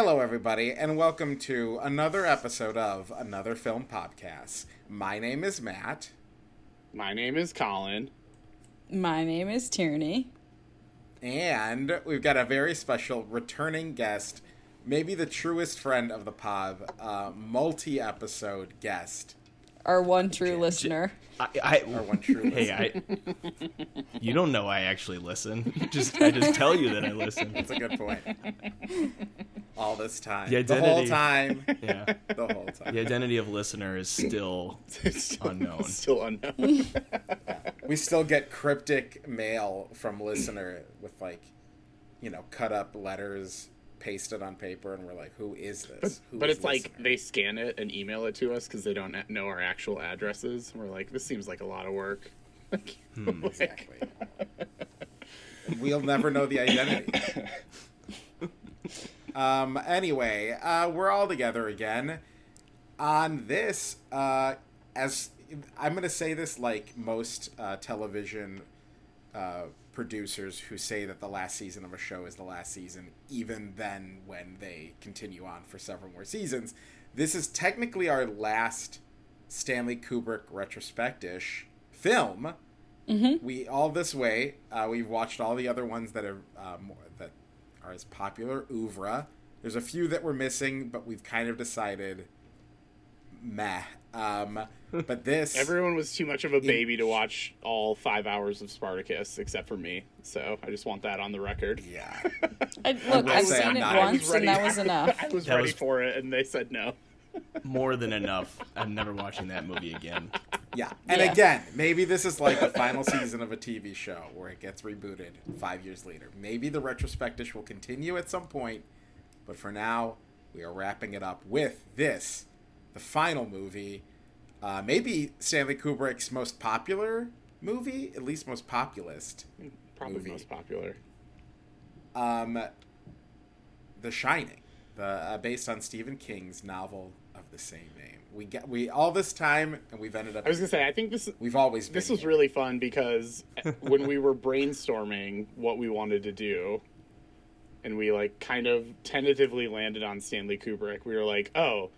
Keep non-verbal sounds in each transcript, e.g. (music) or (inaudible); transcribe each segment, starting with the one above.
Hello, everybody, and welcome to another episode of Another Film Podcast. My name is Matt. My name is Colin. My name is Tierney. And we've got a very special returning guest, maybe the truest friend of the pod, uh, multi episode guest. Our one true listener. I, I Our one true (laughs) hey, I. You don't know I actually listen. (laughs) Just I just tell you that I listen. That's a good point. All this time. The The whole identity- time. Yeah, The whole time. the identity of listener is still unknown. Still unknown. We still get cryptic mail from listener with like, you know, cut up letters pasted on paper, and we're like, "Who is this?" Who but is it's like they scan it and email it to us because they don't know our actual addresses. We're like, this seems like a lot of work. (laughs) Like, exactly. we'll never know the identity. (laughs) um. Anyway, uh, we're all together again on this. Uh, as I'm going to say this, like most uh, television uh, producers who say that the last season of a show is the last season, even then when they continue on for several more seasons. This is technically our last Stanley Kubrick retrospectish film. We all this way. Uh, we've watched all the other ones that are uh, more, that are as popular. Oeuvre. There's a few that we're missing, but we've kind of decided, meh. Um, but this (laughs) Everyone was too much of a baby to watch all five hours of Spartacus, except for me. So I just want that on the record. yeah. (laughs) I, look, will I've seen it not- I was once, ready- and that was enough. (laughs) I was That ready was- for it, and they said no. More than enough. I'm never watching that movie again. Yeah. And Yeah. again, maybe this is like the final season of a TV show where it gets rebooted five years later. Maybe the retrospectish will continue at some point, but for now, we are wrapping it up with this, the final movie. Uh, maybe Stanley Kubrick's most popular movie, at least most populist. Probably Movie. most popular. Um, The Shining, the uh, based on Stephen King's novel of the same name. We get we all this time, and we've ended up. I was gonna say, I think this (laughs) we've always been this was here. really fun because when we were brainstorming what we wanted to do and we like kind of tentatively landed on Stanley Kubrick, we were like, "Oh,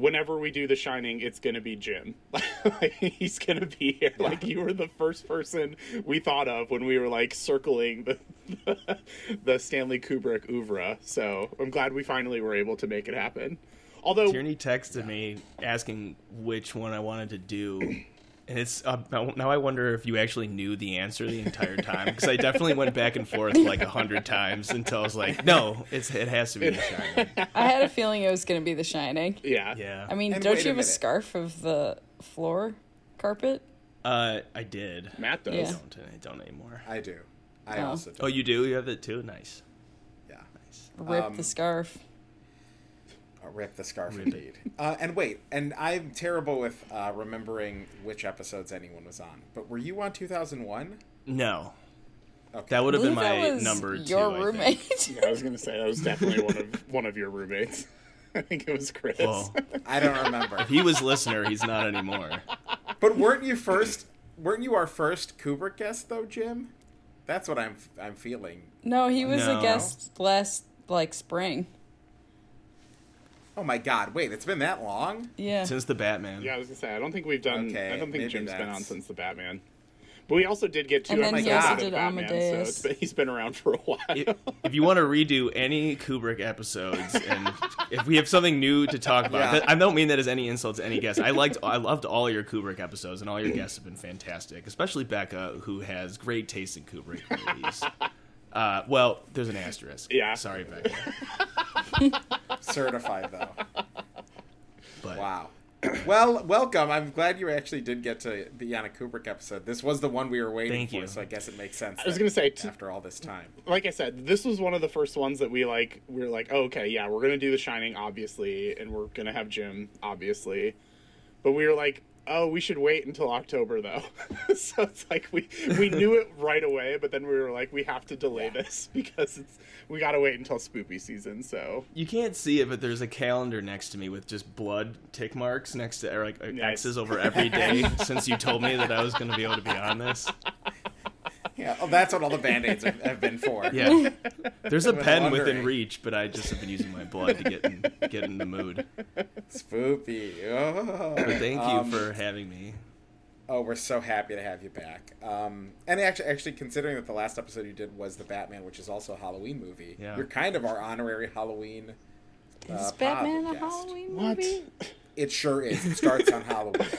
whenever we do The Shining, it's going to be Jim. like, (laughs) he's going to be here." Like you were the first person we thought of when we were like circling the (laughs) the Stanley Kubrick oeuvre. So, I'm glad we finally were able to make it happen. Although Tierney texted me asking which one I wanted to do. And it's uh, now now I wonder if you actually knew the answer the entire time because I definitely went back and forth like a hundred times until I was like, no, it's it has to be The Shining. I had a feeling it was going to be The Shining. yeah. Yeah, I mean, And don't you have a minute. scarf of the floor carpet? uh, I did. Matt does. I Yeah. don't. I don't anymore. I do. I Oh. also do. Oh, you do? You have it too? Nice. yeah. Nice. Rip Um, the scarf. Uh, Rip the scarf, Rip indeed. Uh, and wait, and I'm terrible with uh, remembering which episodes anyone was on. But were you on 2001? No, Okay. that would have been my that was number two. Your I think. roommate. Yeah, I was gonna say that was definitely one of one of your roommates. (laughs) I think it was Chris. Well, I don't remember. If he was listener. He's not anymore. but weren't you first? Weren't you our first Kubrick guest though, Jim? That's what I'm I'm feeling. no, he was No. a guest last like spring. Oh my God! Wait, it's been that long? Yeah. Since the Batman. Yeah, I was gonna say I don't think we've done. Okay, I don't think Jim's been on since the Batman. But we also did get two And then he episodes also of the did Batman, Amadeus. so been, he's been around for a while. (laughs) if, if you want to redo any Kubrick episodes, and if we have something new to talk about, Yeah. that- I don't mean that as any insult to any guest. I liked, I loved all your Kubrick episodes, and all your guests have been fantastic. Especially Becca, who has great taste in Kubrick movies. (laughs) Uh, well, there's an asterisk. Yeah. Sorry, Becca. (laughs) Certified though. (laughs) But Wow. Well, welcome. I'm glad you actually did get to the on a Kubrick episode. This was the one we were waiting Thank for, you. so I guess it makes sense. I was gonna say, t- after all this time. like I said, this was one of the first ones that we like. We were like, oh, okay, yeah, we're gonna do The Shining, obviously, and we're gonna have Jim, obviously. But we were like, oh, we should wait until October though. (laughs) so it's like we we knew it right away, but then we were like, we have to delay this (laughs) because it's we gotta wait until spoopy season. So you can't see it, but there's a calendar next to me with just blood tick marks next to like Nice. X's over every day (laughs) since you told me that I was going to be able to be on this. Yeah, oh, that's what all the band-aids have, have been for. Yeah. There's a pen wondering. within reach, but I just have been using my blood to get in, get in the mood. Spoopy. Oh. But thank you Um, for having me. Oh, we're so happy to have you back. Um, and actually, actually, considering that the last episode you did was the Batman, which is also a Halloween movie, Yeah. you're kind of our honorary Halloween. uh, Is Batman a guest. Halloween What? movie? It sure is. It starts on Halloween. (laughs)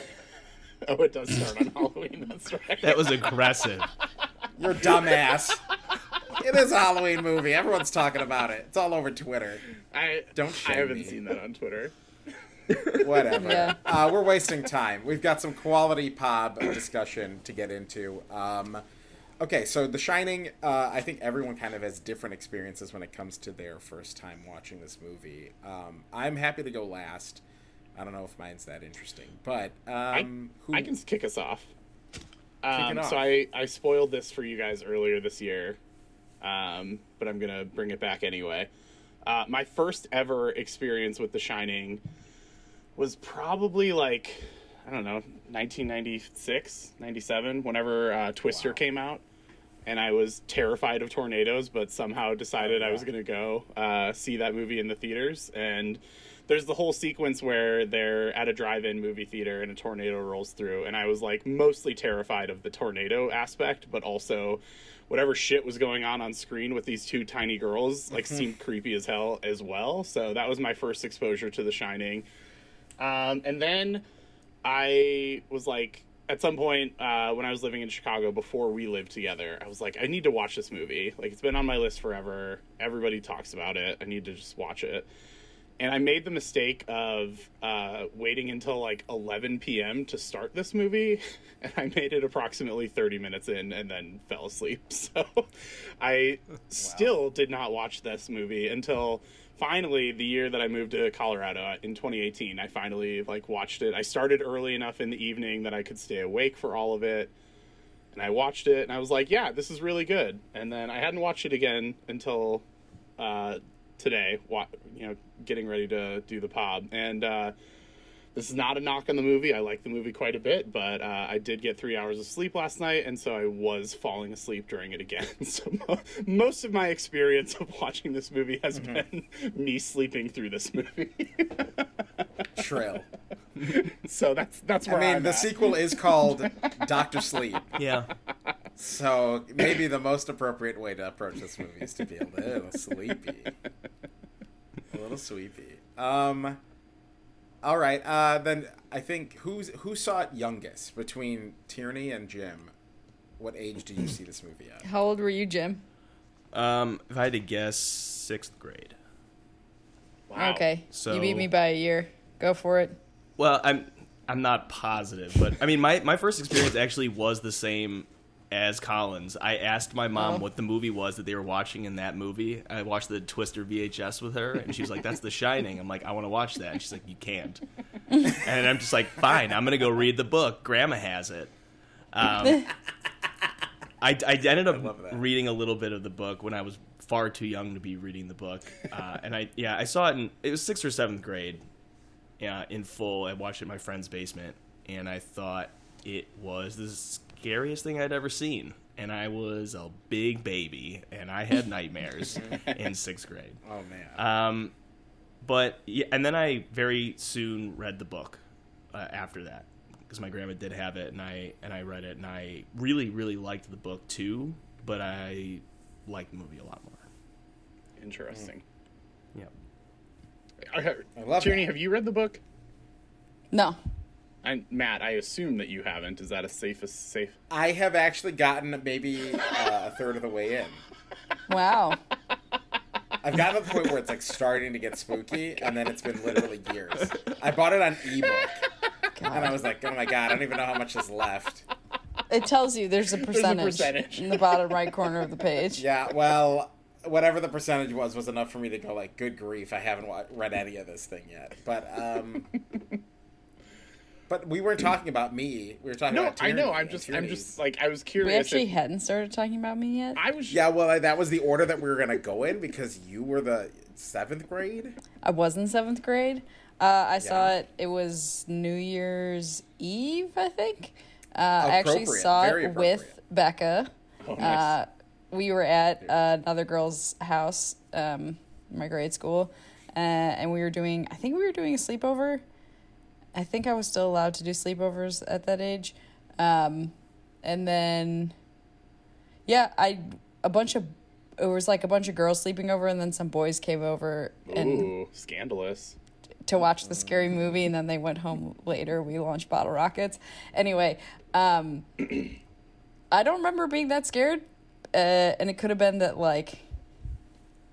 Oh, it does start on Halloween. That's right. That was aggressive. (laughs) You're a dumbass. it is a Halloween movie. Everyone's talking about it. It's all over Twitter. I Don't I haven't me. seen that on Twitter. Whatever. Yeah. Uh, we're wasting time. We've got some quality pop discussion to get into. Um, okay, so The Shining, uh, I think everyone kind of has different experiences when it comes to their first time watching this movie. Um, I'm happy to go last. I don't know if mine's that interesting, but um, who, I can kick us off. Um, So. I, I spoiled this for you guys earlier this year, um, but I'm gonna bring it back anyway. Uh, my first ever experience with The Shining was probably like I don't know 1996, 97, whenever uh, Twister Wow. came out, and I was terrified of tornadoes, but somehow decided I was gonna go uh, see that movie in the theaters and there's the whole sequence where they're at a drive-in movie theater and a tornado rolls through and i was like mostly terrified of the tornado aspect but also whatever shit was going on on screen with these two tiny girls like seemed creepy as hell as well. So that was my first exposure to the shining. Um, and then i was like at some point uh, when i was living in chicago before we lived together i was like i need to watch this movie. Like it's been on my list forever. Everybody talks about it. I need to just watch it and I made the mistake of uh, waiting until like 11 p.m. to start this movie, (laughs) and I made it approximately 30 minutes in and then fell asleep. (laughs) So I still did not watch this movie until finally the year that I moved to Colorado uh, in 2018. I finally like watched it. I started early enough in the evening that I could stay awake for all of it. And I watched it and I was like, yeah, this is really good. And then I hadn't watched it again until uh, today, you know, getting ready to do the pod. And uh, this is not a knock on the movie. I like the movie quite a bit, but uh, I did get three hours of sleep last night, and so I was falling asleep during it again. (laughs) So mo- most of my experience of watching this movie has been (laughs) me sleeping through this movie. (laughs) Trill. so that's that's I mean, I'm the at. sequel is called Doctor Sleep, Yeah. So maybe the most appropriate way to approach this movie is to be a little (laughs) sleepy, a little sleepy. Um, all right, uh, then I think who's who saw it youngest between Tierney and Jim? What age did you see this movie at? How old were you, Jim? Um, if I had to guess, sixth grade. Wow. Okay, So- you beat me by a year. Go for it. Well, I'm I'm not positive, but I mean, my my first experience actually was the same as Colin's. I asked my mom Oh. what the movie was that they were watching in that movie. I watched the Twister VHS with her, and she's like, "That's The Shining." I'm like, "I want to watch that," and she's like, "You can't." (laughs) and I'm just like, "Fine, I'm gonna go read the book. Grandma has it." Um, (laughs) I, I ended up that. reading a little bit of the book when I was far too young to be reading the book, uh, and I yeah I saw it in it was sixth or seventh grade, yeah in full. I watched it in my friend's basement, and I thought it was the scariest thing I'd ever seen. And I was a big baby, and I had (laughs) nightmares in sixth grade. Oh man, Um, but yeah, and then I very soon read the book uh, after that because my grandma did have it, and I and I read it, and I really really liked the book too. But I liked the movie a lot more. Interesting. Yeah. I, I love Tierney, that. have you read the book? No. I, Matt, I assume that you haven't. Is that a safest safe? I have actually gotten maybe uh, a third of the way in. Wow. I've gotten to the point where it's like starting to get spooky, and then it's been literally years. I bought it on ebook, and I was like, "Oh my god, I don't even know how much is left." It tells you there's a percentage, percentage. in the bottom right corner of the page. Yeah, well, whatever the percentage was was enough for me to go like, "Good grief, I haven't read any of this thing yet." But um, but we weren't talking about me. We were talking No, about I know. I'm and just, I'm just like I was curious. We curious. actually if- hadn't started talking about me yet. I was. Yeah, well, that was the order that we were gonna go in because you were the seventh grade. I was in seventh grade. Uh, I saw it. It was New Year's Eve, I think. Uh, I actually Appropriate, saw very it with. Becca, Oh, nice. uh, we were at uh, another girl's house, um, my grade school, uh, and we were doing. I think we were doing a sleepover. I think I was still allowed to do sleepovers at that age, um, and then, yeah, I a bunch of it was like a bunch of girls sleeping over, and then some boys came over and Ooh, scandalous. to watch the scary movie and then they went home later. We launched bottle rockets. Anyway um (clears throat) i don't remember being that scared uh, and it could have been that like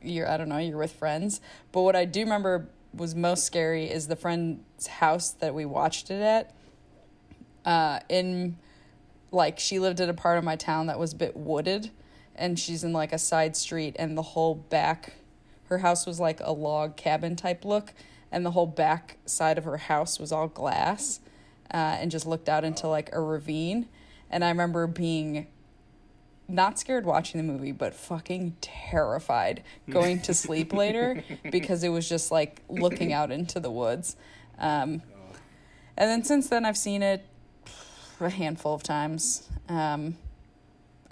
you're i don't know you're with friends. But what i do remember was most scary is the friend's house that we watched it at. Uh in like she lived in a part of my town that was a bit wooded and she's in like a side street and the whole back her house was like a log cabin type look and the whole back side of her house was all glass uh, and just looked out into like a ravine. And i remember being not scared watching the movie but fucking terrified going to sleep (laughs) later because it was just like looking out into the woods um, and then since then i've seen it a handful of times um,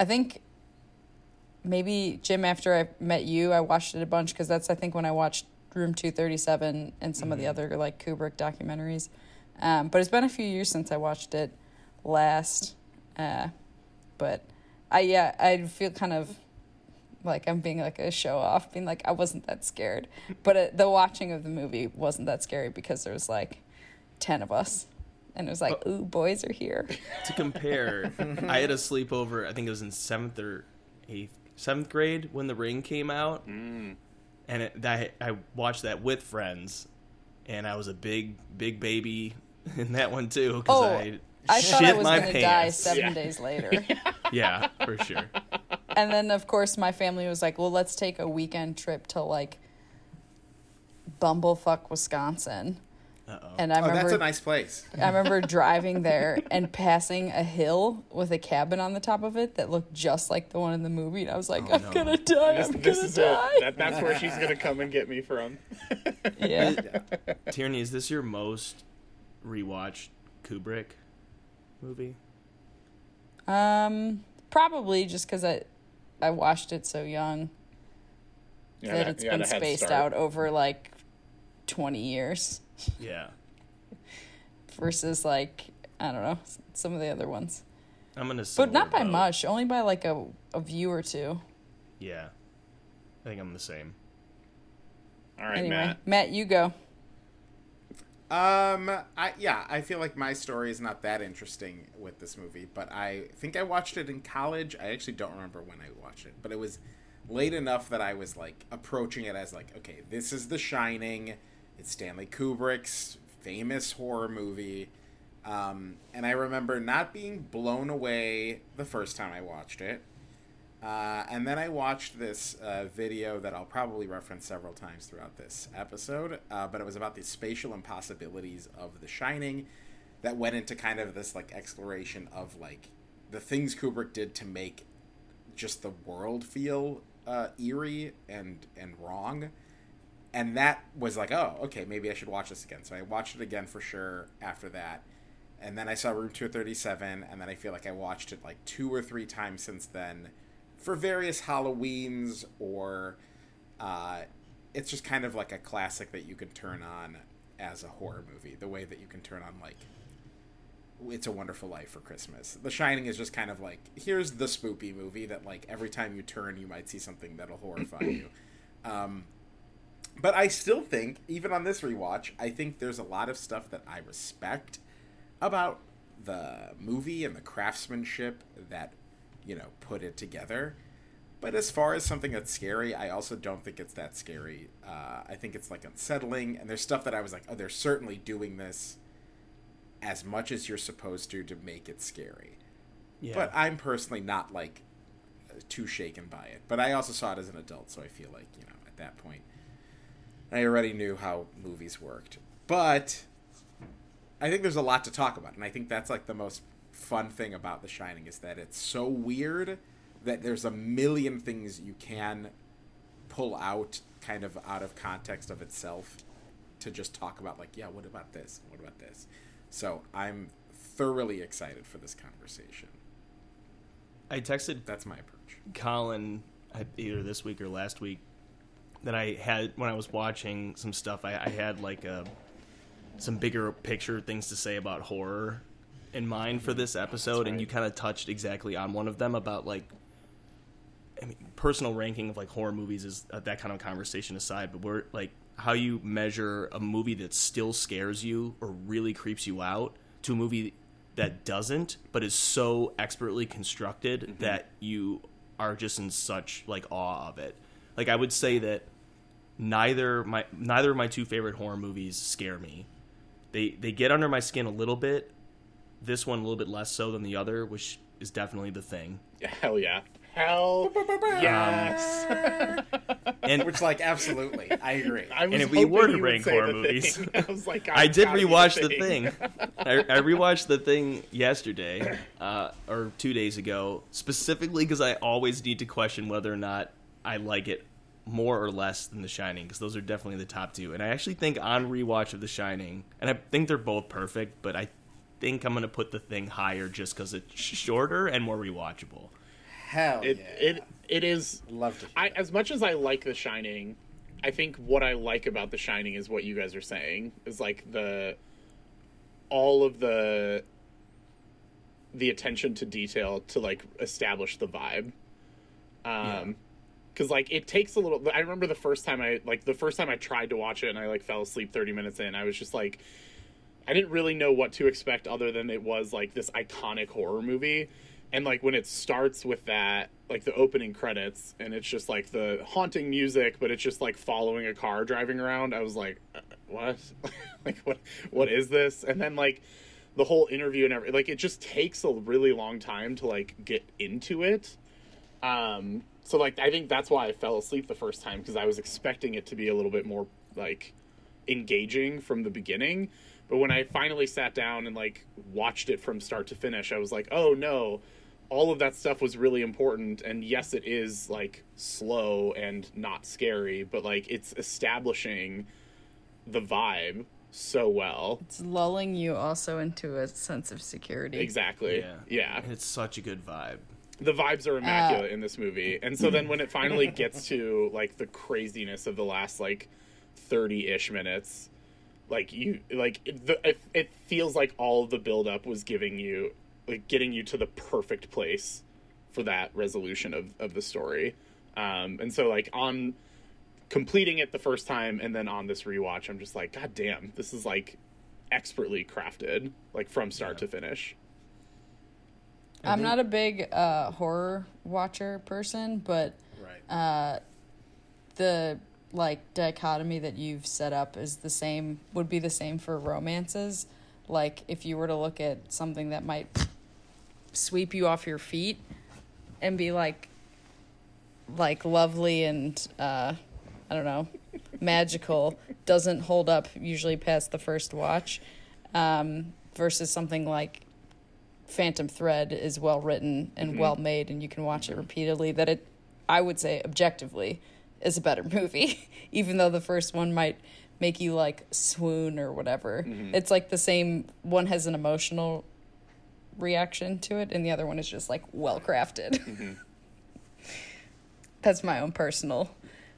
i think maybe Jim after I met you, I watched it a bunch because that's I think when I watched Room Two Thirty Seven and some of the other like Kubrick documentaries. Um, but it's been a few years since I watched it last. Uh, but I yeah I feel kind of like I'm being like a show off, being like I wasn't that scared. But uh, the watching of the movie wasn't that scary because there was like ten of us. And it was like, ooh, boys are here. (laughs) to compare, (laughs) I had a sleepover. I think it was in seventh or eighth, seventh grade when The Ring came out, Mm. and it, that I watched that with friends, and I was a big, big baby (laughs) in that one too because Oh, I, I thought I was my going to pants. die seven Yeah. days later. (laughs) Yeah, for sure. and then of course my family was like, "Well, let's take a weekend trip to like Bumblefuck, Wisconsin." Uh-oh. And I Oh, remember that's a nice place. I remember driving there and passing a hill with a cabin on the top of it that looked just like the one in the movie, and I was like, Oh, "I'm no. gonna die! This, I'm this gonna die!" it. That, that's where she's gonna come and get me from. yeah. Tierney, is this your most rewatched Kubrick movie? Um, probably just because I I watched it so young You that had a- it's you had been spaced out over like twenty years (laughs) Yeah, versus like I don't know some of the other ones. I'm gonna. But not by much, only by like a, a view or two. Yeah, I think I'm the same. All right, anyway, Matt. Matt, you go. Um, I yeah, I feel like my story is not that interesting with this movie, but I think I watched it in college. I actually don't remember when I watched it, but it was late enough that I was like approaching it as like, okay, this is The Shining. It's Stanley Kubrick's famous horror movie. Um, and I remember not being blown away the first time I watched it. Uh, and then I watched this uh, video that I'll probably reference several times throughout this episode, uh, but it was about the spatial impossibilities of The Shining that went into kind of this like exploration of like the things Kubrick did to make just the world feel uh, eerie and and wrong. And that was like, oh, okay, maybe I should watch this again. So I watched it again for sure after that. And then I saw Room 237, and then I feel like I watched it like two or three times since then for various Halloweens or uh, it's just kind of like a classic that you can turn on as a horror movie, the way that you can turn on like It's a Wonderful Life for Christmas. The Shining is just kind of like here's the spoopy movie that like every time you turn you might see something that'll horrify you. (clears throat) Um, but I still think, even on this rewatch, I think there's a lot of stuff that I respect about the movie and the craftsmanship that you know put it together. But as far as something that's scary, I also don't think it's that scary. Uh, I think it's like unsettling, and there's stuff that I was like, oh, they're certainly doing this as much as you're supposed to to make it scary. Yeah. But I'm personally not like too shaken by it. But I also saw it as an adult, so I feel like you know at that point I already knew how movies worked. But I think there's a lot to talk about, and I think that's like the most fun thing about The Shining is that it's so weird that there's a million things you can pull out kind of out of context of itself to just talk about like yeah what about this what about this so i'm thoroughly excited for this conversation I texted That's my approach. Colin either this week or last week that I had when I was watching some stuff. I, I had like a some bigger picture things to say about horror in mind for this episode, and you kind of touched exactly on one of them about like. I mean, personal ranking of like horror movies is uh, that kind of conversation aside, but we're like how you measure a movie that still scares you or really creeps you out to a movie that doesn't, but is so expertly constructed that you are just in such like awe of it. Like I would say that neither my neither of my two favorite horror movies scare me. They they get under my skin a little bit. This one a little bit less so than the other, which is definitely the thing. Hell yeah. Hell yes. (laughs) And Which, like, absolutely, I agree. I was And if we were to you would rank say horror the movies. thing. (laughs) I was like, I did gotta be rewatch the thing. (laughs) I, I rewatched the thing yesterday, uh, or two days ago, specifically because I always need to question whether or not I like it more or less than The Shining, because those are definitely the top two. And I actually think on rewatch of The Shining, and I think they're both perfect, but I think I'm going to put the thing higher just because it's shorter and more rewatchable. Hell It yeah. it it is. Love to. Hear I as much as I like The Shining, I think what I like about The Shining is what you guys are saying is like the all of the the attention to detail to like establish the vibe. Um cuz like it takes a little I remember the first time I like the first time I tried to watch it and I like fell asleep 30 minutes in. I was just like I didn't really know what to expect other than it was like this iconic horror movie. And like when it starts with that, like the opening credits, and it's just like the haunting music, but it's just like following a car driving around. I was like, uh, what? (laughs) like what? What is this? And then like the whole interview and everything, like it just takes a really long time to like get into it. Um, so like I think that's why I fell asleep the first time because I was expecting it to be a little bit more like engaging from the beginning. But when I finally sat down and like watched it from start to finish, I was like, oh no, all of that stuff was really important. And yes, it is like slow and not scary, but like it's establishing the vibe so well. It's lulling you also into a sense of security. Exactly. Yeah. Yeah. It's such a good vibe. the vibes are immaculate uh, in this movie and so then when it finally (laughs) gets to like the craziness of the last like 30-ish minutes like you like it, the, it, it feels like all of the buildup was giving you like getting you to the perfect place for that resolution of, of the story. Um, and so like on completing it the first time and then on this rewatch i'm just like god damn this is like expertly crafted like from start to finish. I'm not a big uh, horror watcher person, but right. uh the like dichotomy that you've set up is the same would be the same for romances? Like if you were to look at something that might sweep you off your feet and be like like lovely and uh i don't know magical (laughs) doesn't hold up usually past the first watch um versus something like phantom thread is well written and well made and you can watch it repeatedly that it i would say objectively is a better (laughs) movie even though the first one might make you like swoon or whatever. Mm-hmm. It's like the same one has an emotional reaction to it and the other one is just like well crafted mm-hmm. (laughs) that's my own personal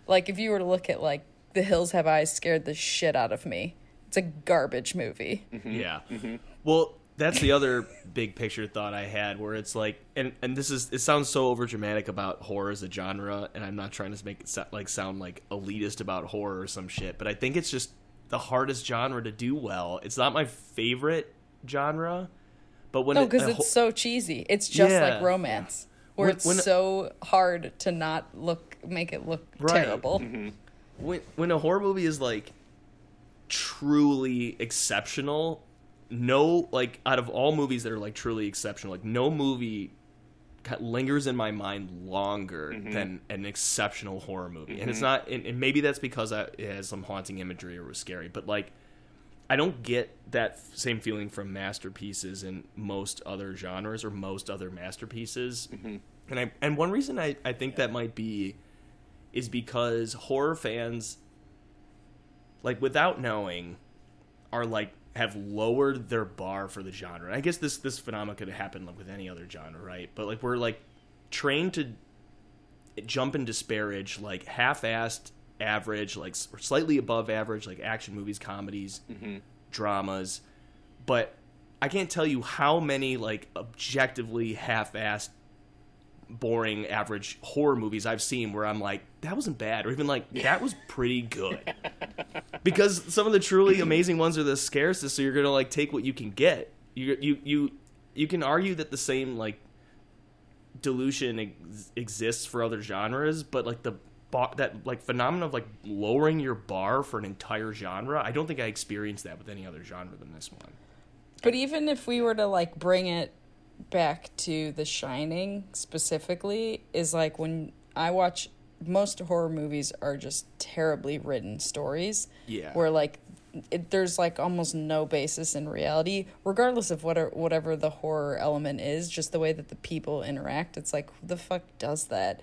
like if you were to look at like the hills have eyes scared the shit out of me. It's a garbage movie. Mm-hmm. Yeah. Well, that's the other big picture thought I had, where it's like, and and this is it sounds so over dramatic about horror as a genre, and I'm not trying to make it so, like sound like elitist about horror or some shit, but I think it's just the hardest genre to do well. It's not my favorite genre, but when no because a it's ho- so cheesy it's just Yeah. like romance where When- it's when- so hard to not look make it look Right. terrible mm-hmm. when when a horror movie is like truly exceptional no like out of all movies that are like truly exceptional like no movie lingers in my mind longer mm-hmm. than an exceptional horror movie. And it's mm-hmm. not and, and maybe that's because I, it has some haunting imagery or was scary but like i don't get that same feeling from masterpieces in most other genres or most other masterpieces. Mm-hmm. And i and one reason i, I think that might be is because horror fans like without knowing are like have lowered their bar for the genre. I guess this this phenomenon could happen like with any other genre, right? But like we're like trained to jump and disparage like half-assed average like slightly above average like action movies comedies mm-hmm. dramas but i can't tell you how many like objectively half-assed boring average horror movies i've seen where i'm like that wasn't bad or even like that was pretty good. (laughs) Because some of the truly amazing ones are the scarcest so you're gonna like take what you can get. You you you you can argue that the same like dilution ex- exists for other genres but like the bar, that like phenomenon of like lowering your bar for an entire genre i don't think i experienced that with any other genre than this one. But even if we were to like bring it back to The Shining specifically, is like when I watch most horror movies are just terribly written stories. Yeah. Where like it, there's like almost no basis in reality, regardless of what whatever the horror element is. Just the way that the people interact, it's like who the fuck does that?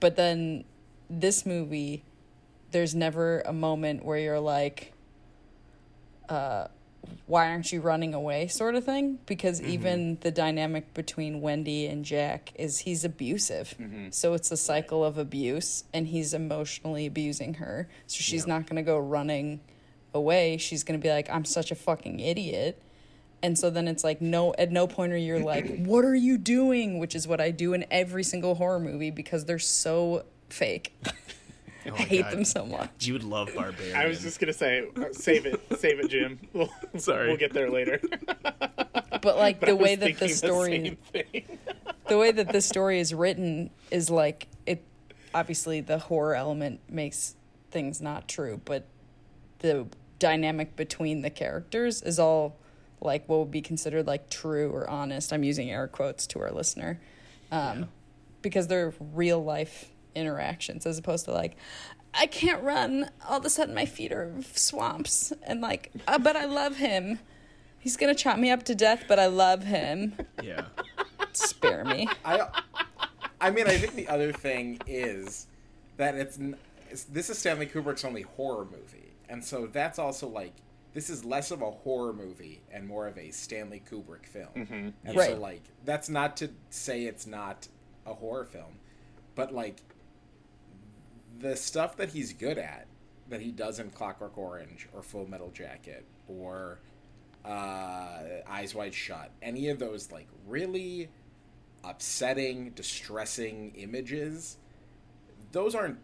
But then this movie, there's never a moment where you're like, uh, why aren't you running away sort of thing? Because mm-hmm. even the dynamic between wendy and jack is he's abusive. Mm-hmm. So it's a cycle of abuse and he's emotionally abusing her. So she's not going to go running away. She's going to be like i'm such a fucking idiot. And so then it's like no at no point are you (clears throat) like what are you doing? Which is what i do in every single horror movie because they're so fake (laughs) Oh i hate God. them so much you would love barbarian I was just gonna say, save it, save it, Jim. We'll, (laughs) Sorry. we'll get there later. but like (laughs) But the I way that thinking the story same thing. (laughs) the way that this story is written is like it obviously the horror element makes things not true but the dynamic between the characters is all like what would be considered like true or honest i'm using air quotes to our listener um, because they're real life interactions as opposed to like i can't run. All of a sudden my feet are swamps. And like uh, but i love him. He's gonna chop me up to death but i love him. Yeah. Spare me. I, I mean, I think the other thing is that it's, it's this is Stanley Kubrick's only horror movie, and so that's also like this is less of a horror movie and more of a Stanley Kubrick film. And Right. so like that's not to say it's not a horror film, but like the stuff that he's good at that he does in Clockwork Orange or Full Metal Jacket or uh, Eyes Wide Shut, any of those like really upsetting, distressing images, those aren't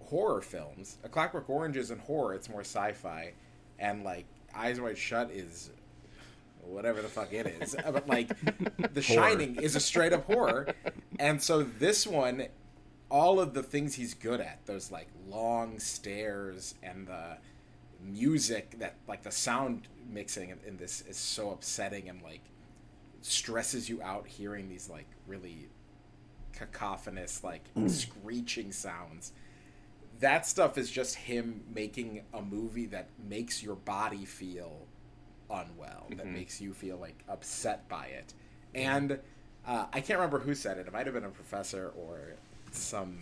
horror films. A Clockwork Orange isn't horror; it's more sci-fi, and like Eyes Wide Shut is whatever the fuck it is. (laughs) but like The Shining is a straight up horror, and so this one, all of the things he's good at, those like long stares and the music that like the sound mixing in, in this is so upsetting and like stresses you out hearing these like really cacophonous like (clears throat) screeching sounds. That stuff is just him making a movie that makes your body feel unwell that makes you feel like upset by it. And uh, i can't remember who said it. It might have been a professor or some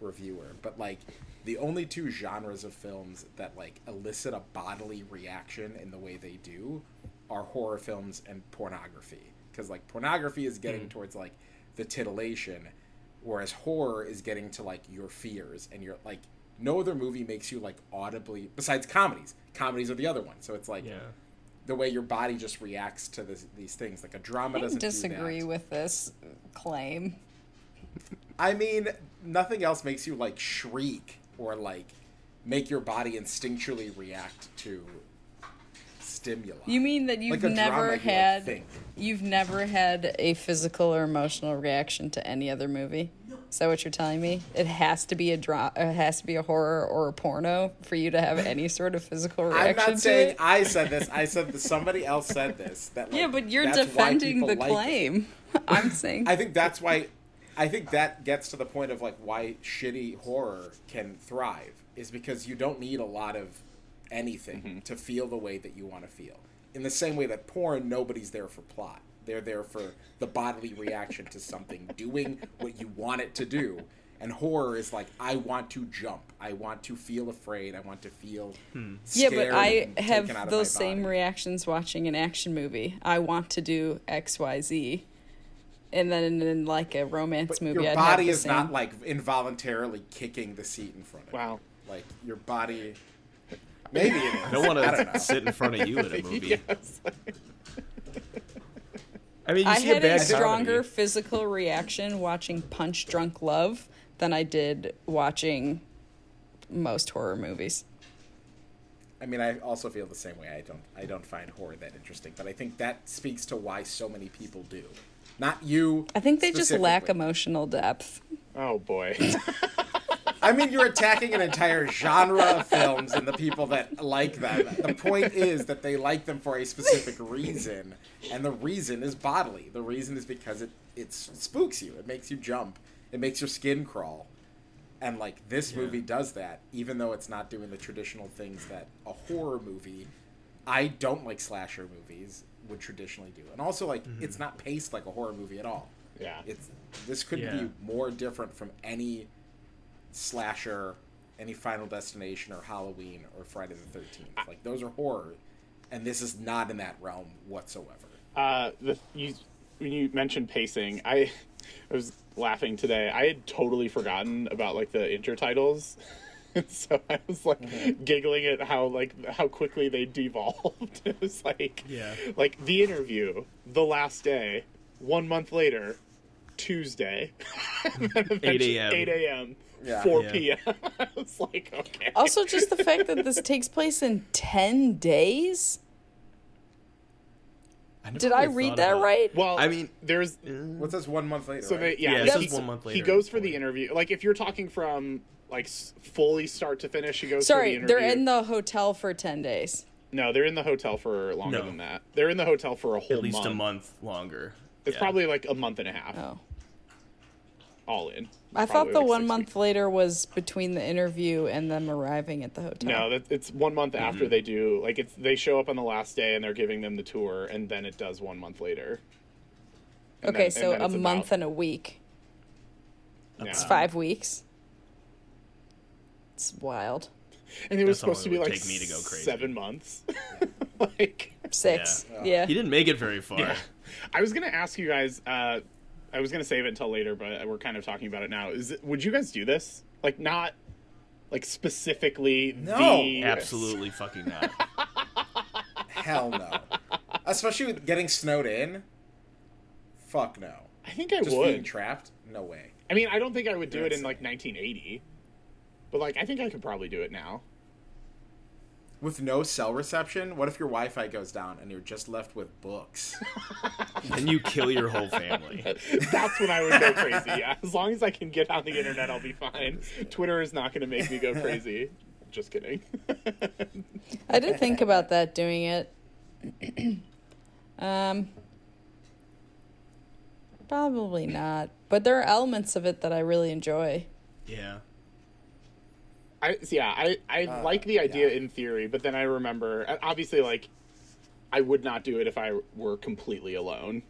reviewer but like the only two genres of films that like elicit a bodily reaction in the way they do are horror films and pornography. Because like pornography is getting mm. towards like the titillation whereas horror is getting to like your fears and you're like no other movie makes you like audibly besides comedies. Comedies are the other one. So it's like yeah. the way your body just reacts to this, these things. Like a drama I doesn't disagree do that. with this claim. I mean, nothing else makes you like shriek or like make your body instinctually react to stimuli. You mean that you've Like a drama never you, like, had you've never had a physical or emotional reaction to any other movie? Is that what you're telling me? It has to be a dra- it has to be a horror or a porno for you to have (laughs) any sort of physical reaction. I'm not to saying it. I said this. I said that somebody else said this. That like, yeah, but you're defending the like it. claim. (laughs) I'm saying I think that's why. I think that gets to the point of like why shitty horror can thrive is because you don't need a lot of anything mm-hmm. to feel the way that you want to feel. In the same way that porn, nobody's there for plot. They're there for the bodily reaction to something (laughs) doing what you want it to do. And horror is like, I want to jump. I want to feel afraid. I want to feel scared. yeah, but I and taken out have those same body. reactions watching an action movie. I want to do X Y Z, and then in like a romance But movie, your I'd have body the is same. not like involuntarily kicking the seat in front of you. Wow. Like your body. Maybe it is. I don't want (laughs) to sit in front of you in a (laughs) movie. Yes. I mean, you I see a had bad a stronger comedy. physical reaction watching Punch Drunk Love than I did watching most horror movies. I mean, I also feel the same way. I don't. I don't find horror that interesting, but I think that speaks to why so many people do. Not you. I think they just lack emotional depth. Oh boy. (laughs) I mean, you're attacking an entire genre of films and the people that like them. The point is that they like them for a specific reason, and the reason is bodily. The reason is because it it spooks you. It makes you jump. It makes your skin crawl. And like this Yeah. movie does that, even though it's not doing the traditional things that a horror movie. I don't like slasher movies would traditionally do, and also like it's not paced like a horror movie at all. Yeah. It's this could Yeah. be more different from any slasher, any Final Destination or Halloween or Friday the Thirteenth. Like those are horror, and this is not in that realm whatsoever. Uh, the you when you mentioned pacing, I (laughs) I was laughing today. I had totally forgotten about like the intertitles. (laughs) And (laughs) so I was like Mm-hmm. giggling at how like how quickly they devolved. (laughs) it was like Yeah. like the interview, the last day, one month later, Tuesday, (laughs) 8 a.m.. 8 a.m., Yeah. 4 Yeah. p.m. I was like, okay. Also, just the fact that this takes place in 10 days? never Did I read that about- right? well, I mean, there's What's this one month later? So right? they, yeah, Yeah, it he, one month later. He goes for the interview. Like if you're talking from like fully start to finish, he goes. Sorry, for the they're in the hotel for 10 days. No, they're in the hotel for longer No. than that. They're in the hotel for a whole at least month. a month longer. It's Yeah. probably like a month and a half, Oh. all in. I thought the like one month weeks. later was between the interview and them arriving at the hotel. No, that, it's one month Mm-hmm. after they do. Like it's they show up on the last day and they're giving them the tour, and then it does one month later. And okay, then- so a month about- and a week. yeah. Five weeks. It's wild. and it was That's supposed to be like take me to go crazy. seven months. (laughs) like Six. Yeah. He didn't make it very far. Yeah. I was gonna ask you guys. Uh, I was gonna save it until later, but we're kind of talking about it now. Is it, would you guys do this? Like not like specifically No. the Absolutely fucking not. (laughs) Hell no. Especially with getting snowed in. Fuck no. I think I Just being would. trapped? No way. I mean, I don't think I would do You're it in like 1980, but like I think I could probably do it now. With no cell reception, what if your Wi-Fi goes down and you're just left with books? (laughs) and you kill your whole family. (laughs) That's when I would go crazy. Yeah, as long as I can get on the internet, I'll be fine. Twitter is not going to make me go crazy. Just kidding. (laughs) I did think about that doing it. (clears throat) um, probably not. But there are elements of it that I really enjoy. Yeah. I yeah, I I Uh, like the idea yeah. in theory, but then I remember obviously like I would not do it if I were completely alone.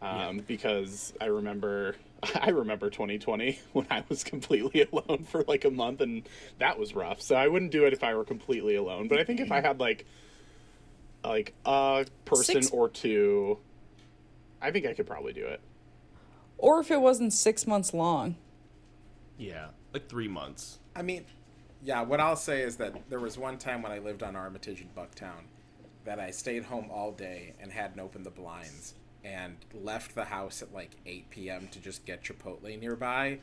Um, because I remember (laughs) I remember 2020 when I was completely (laughs) alone for like a month and that was rough. So I wouldn't do it if I were completely alone. But I think if I had like like a person Six- or two, I think I could probably do it. Or if it wasn't six months long. Yeah. Like three months. I mean, yeah, what I'll say is that there was one time when I lived on Armitage in Bucktown that I stayed home all day and hadn't opened the blinds and left the house at like 8 p.m. to just get Chipotle nearby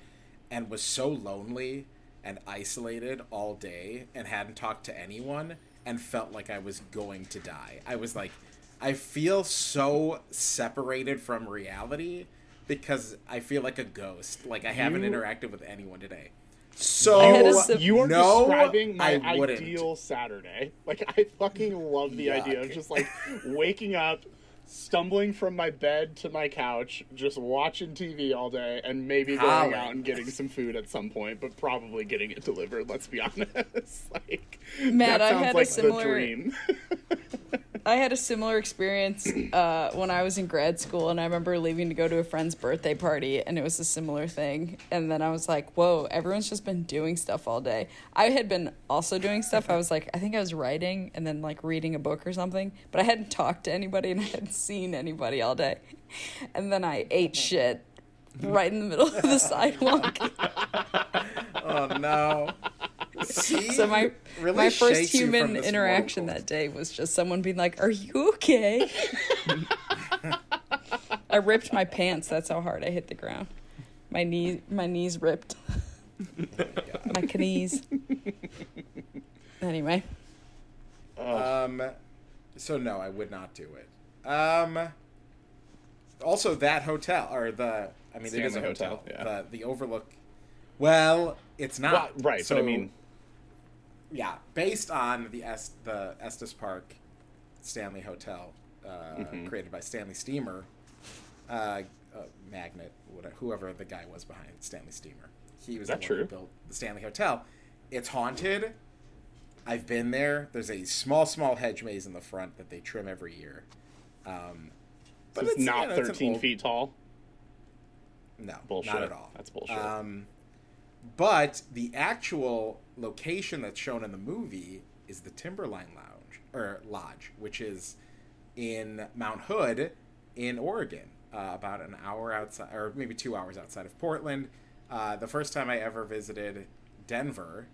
and was so lonely and isolated all day and hadn't talked to anyone and felt like I was going to die. I was like, I feel so separated from reality because I feel like a ghost. Like I haven't interacted with anyone today. So I had a sip- You are no, describing my ideal Saturday. Like I fucking love the idea of just like waking up, stumbling from my bed to my couch, just watching TV all day, and maybe going Colin. out and getting some food at some point, but probably getting it delivered. Let's be (laughs) honest. like Matt, that I sounds had a like similar- the dream. (laughs) I had a similar experience uh, when I was in grad school, and I remember leaving to go to a friend's birthday party, and it was a similar thing. And then I was like, "Whoa, everyone's just been doing stuff all day." I had been also doing stuff. I was like, I think I was writing and then like reading a book or something, but I hadn't talked to anybody and I hadn't seen anybody all day. And then I ate shit right in the middle of the sidewalk. Oh no. See? So my Really my first shakes you from human interaction world. that day was just someone being like, "Are you okay?" I ripped my pants. That's how hard I hit the ground. My knee, my knees ripped. my knees. Anyway, Um, so no, I would not do it. Um, also that hotel or the I mean it is a hotel. Hotel, yeah. The the Overlook. Well, it's not Well, right, So, but I mean, yeah, based on the Est- the Estes Park Stanley Hotel, uh, Mm-hmm. created by Stanley Steamer, uh, uh, Magnet, whatever, whoever the guy was behind Stanley Steamer. He was That the one who true? built the Stanley Hotel. It's haunted. I've been there. There's a small, small hedge maze in the front that they trim every year. Um, so it's, you not know, it's 13 old- feet tall. No, Bullshit. not at all. That's bullshit. Um, but the actual location that's shown in the movie is the Timberline Lounge or Lodge, which is in Mount Hood in Oregon, uh, about an hour outside, or maybe two hours outside of Portland. Uh, the first time I ever visited Denver,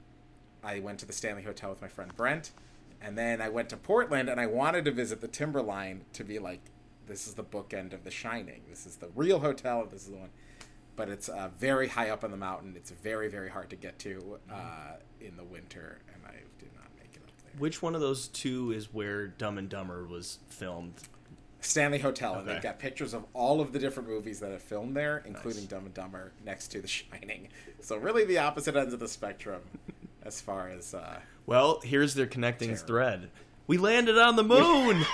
I went to the Stanley Hotel with my friend Brent, and then I went to Portland, and I wanted to visit the Timberline to be like, this is the bookend of The Shining. This is the real hotel. This is the one but it's uh, very high up on the mountain. It's very, very hard to get to uh, in the winter, and I did not make it up there. Which one of those two is where Dumb and Dumber was filmed? Stanley Hotel, and they've got pictures of all of the different movies that have filmed there, including Nice. Dumb and Dumber, next to The Shining. So really, the opposite ends of the spectrum, as far as uh, Well, here's their connecting Terrible. thread. We landed on the moon.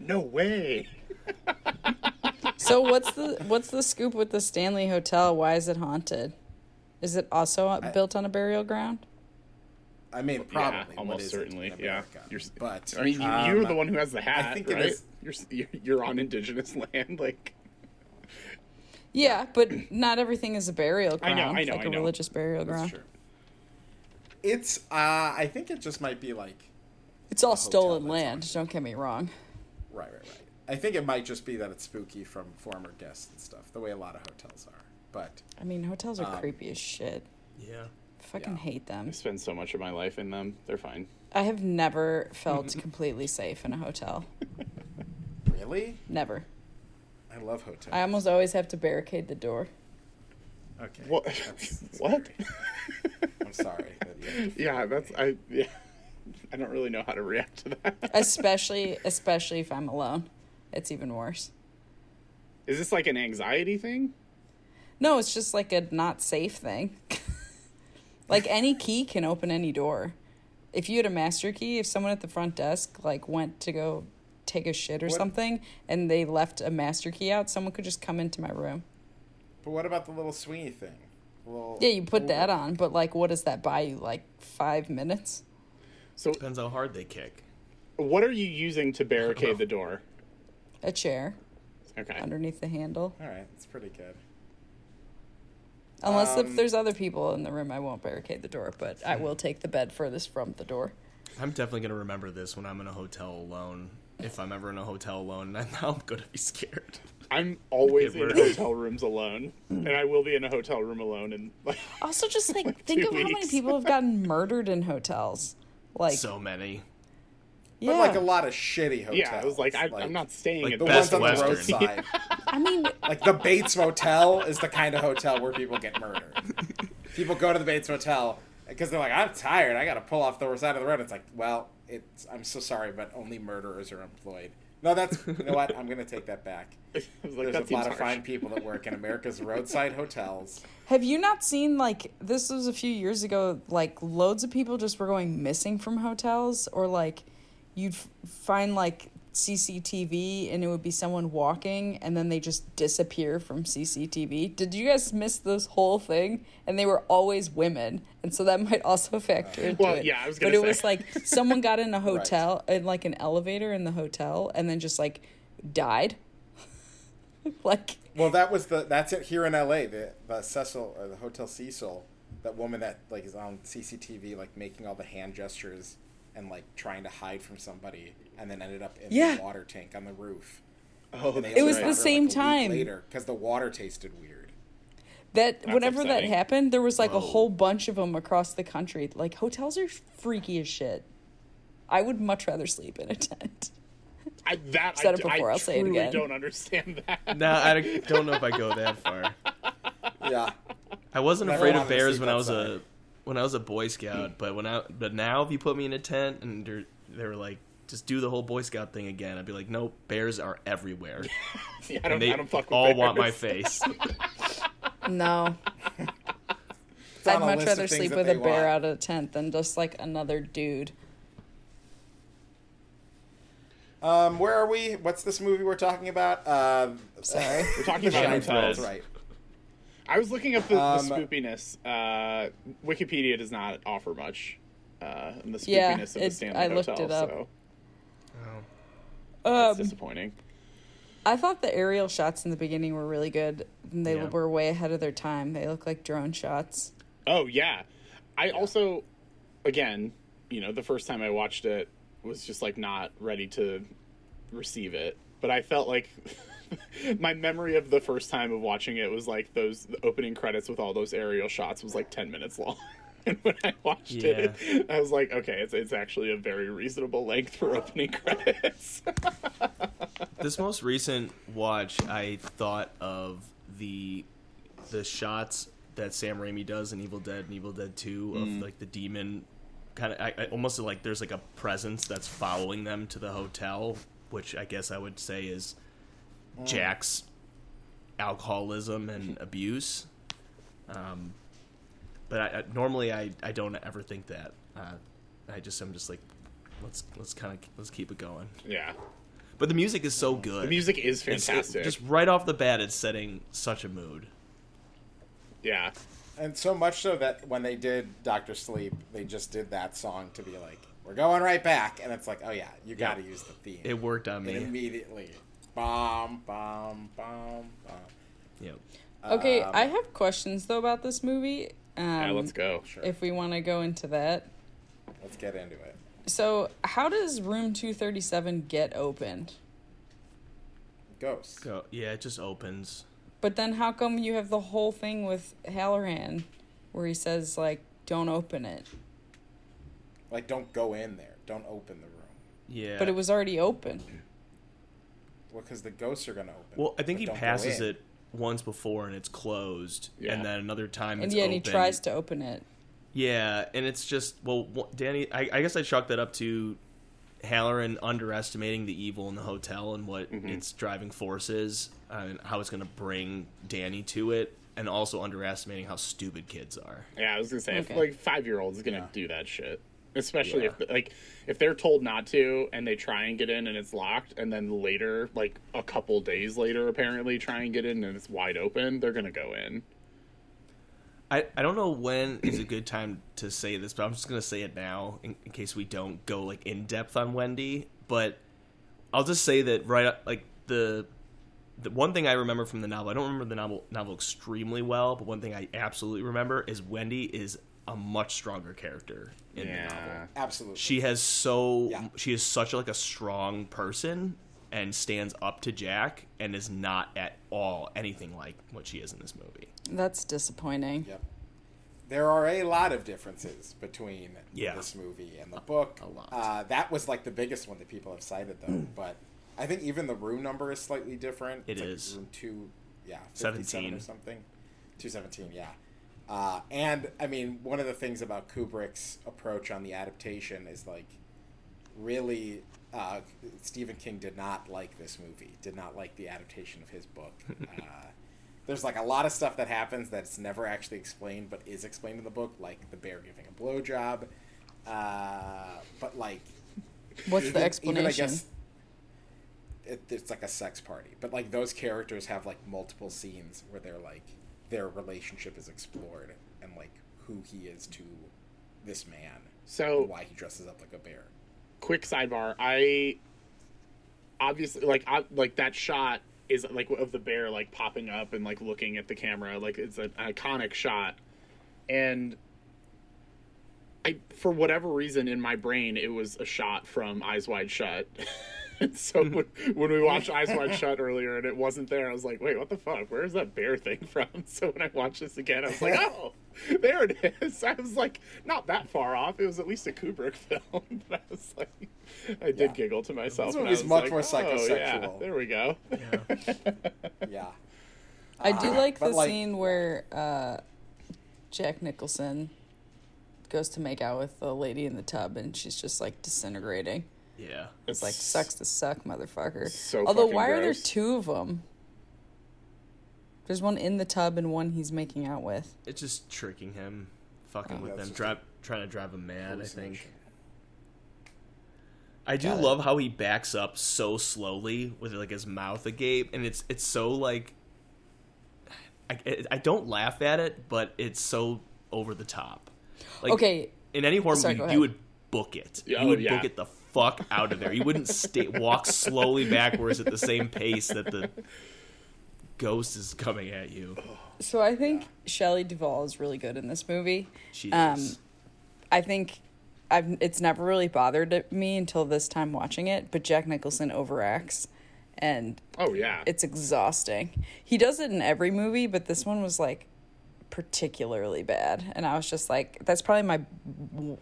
(laughs) no way. So what's the what's the scoop with the Stanley Hotel? Why is it haunted? Is it also built on a burial ground? I mean, probably, yeah, almost what is it certainly. Yeah. You're, but I mean, you, um, you're the one who has the hat, I think it right? is- You're, you're you're on indigenous (laughs) land, like. Yeah, but not everything is a burial ground. I ground. know, I know, like I a know. religious burial That's ground. true. It's. Uh, I think it just might be like It's all stolen that's land. Don't get me wrong. Right, right, right. I think it might just be that it's spooky from former guests and stuff, the way a lot of hotels are. But I mean, hotels are Um, creepy as shit. yeah. Fucking yeah. hate them. I spend so much of my life in them. They're fine. I have never felt (laughs) completely safe in a hotel. really, Never. I love hotels. I almost always have to barricade the door. okay. What? That's- (laughs) what? (laughs) I'm sorry. that you have to- yeah, that's I. Yeah, I don't really know how to react to that. Especially especially if I'm alone. It's even worse. Is this like an anxiety thing? No, it's just like a not safe thing. (laughs) like any key can open any door. If you had a master key, if someone at the front desk like went to go take a shit or What- something and they left a master key out, someone could just come into my room. But what about the little Sweeney thing? Well, Yeah, you put that on, but like what does that buy you? Like 5 minutes? So, Depends how hard they kick. what are you using to barricade the door? A chair Okay. underneath the handle. All right, it's pretty good. Unless Um, if there's other people in the room, I won't barricade the door, but I will take the bed furthest from the door. I'm definitely gonna remember this when I'm in a hotel alone. If I'm ever in a hotel alone, and (laughs) I'm gonna be scared. I'm always in hotel rooms alone, and I will be in a hotel room alone. And like, Also, just like Like (laughs) think two of how many people have gotten murdered in hotels. (laughs) Like, so many. But yeah, like a lot of shitty hotels. yeah, I was like, I, I'm not staying like at the the Best ones on the roadside. (laughs) I mean, like the Bates Motel is the kind of hotel where people get murdered. People go to the Bates Motel because they're like, I'm tired. I got to pull off the side of the road. It's like, well, it's. I'm so sorry, but only murderers are employed. No, that's. You know what? I'm gonna take that back. (laughs) Like, There's that a seems lot of fine people that work in America's roadside hotels. have you not seen like this was a few years ago? Like loads of people just were going missing from hotels, or like you'd f- find like CCTV and it would be someone walking and then they just disappear from CCTV. Did you guys miss this whole thing? And they were always women, and so that (laughs) might also factor into Well, it. yeah, I was But gonna it was like someone got in a (laughs) hotel, in like an elevator in the hotel, and then just like died. (laughs) like Well, that was the that's it here in L.A. The the Cecil or the Hotel Cecil, that woman that like is on CCTV like making all the hand gestures and like trying to hide from somebody, and then ended up in Yeah. the water tank on the roof. Oh, they that's It was only the right. found her, same like, a time. later because the water tasted weird. that. That's whenever that happened, there was like a whole bunch of them across the country. Like hotels are freaky as shit. I would much rather sleep in a tent. I, that Said I, it before, I I'll say it truly again. don't understand that. No, I don't- don't know if I go that far. (laughs) Yeah, I wasn't Never afraid of bears sleep when I was outside. a when I was a Boy Scout, but when I but now if you put me in a tent and they're they were like just do the whole Boy Scout thing again, I'd be like, nope, bears are everywhere, (laughs) Yeah, I don't, and they I don't fuck with all want my face. (laughs) No, (laughs) I'd much rather sleep with a bear want. out of a tent than just like another dude. Um, where are we? What's this movie we're talking about? Uh, Sorry. We're talking about Shine hotels. Right. I was looking up the, Um, the spoopiness. Uh, Wikipedia does not offer much. Uh, in the spoopiness Yeah, of the it- Stanley I looked Hotel, it up. so that's Um, disappointing. I thought the aerial shots in the beginning were really good. And they Yeah. were way ahead of their time. They look like drone shots. Oh yeah, I also, again, you know, the first time I watched it was just like not ready to receive it, but I felt like. (laughs) (laughs) My memory of the first time of watching it was like those opening credits with all those aerial shots was like ten minutes long. (laughs) And when I watched it, I was like, okay, it's, it's actually a very reasonable length for opening (laughs) credits. this most recent watch, I thought of the the shots that Sam Raimi does in Evil Dead and Evil Dead Two of mm. like the demon kind of I, I almost like there's like a presence that's following them to the hotel, which I guess I would say is Jack's alcoholism and abuse. Um, but I, I, normally I, I don't ever think that. Uh, I just I'm just like let's let's kind of let's keep it going. yeah, But the music is so good. the music is It's- it- fantastic. just right off the bat, it's setting such a mood. yeah, And so much so that when they did Doctor Sleep, they just did that song to be like, "We're going right back," and it's like, "Oh yeah, you got to use the theme." It worked on And me. immediately. Bomb, bomb, bomb, bomb. Yep. Okay, Um, I have questions though about this movie. Um, yeah. Let's go. Sure. If we want to go into that. Let's get into it. So, how does room 237 get opened? Ghosts. Go. Yeah, it just opens. But then how come you have the whole thing with Halloran where he says like don't open it. Like, don't go in there. Don't open the room. Yeah. But it was already open. Well, because the ghosts are gonna open. Well, I think he passes it once before and it's closed, Yeah. and then another time And it's yet he tries to open it. Yeah, and it's just well, Danny. I, I guess I chalk that up to Halloran underestimating the evil in the hotel and what Mm-hmm. its driving force is, uh, and how it's going to bring Danny to it, and also underestimating how stupid kids are. Yeah, I was gonna say, Okay. if like five year olds gonna Yeah. do that shit, especially Yeah. if like if they're told not to and they try and get in and it's locked, and then later, like a couple days later, apparently try and get in and it's wide open, they're gonna go in. I, I don't know when is a good time to say this, but I'm just gonna say it now in, in case we don't go like in depth on Wendy. But I'll just say that right like the the one thing I remember from the novel, I don't remember the novel novel extremely well, but one thing I absolutely remember is Wendy is a much stronger character in the novel. Absolutely. She has so Yeah. she is such like a strong person and stands up to Jack and is not at all anything like what she is in this movie. That's disappointing. Yep. There are a lot of differences between Yeah. this movie and the book. a lot. Uh, that was like the biggest one that people have cited, though. but I think even the room number is slightly different. It It is is. room two, yeah, 17. or something. Two seventeen, yeah. Uh, and I mean, one of the things about Kubrick's approach on the adaptation is like, really, uh, Stephen King did not like this movie. Did not like the adaptation of his book. (laughs) Uh, there's like a lot of stuff that happens that's never actually explained, but is explained in the book, like the bear giving a blowjob. Uh, but like, What's the explanation? Even, I guess, it, it's like a sex party. But like those characters have like multiple scenes where they're like their relationship is explored and like who he is to this man So why he dresses up like a bear. quick sidebar i obviously like I, like that shot is like of the bear like popping up and like looking at the camera like it's an iconic shot and i for whatever reason in my brain it was a shot from eyes wide shut (laughs) (laughs) so when, when we watched (laughs) eyes wide shut earlier and it wasn't there i was like wait what the fuck where's that bear thing (laughs) from so when i watched this again i was like oh there it is i was like not that far off it was at least a kubrick film but i was like i did Yeah. giggle to myself This I movie's was much like, more "Oh, yeah, psychosexual." there we go Yeah. I do Uh, like but, the like- scene where uh, Jack Nicholson goes to make out with the lady in the tub and she's just like disintegrating. Yeah. It's like sucks to suck, motherfucker. So Although, fucking why are there two of them? There's one in the tub and one he's making out with. It's just tricking him, fucking Oh. with That's them, just dri- trying to drive him mad. I think. I do Got it. love how he backs up so slowly with like his mouth agape, and it's it's so like. I, I don't laugh at it, but it's so over the top. Like, okay, in any horror Sorry, movie, you would book it. Yeah, you oh, would yeah. book it the fuck out of there. You wouldn't stay walk slowly backwards at the same pace that the ghost is coming at you. so I think Shelley Duvall is really good in this movie. She Um, is. I think I've it's never really bothered me until this time watching it, but Jack Nicholson overacts and oh yeah it's exhausting. He does it in every movie, but this one was like particularly bad and I was just like that's probably my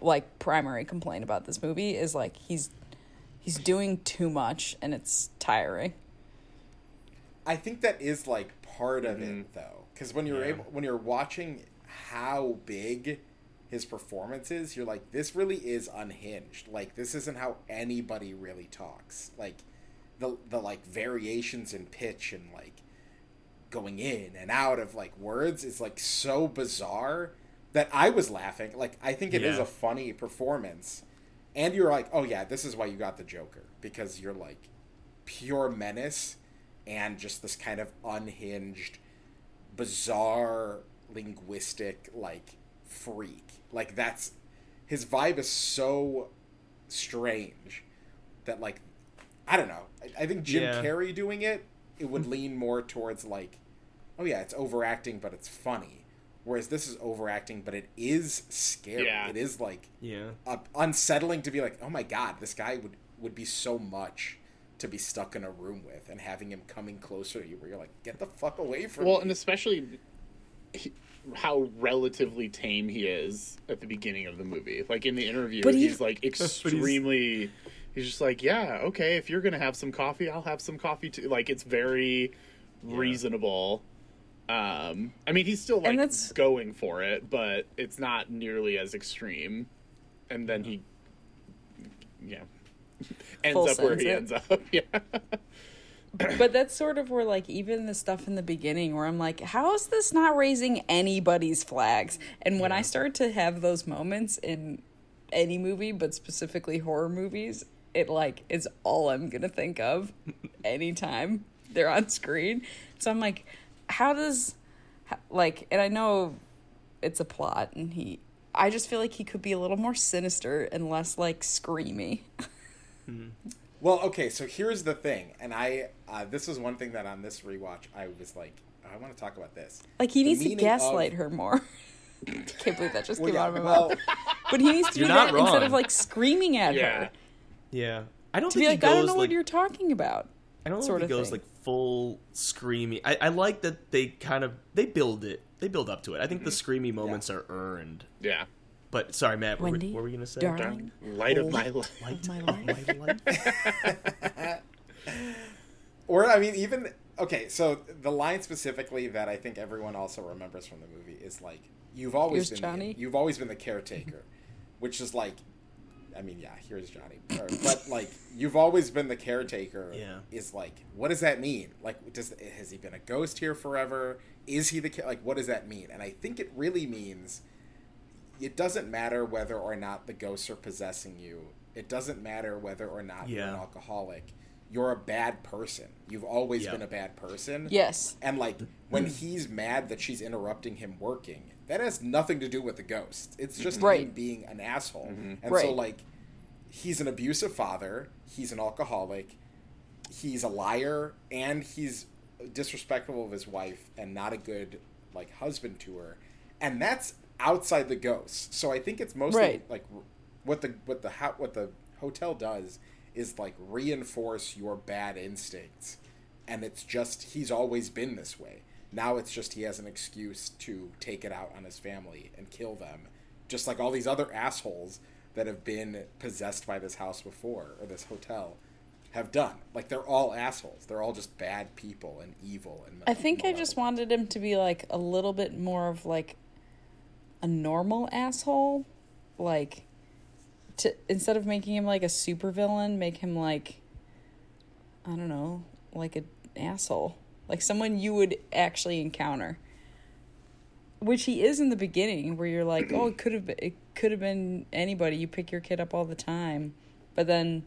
like primary complaint about this movie is like he's he's doing too much and it's tiring. I think that is like part of Mm-hmm. it though, because when you're Yeah. able, when you're watching how big his performance is, you're like, this really is unhinged. Like this isn't how anybody really talks. Like the the like variations in pitch and like going in and out of like words is like so bizarre that I was laughing. Like I think it is Yeah. a funny performance. And you're like, oh yeah, this is why you got the Joker because you're like pure menace and just this kind of unhinged, bizarre linguistic like freak. Like that's his vibe is so strange that like I don't know. I, I think Jim Yeah. Carrey doing it, it would lean more towards like, oh yeah, it's overacting, but it's funny. Whereas this is overacting, but it is scary. Yeah. It is like yeah. uh, unsettling to be like, oh my god, this guy would would be so much to be stuck in a room with, and having him coming closer to you, where you're like, get the fuck away from well me. and especially he, how relatively tame he is at the beginning of the movie like in the interview But he- he's like (laughs) extremely he's just like yeah okay if you're gonna have some coffee i'll have some coffee too. Like it's very reasonable. Um i mean he's still like that's- going for it but it's not nearly as extreme. And then he yeah (laughs) ends Full up where he it. ends up (laughs) yeah. But that's sort of where like even the stuff in the beginning where I'm like, how is this not raising anybody's flags? And when I start to have those moments in any movie, but specifically horror movies, it like is all I'm gonna think of anytime they're on screen. So I'm like, how does like, and I know it's a plot, and he, I just feel like he could be a little more sinister and less like screamy. Well, okay, so here's the thing, and I uh, this was one thing that on this rewatch I was like, I want to talk about this. Like he The needs to gaslight of- her more. (laughs) Can't believe that just Well, came yeah, out of my well, mouth. But he needs to You're do not that instead of like screaming at yeah her. Yeah. I don't To be think like, he I don't know like what you're talking about. I don't know sort if he goes thing. like full screamy. I, I like that they kind of they build it. They build up to it. I think the mm-hmm. screamy moments are earned. yeah But sorry, Matt. What, were- Wendy, what were you gonna say? darling. light of my life Light my of my life. (laughs) Or I mean, even okay. So the line specifically that I think everyone also remembers from the movie is like, "You've always Here's been Johnny. The, you've always been the caretaker," which is like, I mean, yeah, here's Johnny, but (laughs) like, you've always been the caretaker. Yeah. is like, what does that mean? Like, does has he been a ghost here forever? Is he the like? What does that mean? And I think it really means it doesn't matter whether or not the ghosts are possessing you. It doesn't matter whether or not you're an alcoholic. you're a bad person. You've always Yeah. been a bad person. Yes. And like when he's mad that she's interrupting him working, that has nothing to do with the ghost. It's just mm-hmm. Right. him being an asshole. Mm-hmm. And so like he's an abusive father, he's an alcoholic, he's a liar, and he's disrespectful of his wife and not a good like husband to her. And that's outside the ghost. So I think it's mostly Right. like what the what the ho- what the hotel does is like reinforce your bad instincts and it's just he's always been this way now it's just he has an excuse to take it out on his family and kill them just like all these other assholes that have been possessed by this house before or this hotel have done like they're all assholes they're all just bad people and evil and I think I just wanted him to be like a little bit more of like a normal asshole. Like to instead of making him like a supervillain, make him like I don't know, like an asshole. Like someone you would actually encounter. Which he is in the beginning where you're like, "Oh, it could have been it could have been anybody. You pick your kid up all the time." But then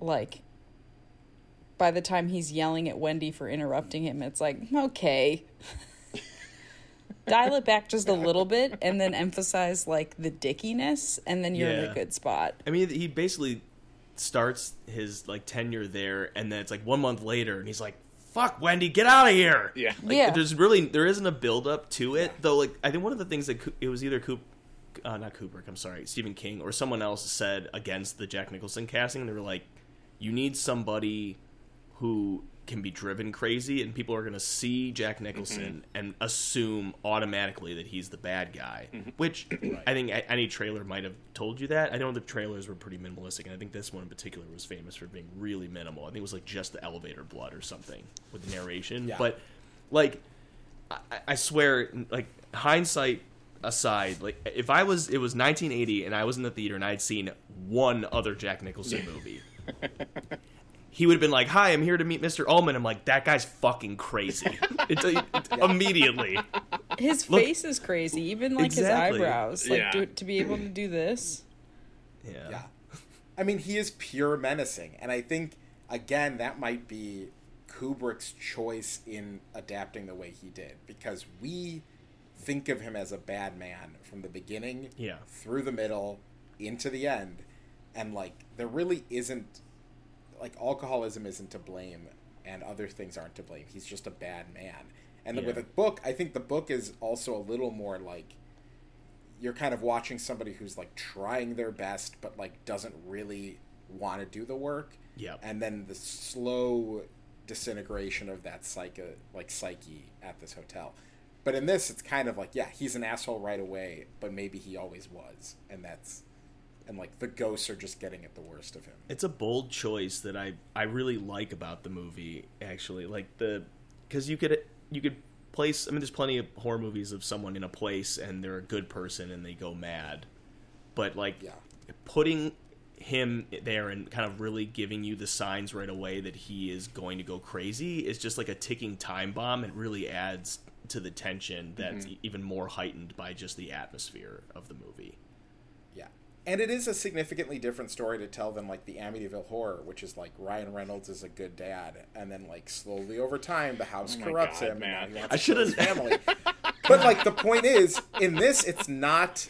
like by the time he's yelling at Wendy for interrupting him, it's like, okay. Dial it back just a little bit and then emphasize like the dickiness and then you're in a good spot. I mean, he basically starts his like tenure there, and then it's like one month later, and he's like, "Fuck, Wendy, get out of here!" Yeah. Like, Yeah. There's really there isn't a build up to it though. Like I think one of the things that it was either Coop, uh, not Kubrick, I'm sorry, Stephen King or someone else said against the Jack Nicholson casting. And they were like, "You need somebody who can be driven crazy, and people are going to see Jack Nicholson mm-hmm. and assume automatically that he's the bad guy." Mm-hmm. Which (clears throat) I think any trailer might have told you that. I know the trailers were pretty minimalistic, and I think this one in particular was famous for being really minimal. I think it was like just the elevator blood or something with the narration, Yeah. but like I, I swear, like hindsight aside, like if I was, it was 1980 and I was in the theater and I'd seen one other Jack Nicholson movie. (laughs) He would have been like, "Hi, I'm here to meet Mr. Ullman." I'm like, "That guy's fucking crazy." (laughs) It's, it's immediately. His Look- face is crazy, even like Exactly. his eyebrows. Like Yeah. do, to be able to do this. Yeah. Yeah. I mean, he is pure menacing. And I think, again, that might be Kubrick's choice in adapting the way he did. Because we think of him as a bad man from the beginning Yeah. through the middle into the end. And, like, there really isn't, like, alcoholism isn't to blame and other things aren't to blame. He's just a bad man. And with Yeah. a book, I think the book is also a little more like you're kind of watching somebody who's like trying their best but like doesn't really want to do the work Yep. and then the slow disintegration of that psyche like psyche at this hotel but in this it's kind of like yeah he's an asshole right away but maybe he always was and that's and like the ghosts are just getting at the worst of him. It's a bold choice that I I really like about the movie actually. Like the because you could you could place I mean there's plenty of horror movies of someone in a place and they're a good person and they go mad. But like Yeah. putting him there and kind of really giving you the signs right away that he is going to go crazy is just like a ticking time bomb. It really adds to the tension that's mm-hmm. even more heightened by just the atmosphere of the movie. Yeah. And it is a significantly different story to tell than like the Amityville horror, which is like Ryan Reynolds is a good dad, and then like slowly over time the house Oh corrupts God, him. man. And now he wants I to kill his should've- (laughs) family. but like the point is, in this, it's not,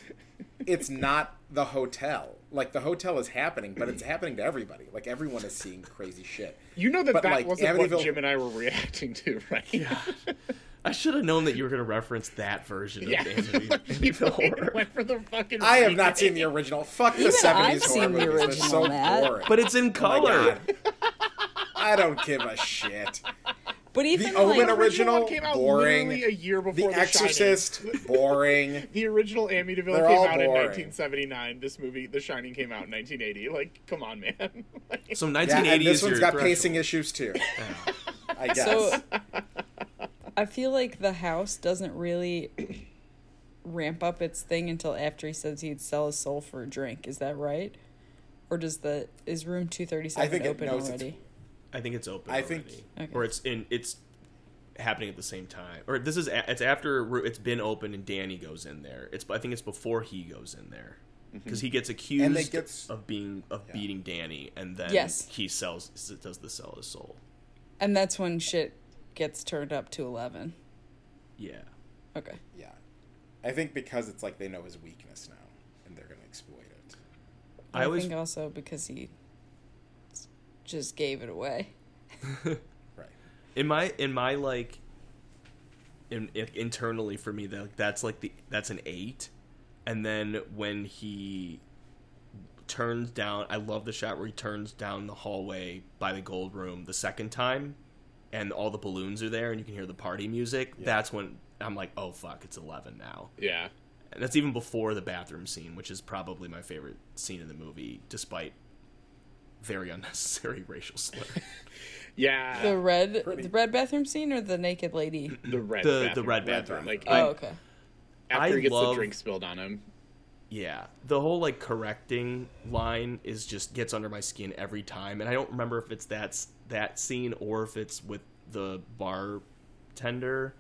it's not the hotel. Like the hotel is happening, but it's happening to everybody. Like everyone is seeing crazy shit. You know that But, that like, wasn't Amityville- what Jim and I were reacting to, right? (laughs) I should have known that you were going to reference that version of Yeah. Amityville (laughs) you (laughs) horror. (laughs) went for the fucking. I have not seen the original. Fuck the Even seventies I've horror seen the movies. They're so Matt. boring. But it's in Oh color. God. I don't give a shit. But even The Omen like, original, came out boring. literally a year before The, Exorcist, boring. The original Amityville They're came all out in 1979. This movie, The Shining, came out in 1980. Like, come on, man. Like, So Yeah, 1980 and this is one's your got threshold. pacing issues too. I guess. So I feel like the house doesn't really ramp up its thing until after he says he'd sell his soul for a drink. Is that right? Or does the is room two thirty seven I it open knows already? I think it's open. I think- Okay. or it's in it's happening at the same time. Or this is it's after it's been open and Danny goes in there. It's I think it's before he goes in there. Mm-hmm. because he gets accused they gets- of being of Yeah. beating Danny, and then Yes. he sells does the sell his soul. And that's when shit gets turned up to 11. Yeah, Okay. Yeah. I think because it's like they know his weakness now and they're going to exploit it. I I, always- think also because he just gave it away. (laughs) Right. in my in my like in, in- internally for me that that's like the that's an eight and then when he turns down i love the shot where he turns down the hallway by the gold room the second time and all the balloons are there and you can hear the party music that's when i'm like oh fuck it's 11 now Yeah. and that's even before the bathroom scene which is probably my favorite scene in the movie despite very (laughs) unnecessary racial slur (laughs) Yeah. The red Pretty. the red bathroom scene or the naked lady? the red the- the bathroom. red bathroom. Like Oh, I- okay. after I he gets love- the drink spilled on him. Yeah, the whole like correcting line is just gets under my skin every time, and I don't remember if it's that that scene or if it's with the bartender,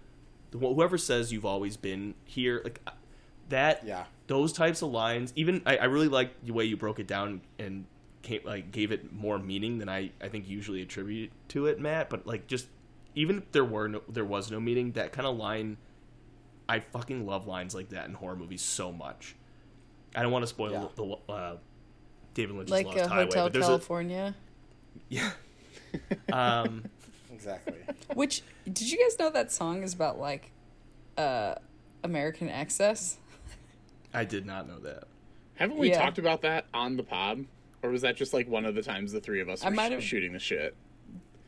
whoever says you've always been here, like uh, that. Yeah. those types of lines. Even I, I really like the way you broke it down and came, like gave it more meaning than I I think usually attribute to it, Matt. But like just even if there were no there was no meaning, that kind of line. I fucking love lines like that in horror movies so much. I don't want to spoil Yeah. the uh, David Lynch's Like Lost a Highway, Hotel but there's California. a yeah. Um, Exactly. Which did you guys know that song is about like uh American excess? I did not know that. Haven't we Yeah. talked about that on the pod? Or was that just like one of the times the three of us I were sh- shooting the shit?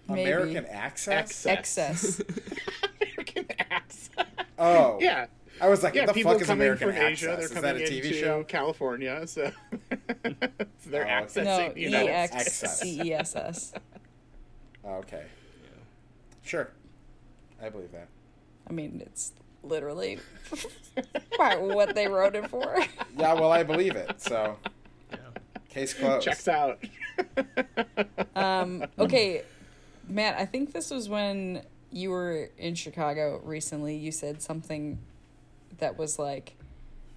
Maybe. American Access? Access. Excess. (laughs) American access. Oh. yeah. I I was like, Yeah, what the people fuck is coming American from Asia, Access? they're Is that coming a TV into show? California, so, so (laughs) they're Oh, accessing no, the E United X Excess. C S S. Oh, okay. Sure. I believe that. I mean, it's literally what they wrote it for. (laughs) Yeah, well, I believe it. So, Yeah. case closed. Checks out. (laughs) Um, okay, Matt, I think this was when you were in Chicago recently. You said something that was like,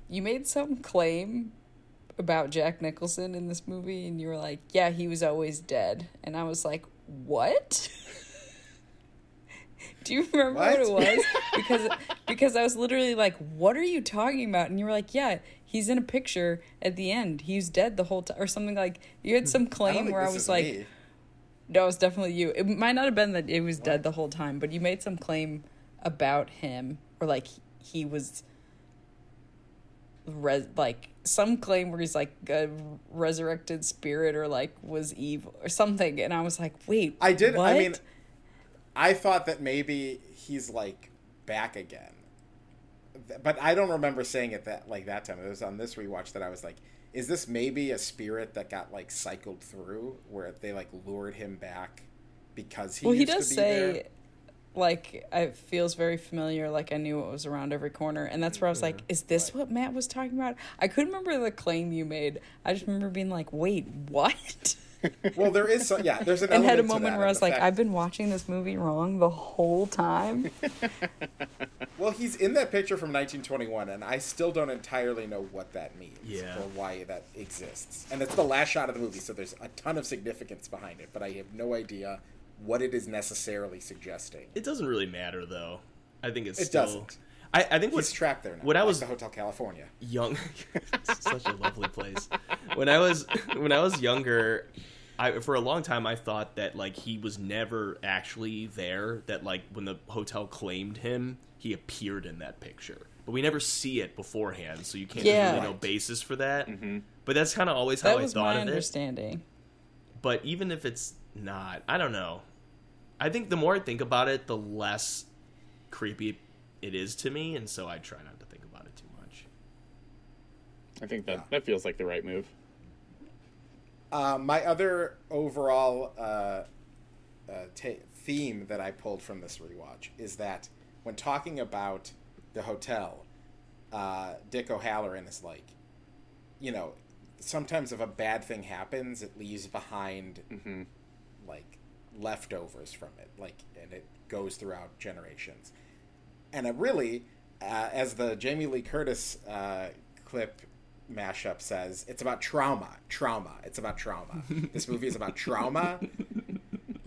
you made some claim about Jack Nicholson in this movie, and you were like, yeah, he was always dead. And I was like, what? (laughs) Do you remember what, it was? (laughs) Because because I was literally like, "What are you talking about?" And you were like, "Yeah, he's in a picture at the end. He's dead the whole time, or something like." You had some claim think where I was like, me. no, it's definitely you. It might not have been that it was dead the whole time, but you made some claim about him, or like he was, res- like some claim where he's like a resurrected spirit, or like was evil, or something. And I was like, wait, I did. What? I mean, I thought that maybe he's like back again, but I don't remember saying it that like that time. It was on this rewatch that I was like, "Is this maybe a spirit that got like cycled through, where they like lured him back because he well, he does to be say. there?" Like it feels very familiar. Like I knew it was around every corner, and that's where I was like, mm-hmm. "Is this Right. what Matt was talking about?" I couldn't remember the claim you made. I just remember being like, "Wait, what?" (laughs) Well, there is so yeah. There's an (laughs) and had a moment where I was like, fact- I've been watching this movie wrong the whole time. (laughs) Well, he's in that picture from 1921, and I still don't entirely know what that means Yeah. or why that exists. And it's the last shot of the movie, so there's a ton of significance behind it, but I have no idea what it is necessarily suggesting. It doesn't really matter though. I think it's It still. doesn't. I, I think He's what's trapped there now. when I like was- the Hotel California. young (laughs) such a lovely place when i was (laughs) when i was younger i for a long time i thought that like he was never actually there that like when the hotel claimed him he appeared in that picture but we never see it beforehand so you can't Yeah. there's really no basis for that Mm-hmm. but that's kind of always how That i was thought my of it understanding. but even if it's not i don't know i think the more i think about it the less creepy it is to me and so i try not to think about it too much I think that Yeah. that feels like the right move. Uh, my other overall uh, uh, ta- theme that I pulled from this rewatch is that when talking about the hotel, uh, Dick O'Halloran is like, you know, sometimes if a bad thing happens, it leaves behind Mm-hmm. like leftovers from it, like, and it goes throughout generations. And it really, uh, as the Jamie Lee Curtis uh, clip mashup says it's about trauma, trauma. It's about trauma. (laughs) this movie is about trauma.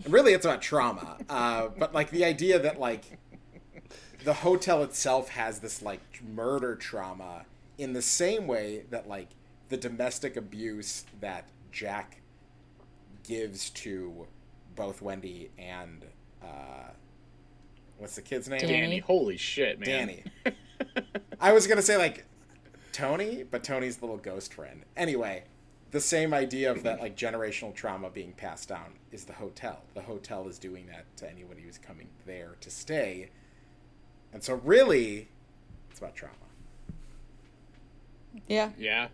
really, it's about trauma. Uh, but like the idea that like the hotel itself has this like murder trauma in the same way that like the domestic abuse that Jack gives to both Wendy and uh, what's the kid's name? Danny. Danny, holy shit, man. Danny. (laughs) I was gonna say like Tony, but Tony's the little ghost friend. Anyway, the same idea of that like generational trauma being passed down is the hotel. The hotel is doing that to anyone who's coming there to stay. And so really it's about trauma. Yeah. Yeah.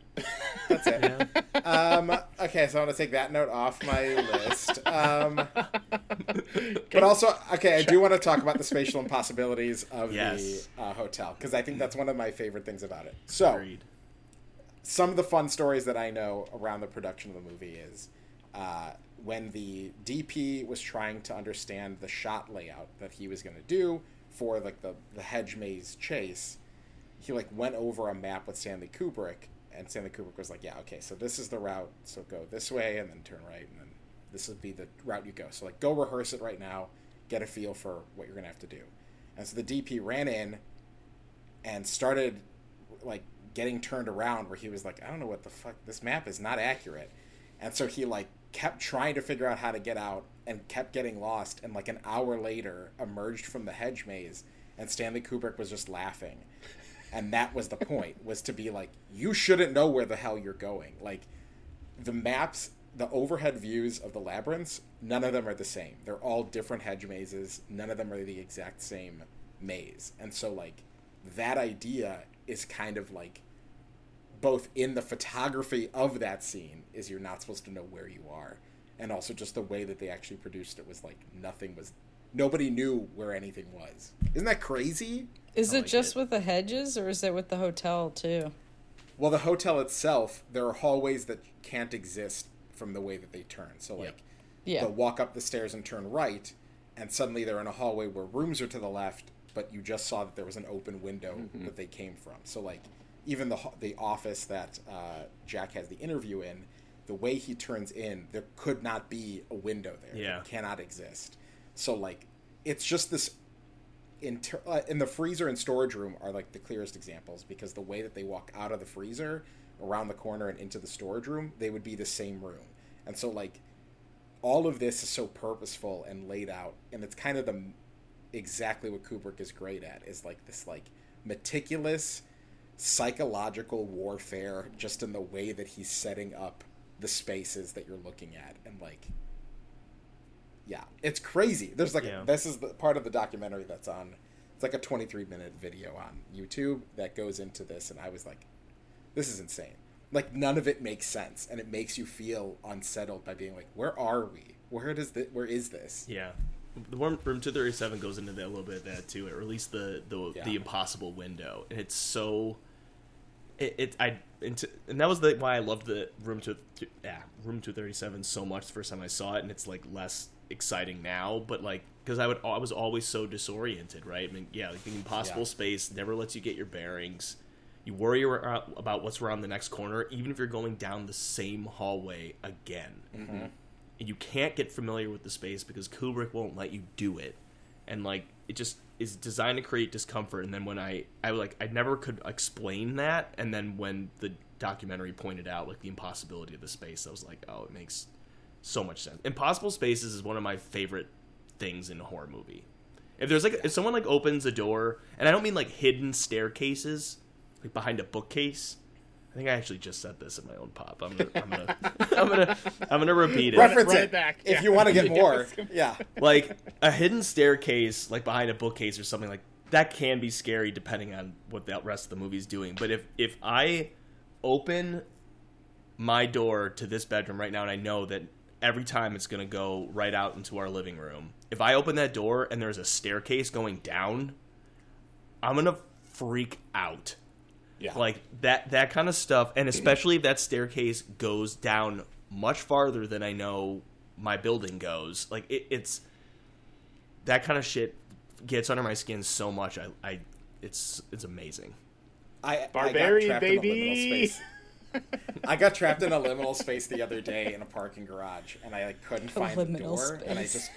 That's it. Um, okay, so I want to take that note off my list. Um, but also, okay, I do want to talk about the spatial impossibilities of Yes. the uh, hotel because I think that's one of my favorite things about it. So, Agreed. some of the fun stories that I know around the production of the movie is uh, when the DP was trying to understand the shot layout that he was going to do for like the, the hedge maze chase. He like went over a map with Stanley Kubrick, and Stanley Kubrick was like, "Yeah, okay, so this is the route. So go this way, and then turn right, and then this would be the route you go. So like, go rehearse it right now, get a feel for what you're gonna have to do." And so the DP ran in and started like getting turned around where he was like, I don't know what the fuck this map is not accurate. And so he like kept trying to figure out how to get out and kept getting lost and like an hour later emerged from the hedge maze and Stanley Kubrick was just laughing. And that was the point was to be like you shouldn't know where the hell you're going. Like the maps, the overhead views of the labyrinths, none of them are the same. They're all different hedge mazes. None of them are the exact same maze. And so like that idea is kind of like both in the photography of that scene is you're not supposed to know where you are and also just the way that they actually produced it was like nothing was nobody knew where anything was isn't that crazy Is I it like just it. with the hedges or is it with the hotel too? well the hotel itself there are hallways that can't exist from the way that they turn so like Yep. Yeah. they'll walk up the stairs and turn right and suddenly they're in a hallway where rooms are to the left but you just saw that there was an open window that they came from so like even the the office that uh, jack has the interview in the way he turns in there could not be a window there Yeah. it cannot exist so like it's just this inter- uh, in the freezer and storage room are like the clearest examples because the way that they walk out of the freezer around the corner and into the storage room they would be the same room. And so like all of this is so purposeful and laid out and it's kind of the exactly what kubrick is great at is like this like meticulous psychological warfare just in the way that he's setting up the spaces that you're looking at and like yeah it's crazy there's like Yeah. this is the part of the documentary that's on it's like a 23 minute video on youtube that goes into this and i was like this is insane like none of it makes sense and it makes you feel unsettled by being like where are we where does this where is this Yeah. The room, room 237 goes into that a little bit of that too. Or at least the the, Yeah. the impossible window, and it's so. It, it I into, and that was the why I loved the room to yeah room 237 so much the first time I saw it, and it's like less exciting now, but like because I would I was always so disoriented, right? I mean, yeah, like the impossible Yeah. space never lets you get your bearings. You worry uh, about what's around the next corner, even if you're going down the same hallway again mm-hmm. and you can't get familiar with the space because Kubrick won't let you do it, and like it just is designed to create discomfort. And then when I I like I never could explain that, and then when the documentary pointed out like the impossibility of the space, I was like, oh, it makes so much sense. Impossible spaces is one of my favorite things in a horror movie. If there's like if someone like opens a door, and I don't mean like hidden staircases, like behind a bookcase. I think I actually just said this in my own pop. I'm gonna, I'm gonna, (laughs) I'm gonna, I'm gonna repeat it. reference run it it back. if Yeah. you want to get (laughs) more yeah like a hidden staircase, like behind a bookcase or something like that, can be scary depending on what the rest of the movie's doing. But if if I open my door to this bedroom right now, and I know that every time it's gonna go right out into our living room, if I open that door and there's a staircase going down, I'm gonna freak out. Yeah. Like that that kind of stuff and especially if that staircase goes down much farther than i know my building goes. Like it, it's that kind of shit gets under my skin so much i, I it's it's amazing. I, I got Barbarian, trapped in a baby. (laughs) space. I got trapped in a liminal space the other day in a parking garage, and I like couldn't A find the liminal door, and I just,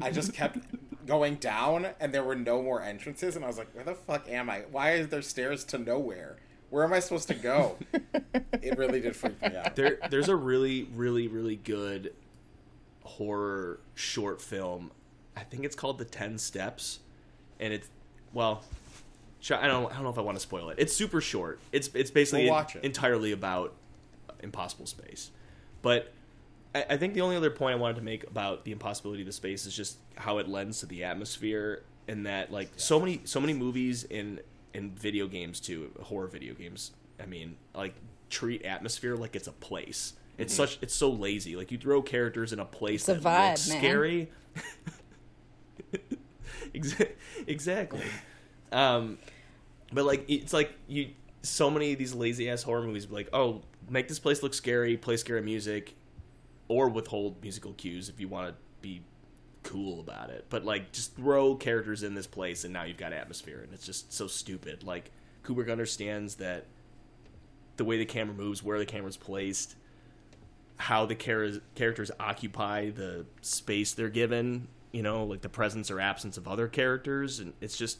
I just kept going down, and there were no more entrances, and I was like, "Where the fuck am I? Why is there stairs to nowhere? Where am I supposed to go?" (laughs) it really did freak me out. there there's a really really really good horror short film i think it's called the 10 steps and it's well sh- i don't i don't know if i want to spoil it. It's super short. It's it's basically We'll watch it. entirely about impossible space. But I, I think the only other point i wanted to make about the impossibility of the space is just how it lends to the atmosphere and that like so many so many movies in in video games too horror video games i mean like treat atmosphere like it's a place. It's such it's so lazy. Like you throw characters in a place It's a that vibe, looks man. scary. (laughs) Exactly. (laughs) Um but like it's like you so many of these lazy ass horror movies like oh make this place look scary play scary music or withhold musical cues if you want to be cool about it. But like just throw characters in this place and now you've got atmosphere and it's just so stupid. Like kubrick understands that the way the camera moves where the camera's placed how the char- characters occupy the space they're given you know like the presence or absence of other characters and it's just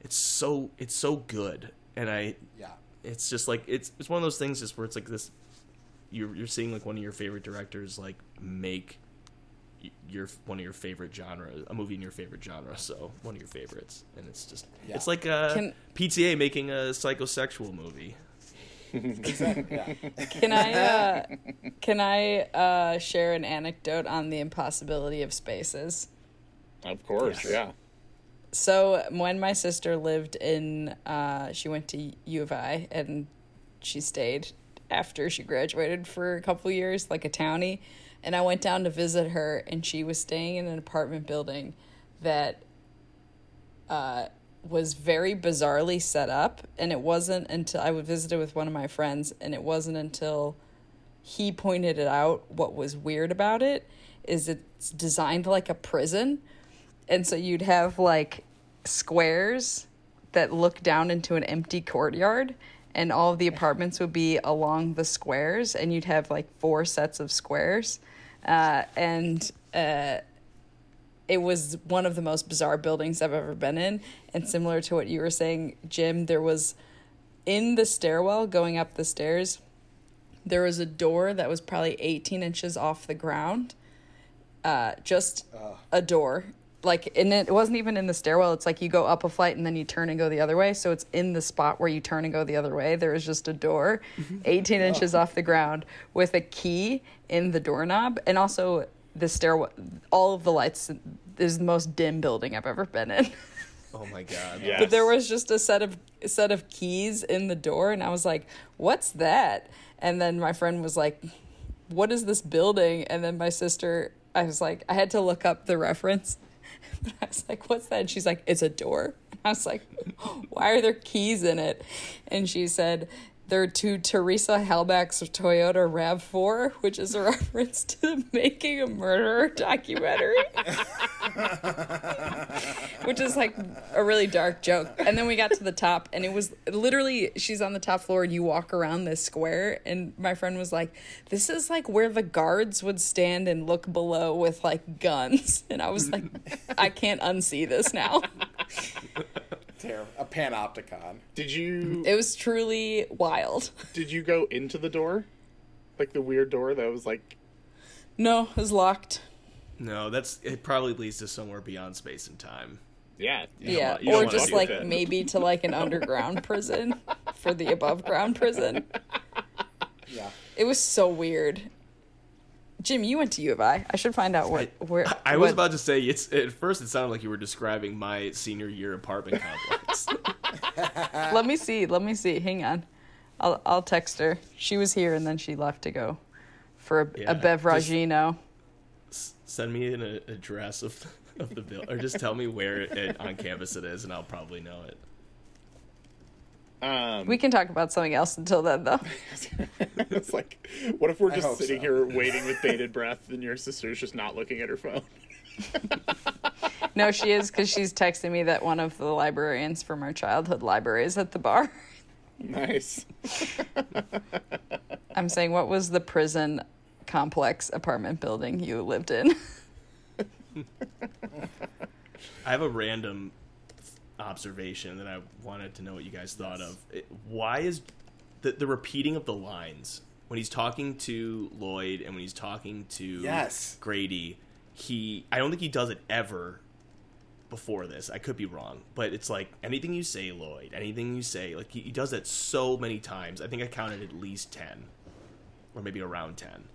it's so it's so good and i Yeah, it's just like it's it's one of those things just where it's like this you're you're seeing like one of your favorite directors like make your one of your favorite genres, a movie in your favorite genre so one of your favorites and it's just Yeah. it's like a Can- PTA making a psychosexual movie exactly. Yeah. (laughs) Can I uh, can I uh, share an anecdote on the impossibility of spaces? Of course, Yes. yeah. So when my sister lived in, uh, she went to U of I and she stayed after she graduated for a couple years, like a townie. And I went down to visit her, and she was staying in an apartment building that uh, was very bizarrely set up. And it wasn't until I visited with one of my friends, and it wasn't until he pointed it out what was weird about it is it's designed like a prison and so you'd have like squares that look down into an empty courtyard and all of the apartments would be along the squares and you'd have like four sets of squares. Uh, and uh, it was one of the most bizarre buildings i've ever been in. And similar to what you were saying jim there was in the stairwell going up the stairs there was a door that was probably 18 inches off the ground. Uh, just a door like and it wasn't even in the stairwell. It's like you go up a flight and then you turn and go the other way. So it's in the spot where you turn and go the other way. There was just a door mm-hmm. 18 inches off the ground with a key in the doorknob. And also the stairwell all of the lights is the most dim building i've ever been in. (laughs) Oh my god. Yeah. (laughs) but there was just a set of a set of keys in the door and i was like what's that? And then my friend was like what is this building? And then my sister i was like i had to look up the reference (laughs) but i was like what's that? And she's like it's a door. (laughs) I was like why are there keys in it? And she said they're to Teresa Halbach's Toyota RAV4, which is a (laughs) reference to the making a murderer documentary (laughs) which is like a really dark joke. And then we got to the top, and it was literally she's on the top floor, and you walk around this square. And my friend was like, "This is like where the guards would stand and look below with like guns." And I was like, "I can't unsee this now." (laughs) Ter- a panopticon. Did you It was truly wild. (laughs) did you go into the door? Like the weird door that was like No, it was locked. no that's it probably leads to somewhere beyond space and time yeah. yeah, want- or just like that. maybe to like an underground (laughs) prison for the above ground prison. Yeah. It was so weird. Jim, you went to U of I. I should find out what where. I was what- about to say it's at first it sounded like you were describing my senior year apartment complex. (laughs) (laughs) Let me see. Let me see. Hang on. I'll I'll text her. She was here and then she left to go for a, Yeah, a beveragino. Send me an address of of the bill, or just tell me where it, on campus it is, and I'll probably know it. Um We can talk about something else until then, though. (laughs) it's like what if we're just sitting so. here (laughs) waiting with bated breath and your sister's just not looking at her phone? (laughs) No, she is because she's texting me that one of the librarians from our childhood library is at the bar. Nice. I'm saying, what was the prison complex apartment building you lived in? I have a random observation that I wanted to know what you guys thought of. It, why is the the repeating of the lines when he's talking to Lloyd and when he's talking to Yes. Grady? He I don't think he does it ever before this. I could be wrong, but it's like anything you say, Lloyd, anything you say, like he, he does that so many times. I think I counted at least ten, or maybe around ten.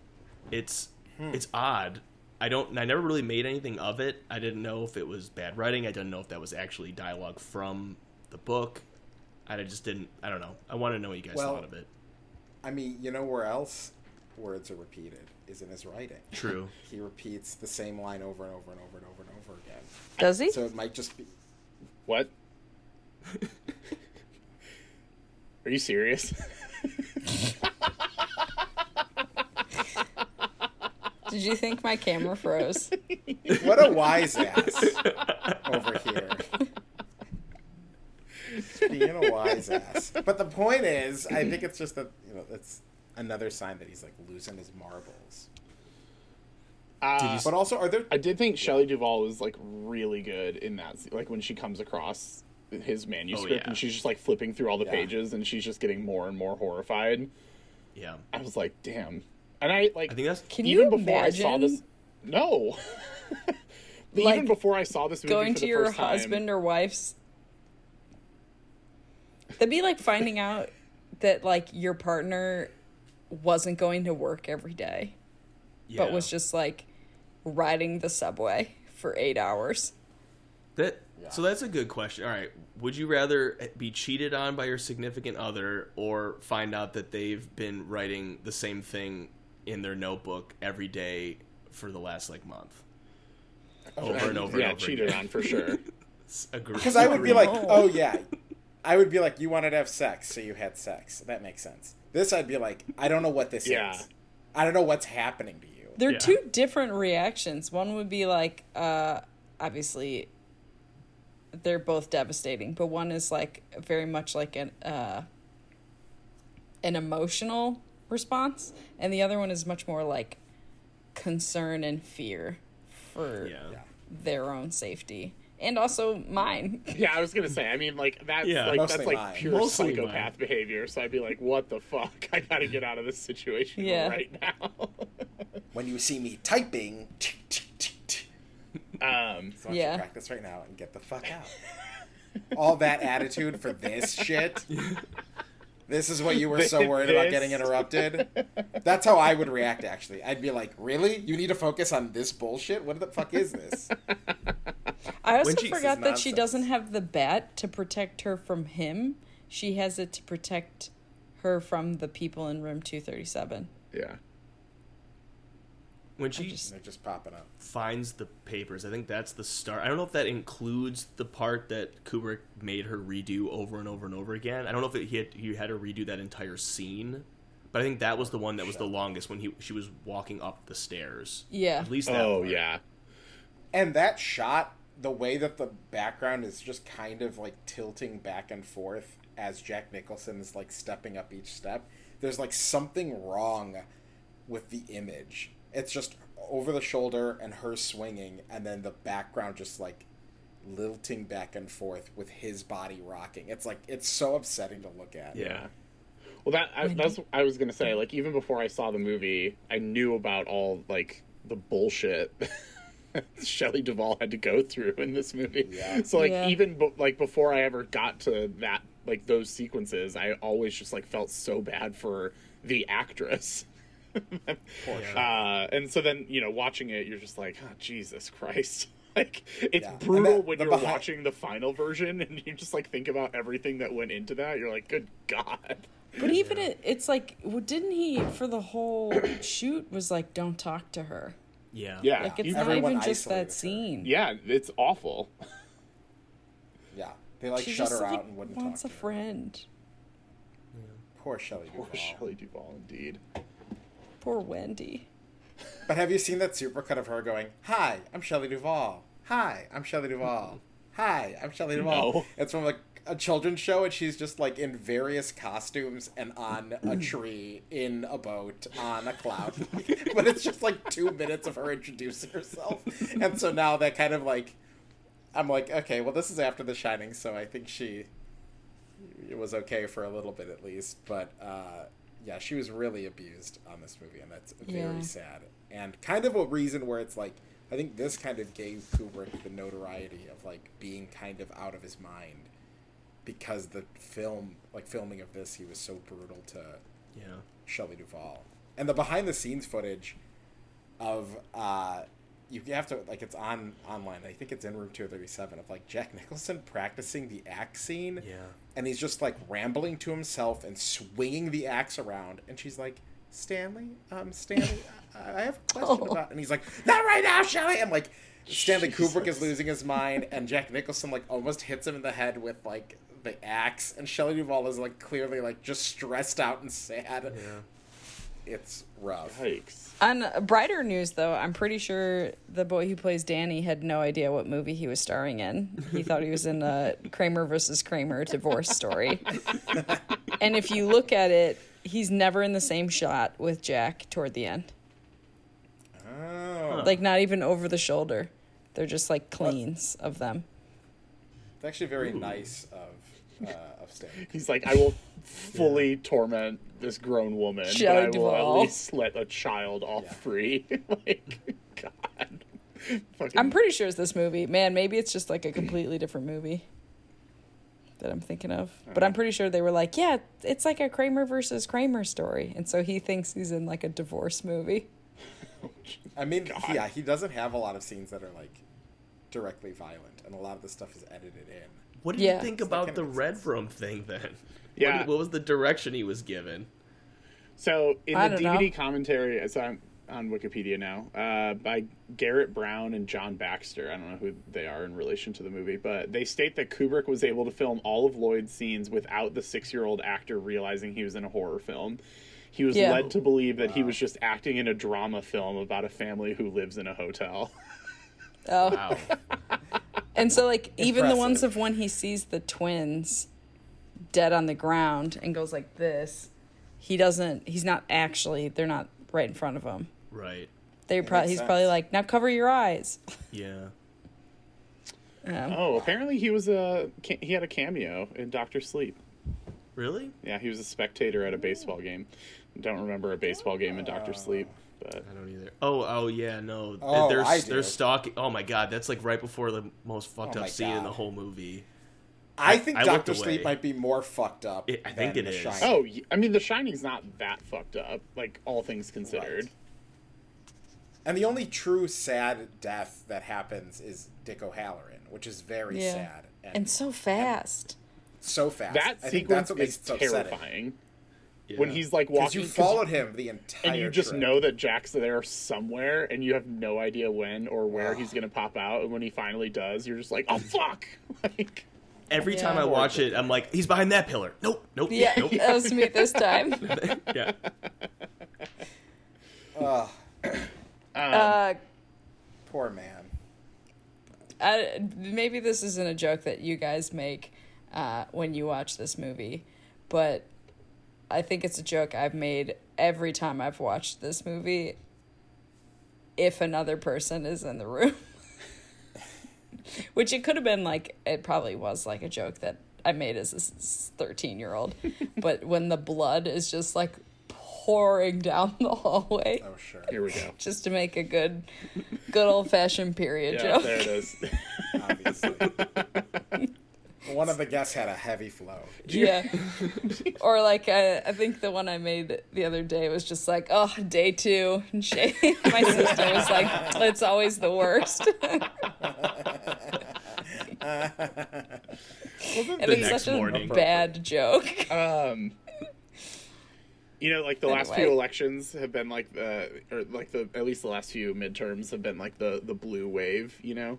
It's hmm. it's odd. I don't. I never really made anything of it. I didn't know if it was bad writing. I didn't know if that was actually dialogue from the book. I just didn't. I don't know. I want to know what you guys Well- thought of it. I mean, you know where else words are repeated is in his writing. True. (laughs) He repeats the same line over and over and over and over and over again. Does he? So it might just be. What? (laughs) Are you serious? (laughs) Did you think my camera froze? (laughs) What a wise ass over here. Being a wise ass. But the point is, I think it's just that you know it's another sign that he's like losing his marbles. Uh, But also, are there? I did think Shelley Duvall was like really good in that. se- Like when she comes across his manuscript yeah. and she's just like flipping through all the Yeah. pages and she's just getting more and more horrified. Yeah. I was like, damn. And I like I think that's Can even you before imagine I saw this. No. (laughs) Like, even before I saw this movie going for to the your first time, husband or wife's? That'd be like finding out that like your partner wasn't going to work every day, but was just like riding the subway for eight hours. That so that's a good question. All right, would you rather be cheated on by your significant other or find out that they've been writing the same thing in their notebook every day for the last like month? Over and over yeah, and over cheated again. on for sure. (laughs) (laughs) Because I would be like, oh (laughs) yeah, I would be like, you wanted to have sex, so you had sex. That makes sense. This, I'd be like, I don't know what this Yeah. is. I don't know what's happening to you. They're Yeah. two different reactions. One would be like, uh, obviously, they're both devastating, but one is like very much like an uh, an emotional response, and the other one is much more like concern and fear for yeah. Yeah. their own safety and also mine. (laughs) Yeah, I was gonna say. I mean, like that's Yeah. like that's like mine. pure Mostly psychopath mine. behavior. So I'd be like, "What the fuck? (laughs) I gotta get out of this situation Yeah. right now." (laughs) When you see me typing, um, so I want you Yeah. to practice right now and get the fuck out. All that attitude for this shit. This is what you were (laughs) so worried about getting interrupted. That's how I would react. Actually, I'd be like, "Really? You need to focus on this bullshit? What the fuck is this?" I also When she- forgot that she doesn't have the bat to protect her from him. She has it to protect her from the people in room 237. yeah. When she just- They're just popping up. finds the papers, I think that's the start. I don't know if that includes the part that Kubrick made her redo over and over and over again. I don't know if it, he had he had her redo that entire scene, but I think that was the one that was the longest when he she was walking up the stairs. Yeah. At least that Oh part. yeah. And that shot, the way that the background is just kind of like tilting back and forth as Jack Nicholson is like stepping up each step, there's like something wrong with the image. It's just over the shoulder and her swinging, and then the background just like lilting back and forth with his body rocking. It's like it's so upsetting to look at. Yeah. Well, that I, that's what I was gonna say. Like even before I saw the movie, I knew about all like the bullshit (laughs) Shelley Duvall had to go through in this movie. Yeah. So like Yeah. even be, like before I ever got to that like those sequences, I always just like felt so bad for the actress. (laughs) Poor. Uh, and so then you know watching it, you're just like, oh, Jesus Christ. (laughs) Like it's Yeah. Brutal that- when you're behind- watching the final version and you just like think about everything that went into that. You're like, good God. But even it, it's like, well, didn't he for the whole shoot was like, don't talk to her. Yeah. Yeah. Like it's You- not even just that her. scene. Yeah, it's awful. (laughs) Yeah. They like she shut just her like out and wouldn't wants talk a to her. friend. Poor Shelley Poor Duvall. Shelley Duvall, indeed. Poor Wendy. But have you seen that supercut of her going, "Hi, I'm Shelley Duvall. Hi, I'm Shelley Duvall. Hi, I'm Shelley Duvall." No. It's from like a children's show and she's just like in various costumes and on a (clears throat) tree in a boat on a cloud (laughs) but it's just like two minutes of her introducing herself and so now that kind of like i'm like okay well this is after the shining so i think she it was okay for a little bit at least but uh yeah she was really abused on this movie and that's very Yeah. sad and kind of a reason where it's like i think this kind of gave kubrick the notoriety of like being kind of out of his mind because the film like filming of this he was so brutal to Yeah. Shelley Duvall. And the behind the scenes footage of uh you have to like it's on online. I think it's in room 237 of like Jack Nicholson practicing the axe scene. Yeah. And he's just like rambling to himself and swinging the axe around and she's like Stanley, um Stanley, I I have a question (laughs) Oh. about and he's like not right now, Shelley. And like Stanley Kubrick is losing his mind and Jack Nicholson like almost hits him in the head with like the axe and Shelley Duvall is like clearly like just stressed out and sad Yeah. It's rough. Yikes. On brighter news, though, I'm pretty sure the boy who plays Danny had no idea what movie he was starring in. He thought he was in a Kramer versus Kramer divorce story. (laughs) and if you look at it, he's never in the same shot with Jack toward the end. Oh, Like, not even over the shoulder. They're just like cleans of them. it's actually very nice of uh, of Stanley. He's like, I will (laughs) fully torment this grown woman, Shelley but I will Duvall. at least let a child off Yeah. free. (laughs) like, God. Fucking, I'm pretty sure it's this movie. Man, maybe it's just like a completely different movie that I'm thinking of. But I'm pretty sure they were like, yeah, it's like a Kramer versus Kramer story. And so he thinks he's in like a divorce movie. I mean, God. yeah, he doesn't have a lot of scenes that are like directly violent, and a lot of the stuff is edited in. What did Yeah. you think So about the red sense. room thing then? Yeah. What, what was the direction he was given? So in I the DVD know. commentary, so I'm on Wikipedia now, uh, by Garrett Brown and John Baxter. I don't know who they are in relation to the movie, but they state that Kubrick was able to film all of Lloyd's scenes without the six-year-old actor realizing he was in a horror film. He was Yeah. led to believe that he was just acting in a drama film about a family who lives in a hotel. (laughs) Oh. Wow. (laughs) And so, like, even the ones of when he sees the twins dead on the ground and goes like this, he doesn't, he's not actually, they're not right in front of him. right. They That probably, he's sense. probably like, now cover your eyes. (laughs) Yeah. Um, Oh, apparently he was a he had a cameo in Doctor Sleep. Really? Yeah, he was a spectator at a baseball game. Don't remember a baseball game in Doctor Sleep, but I don't either. Oh, oh yeah, no. Oh, they're I do. they're stalking. Oh my god, that's like right before the most fucked Oh up scene in the whole movie. I think I Doctor Sleep away. might be more fucked up. It- I think than it The is. Shining. oh, I mean, The Shining's not that fucked up, like all things considered. Right. And the only true sad death that happens is Dick O'Halloran, which is very Yeah. sad and, and so fast. so fast. That I sequence that's what makes is so terrifying. Yeah. When he's like Because walking, you 'cause- followed him the entire time and you just trip. know that Jack's there somewhere, and you have no idea when or where Ugh. he's gonna pop out. And when he finally does, you're just like, "Oh fuck!" (laughs) like, Every Yeah. time I watch it, I'm like, he's behind that pillar. Nope, nope, Yeah, nope. that was me this time. (laughs) yeah. (laughs) Ugh, (clears throat) um, Uh, poor man. I, maybe this isn't a joke that you guys make uh, when you watch this movie, but I think it's a joke I've made every time I've watched this movie. If another person is in the room, (laughs) which it could have been like, it probably was like a joke that I made as a thirteen year old, (laughs) but when the blood is just like pouring down the hallway, Oh sure. here we go. just to make a good, good old fashioned period Yeah, joke. there it is. (laughs) (laughs) Obviously. One of the guests had a heavy flow. Yeah. (laughs) or like I, I think the one I made the other day was just like, oh, day two. And Shay, (laughs) my sister was like, it's always the worst. (laughs) and The it's such a morning. bad joke. um you know like the last few elections have been like the or like the at least the last few midterms have been like the the blue wave you know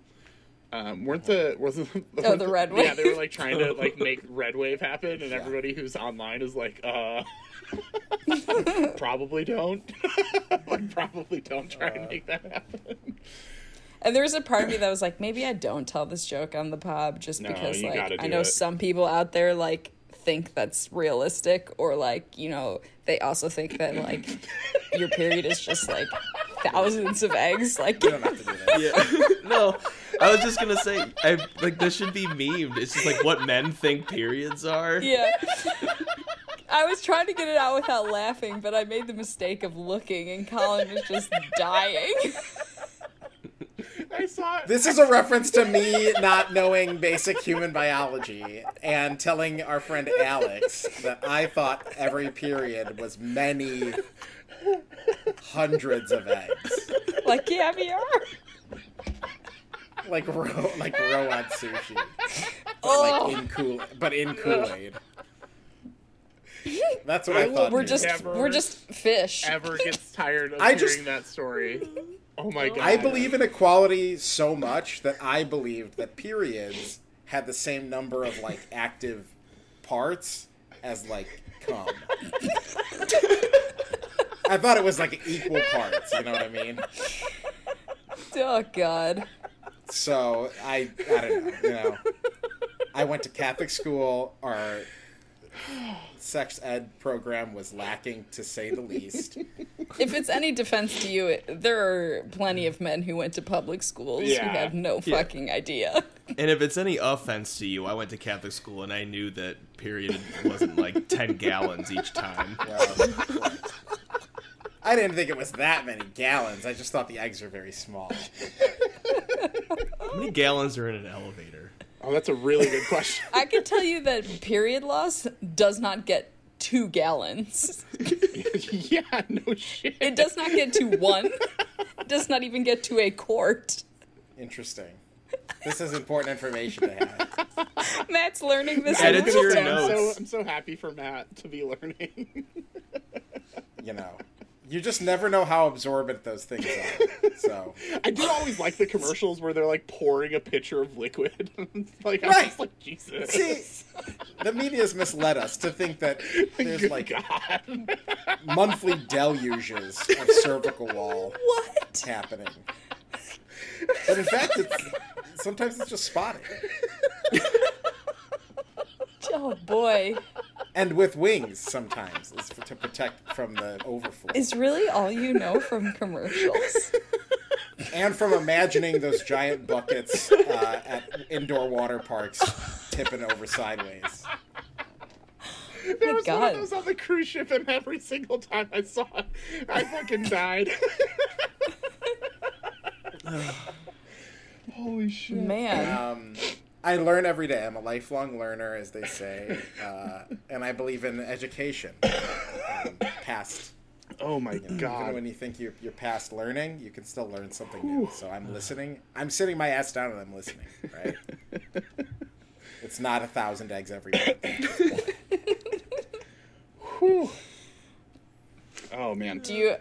um weren't the wasn't Oh, the red wave? yeah they were like trying to like make (laughs) red wave happen and everybody who's online is like uh (laughs) probably don't (laughs) like probably don't try and make that happen And there was a part of me that was like, maybe I don't tell this joke on the pub just No, because like I know it. some people out there like think that's realistic or like, you know, they also think that like your period is just like thousands of eggs. Like You don't have to do that. Yeah. no, I was just gonna say, I like this should be memed. It's just like what men think periods are. Yeah. I was trying to get it out without laughing, but I made the mistake of looking and Colin was just dying. I saw it. This is a reference to me not knowing basic human biology and telling our friend Alex that I thought every period was many hundreds of eggs. like caviar. (laughs) Like roe like roe on sushi. But Oh. like in Kool but in Kool-Aid. (laughs) That's what I, I thought. We're just Never we're just fish. ever gets (laughs) tired of I hearing just- that story. Oh my god. I believe in equality so much that I believed that periods had the same number of like active parts as like cum. I thought it was like equal parts, you know what I mean? Oh god. So I I don't know, you know. I went to Catholic school. Our sex ed program was lacking to say the least. If it's any defense to you, it, there are plenty of men who went to public schools who have no Yeah. fucking idea. And if it's any offense to you, I went to Catholic school and I knew that period wasn't like ten gallons each time. Well, I didn't think it was that many gallons. I just thought the eggs were very small. How many gallons are in an elevator? Oh, that's a really good question. I can tell you that period loss does not get two gallons. (laughs) yeah, no shit. It does not get to one. It does not even get to a quart. Interesting. This is important information to have. Matt's learning this. Add in it to your real time. I'm so, notes. I'm so happy for Matt to be learning. You know, you just never know how absorbent those things are. So, (laughs) I do always like the commercials where they're like pouring a pitcher of liquid. (laughs) like, I'm Right. just like, Jesus. see, the media's misled us to think that (laughs) there's Good like monthly deluges of cervical wall What? happening. But in fact, it's, sometimes it's just spotting. (laughs) Oh boy. And with wings sometimes, is for, to protect from the overflow. Is really all you know from commercials? (laughs) and from imagining those giant buckets uh, at indoor water parks tipping over sideways. There was one of those on the cruise ship, and every single time I saw it, I fucking died. (laughs) Holy shit. Man. Um, I learn every day. I'm a lifelong learner, as they say, uh, and I believe in education. Um, past, Oh my even god. when you think you're, you're past learning, you can still learn something new. So I'm listening. I'm sitting my ass down and I'm listening. Right? (laughs) It's not a thousand eggs every month. (laughs) Whew. Oh man. Do you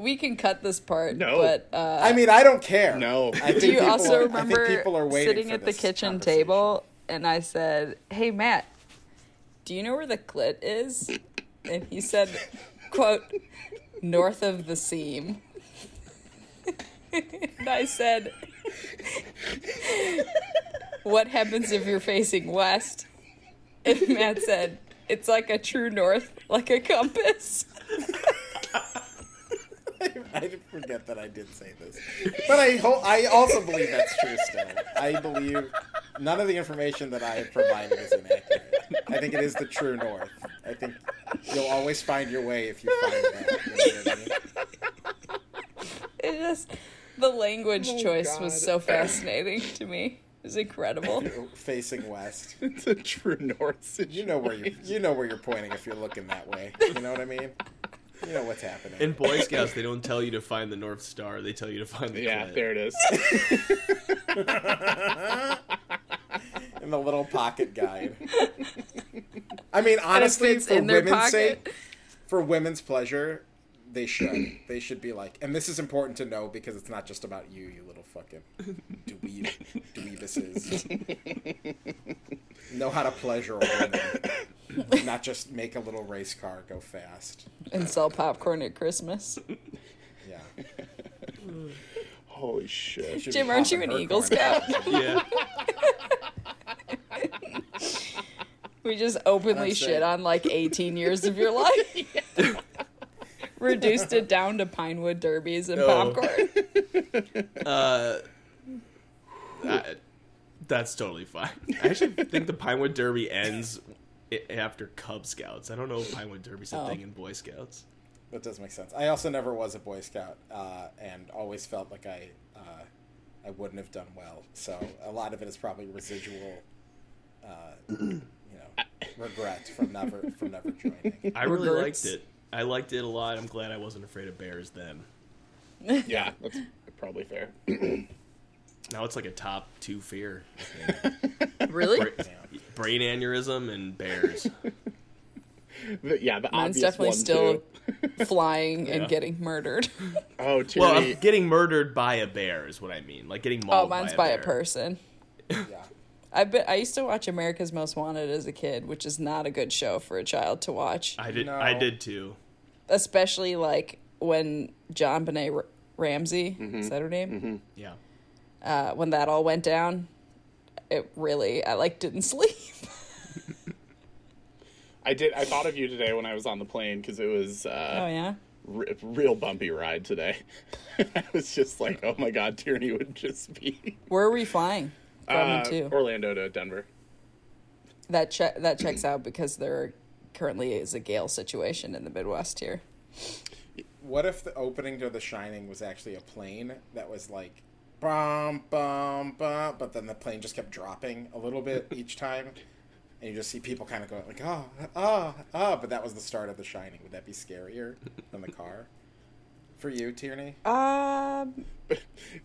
we can cut this part, No. but uh I mean, I don't care. No. I think do you people also are- remember I think people are waiting sitting at the kitchen table and I said, "Hey Matt, do you know where the clit is?" And he said, (laughs) "Quote, north of the seam." and I said, "What happens if you're facing west?" And Matt said, "It's like a true north, like a compass." (laughs) (laughs) I did forget that I did say this, but I ho- I also believe that's true. Still, I believe none of the information that I have provided is inaccurate. I think it is the true north. I think you'll always find your way if you find that. You know I mean? It just the language Oh, choice was so fascinating to me. It was incredible. (laughs) Facing west, (laughs) It's a true north situation. you know where you you know where you're pointing if you're looking that way. You know what I mean? You know what's happening. In Boy Scouts, they don't tell you to find the North Star; they tell you to find the Yeah, clit. there it is. (laughs) in the little pocket guide. I mean, honestly, for in their women's sake, for women's pleasure, they should. they should be like, and this is important to know because it's not just about you, you little fucking dweeb, dweebuses. (laughs) know how to pleasure a woman, not just make a little race car go fast. and sell popcorn at Christmas. Yeah. (laughs) Holy shit! Jim, aren't you an her Eagle. Scout? Yeah. (laughs) We just openly That's shit on like 18 years of your life. (laughs) Reduced it down to Pinewood derbies and Oh. popcorn. Uh, I- that's totally fine. I actually think the Pinewood Derby ends i- after Cub Scouts. I don't know if Pinewood Derby's a Oh. thing in Boy Scouts. That does make sense. I also never was a Boy Scout, uh, and always felt like I uh, I wouldn't have done well. So a lot of it is probably residual, uh, you know, (coughs) regret from never from never joining. I really Regrets. liked it. I liked it a lot. I'm glad I wasn't afraid of bears then. (laughs) Yeah, that's probably fair. Now it's like a top two fear. I think. (laughs) Really? Bra- brain aneurysm and bears. (laughs) The- yeah, the Mine's obvious definitely one, still too. (laughs) flying Yeah. and getting murdered. (laughs) Oh, Well, I'm getting murdered by a bear is what I mean. Like getting mauled Oh, mine's by, by a, a person. Yeah. I bet I used to watch America's Most Wanted as a kid, which is not a good show for a child to watch, I did. No. I did too. especially like when JonBenét R- Ramsey Mm-hmm. is that her name? Yeah. Uh, when that all went down, it really I like didn't (laughs) sleep. I did. I thought of you today when I was on the plane because it was oh uh, yeah. re- real bumpy ride today. (laughs) I was just like, oh my god, Tierney would just be Where are we flying from uh, to? Orlando to Denver. That che- that checks out because there currently is a gale situation in the Midwest here. What if the opening to The Shining was actually a plane that was like, bum bum bum, but then the plane just kept dropping a little bit (laughs) each time, and you just see people kind of going like, oh, oh, oh, but that was the start of The Shining. Would that be scarier than the car? For you, Tierney? Um, But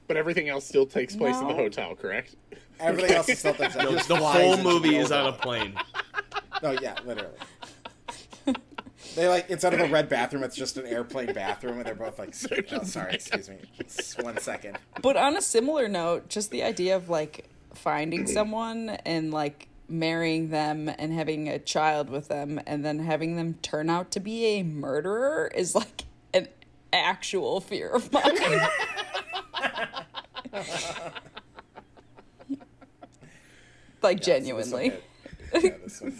but everything else still takes place in the hotel, correct? Everything else is still The, (laughs) just the whole movie is on a plane. No, (laughs) oh, yeah, literally. They like instead of a red (laughs) bathroom, it's just an airplane bathroom, and they're both like, "Oh, sorry, excuse me, Just one second. but on a similar note, just the idea of like finding (clears throat) someone and like marrying them and having a child with them and then having them turn out to be a murderer is like an actual fear of mine. (laughs) like genuinely. Yeah, this one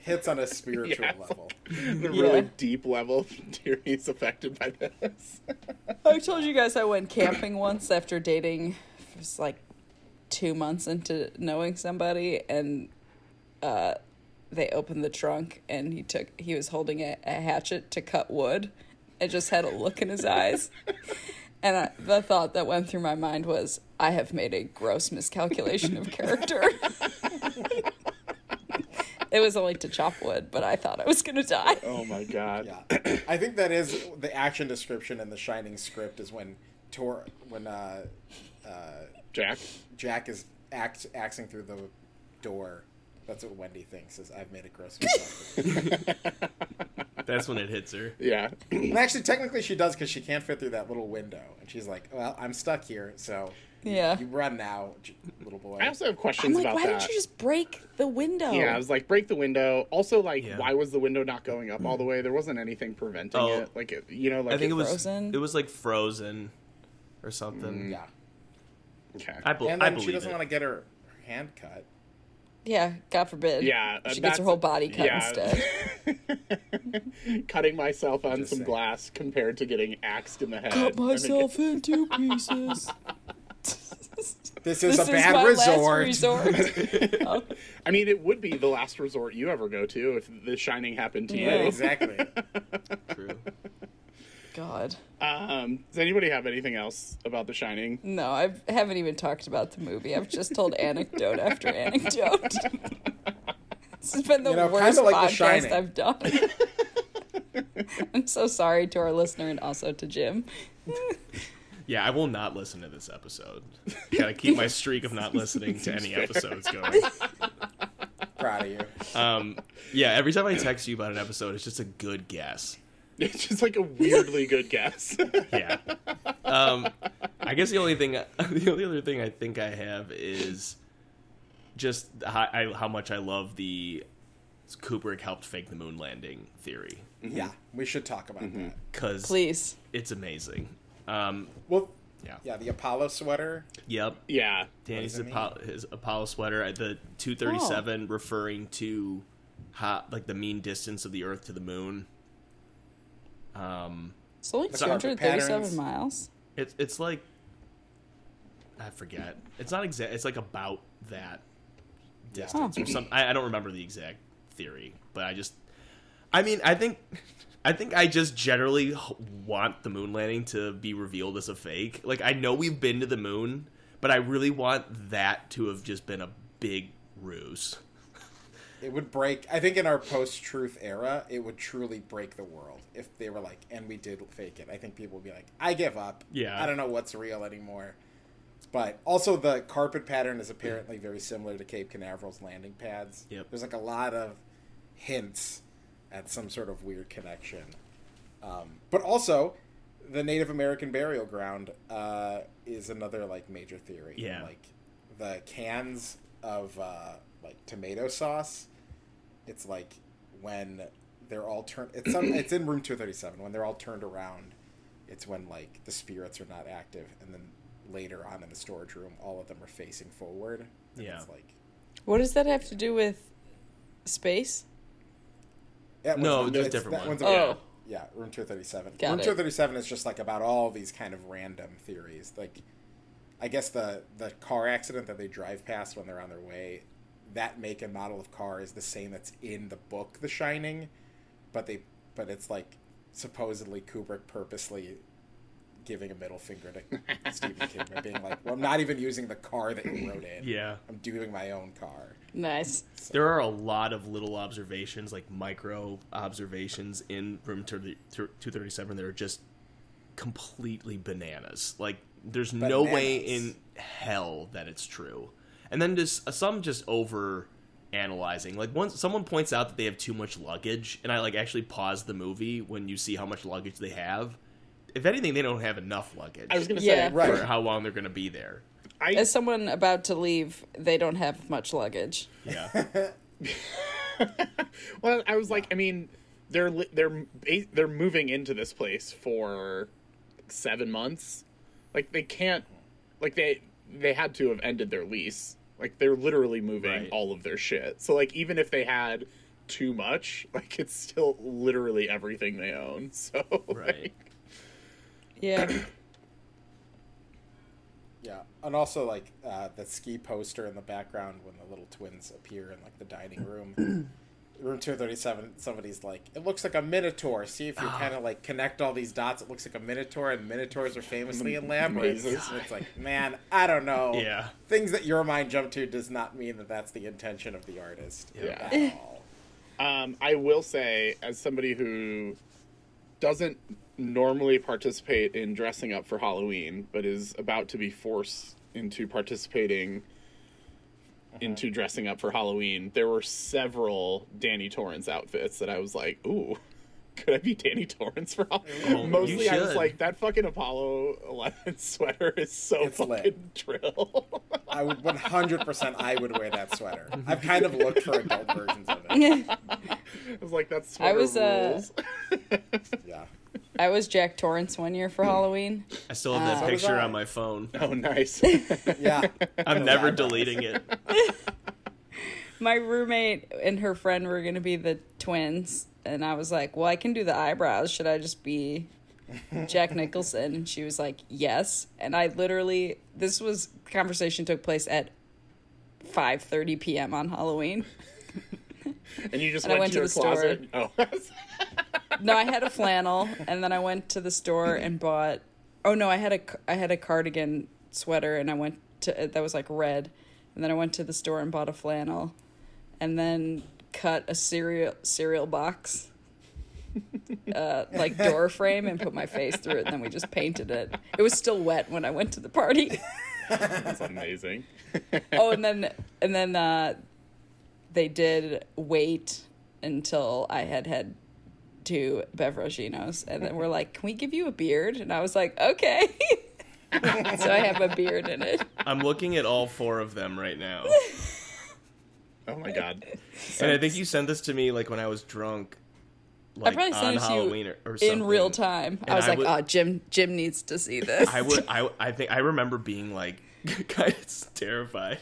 hits on a spiritual Yeah. level. The (laughs) Yeah. really deep level Tierney's (laughs) affected by this. I told you guys I went camping once after dating. It was like two months into knowing somebody, and uh, they opened the trunk, and he took he was holding a, a hatchet to cut wood, and just had a look in his eyes. And I, the thought that went through my mind was, I have made a gross miscalculation of character. (laughs) it was only to chop wood, but I thought I was gonna die. Oh my god. Yeah, I think that is the action description in the Shining script is when Tor when uh, uh, Jack? Jack is act axing through the door. That's what Wendy thinks is I've made a gross mistake. (laughs) That's when it hits her. Yeah. and actually, technically, she does because she can't fit through that little window, and she's like, "Well, I'm stuck here, so Yeah. you run now, little boy." I also have I'm questions like, about why that. didn't you just break the window? Yeah, I was like, break the window. Also, like, Yeah. why was the window not going up all the way? There wasn't anything preventing Oh. it. Like, it, you know, like I think it was Frozen? it was like Frozen or something. yeah, Okay. I, bel and I then she doesn't it. want to get her hand cut. Yeah, God forbid. Yeah, uh, she gets her whole body cut yeah. instead. (laughs) Cutting myself on Just some saying. glass compared to getting axed in the head. Cut I mean, myself into pieces. (laughs) This is this a bad my resort. last resort. Oh, (laughs) I mean, it would be the last resort you ever go to if The Shining happened to Yeah, you. exactly. (laughs) True. God. Um, does anybody have anything else about The Shining? No, I haven't even talked about the movie. I've just told anecdote after anecdote. (laughs) this has been the You know, worst like podcast Shining. I've done. I'm so sorry to our listener and also to Jim. Yeah, I will not listen to this episode. Gotta keep my streak of not listening to any (laughs) episodes going. Proud of you. Um, yeah, every time I text you about an episode, it's just a good guess. It's just like a weirdly good guess. (laughs) Yeah. Um, I guess the only thing, (laughs) the only other thing I think I have is just how, I, how much I love the Kubrick helped fake the moon landing theory Yeah, we should talk about that. because Please. it's amazing. Um, Well, Yeah. Yeah, the Apollo sweater. Yep. Yeah. Danny's Apollo, his Apollo sweater. uh, The 237 referring to how, like the mean distance of the Earth to the moon. Um, It's only The two carpet hundred thirty-seven patterns. miles. it's it's like I forget. It's not exact. It's like about that Yeah. distance or something. I, I don't remember the exact theory, but I just. I mean, I think. I think I just generally want the moon landing to be revealed as a fake. Like I know we've been to the moon, but I really want that to have just been a big ruse. It would break. I think in our post-truth era, it would truly break the world if they were like, and we did fake it. I think people would be like, I give up. Yeah. I don't know what's real anymore. But also, the carpet pattern is apparently very similar to Cape Canaveral's landing pads. Yep. There's like a lot of hints at some sort of weird connection. Um, but also, the Native American burial ground uh, is another like major theory. Yeah. Like the cans of uh, like tomato sauce. It's like when they're all turned. It's some, it's in room two thirty seven. When they're all turned around, it's when like the spirits are not active, and then later on in the storage room, all of them are facing forward. And Yeah. It's like What does that have to do with space? That No, not- just different that one. one's Oh. Yeah, room 237. Got room it. 237 is just like about all these kind of random theories. Like, I guess the the car accident that they drive past when they're on their way, that make and model of car is the same that's in the book The Shining, but they but it's like supposedly Kubrick purposely giving a middle finger to (laughs) Stephen King by being like, "Well, I'm not even using the car that you wrote in. Yeah. I'm doing my own car." Nice. There are a lot of little observations, like micro observations in room 237 that are just completely bananas. Like, there's no way in hell that it's true. And then just uh, some just over analyzing. Like, once someone points out that they have too much luggage, and I like actually pause the movie when you see how much luggage they have. If anything, they don't have enough luggage I was gonna Yeah. say, Right. for how long they're going to be there. I As someone about to leave, they don't have much luggage. Yeah. (laughs) well, I was like, I mean, they're they're they're moving into this place for seven months. Like they can't, like they they had to have ended their lease. Like they're literally moving Right. all of their shit. So like even if they had too much, like it's still literally everything they own. (laughs) So Right. like, Yeah. Yeah, and also like uh, the ski poster in the background when the little twins appear in like the dining room. (clears throat) room two thirty seven. Somebody's like, it looks like a minotaur. See if you Ah. kind of like connect all these dots. It looks like a minotaur, and minotaurs are famously in labyrinths. Mazes. It's like, man, I don't know. Yeah. things that your mind jumped to does not mean that that's the intention of the artist Yeah. at (laughs) all. Um, I will say, as somebody who doesn't normally participate in dressing up for Halloween, but is about to be forced into participating into dressing up for Halloween, there were several Danny Torrance outfits that I was like, ooh. (laughs) Could I be Danny Torrance for Halloween? Oh, Mostly, I was like, that fucking Apollo 11 (laughs) sweater is so It's fucking lit. trill. I would one hundred percent. I would wear that sweater. I've kind of looked for adult versions of it. (laughs) I was like, that's sweater was, uh, rules. Yeah. I was Jack Torrance one year for Halloween. I still have that Uh, So picture I. on my phone. oh, nice. (laughs) Yeah. I'm never eyebrows. deleting it. (laughs) My roommate and her friend were going to be the twins. And I was like, well, I can do the eyebrows. Should I just be Jack (laughs) Nicholson? And she was like, yes. And I literally, this was, conversation took place at 5.30 p.m. on Halloween. And you just And I went, went to to your the closet. Oh, No, I had a flannel, and then I went to the store and bought. Oh no, I had a I had a cardigan sweater, and I went to that was like red, and then I went to the store and bought a flannel, and then cut a cereal cereal box, uh, like door frame, and put my face through it, and then we just painted it. It was still wet when I went to the party. that's amazing. oh, and then and then uh, they did wait until I had had two beveraginos, and then we're like, "Can we give you a beard?" And I was like, "Okay." (laughs) so I have a beard in it. I'm looking at all four of them right now. (laughs) Oh my god. And I think you sent this to me like when I was drunk. like probably sent on it to you Halloween or, or something. in real time. I was I like, would- "Oh, Jim, Jim needs to see this." I would. I. I think I remember being like (laughs) kind of terrified.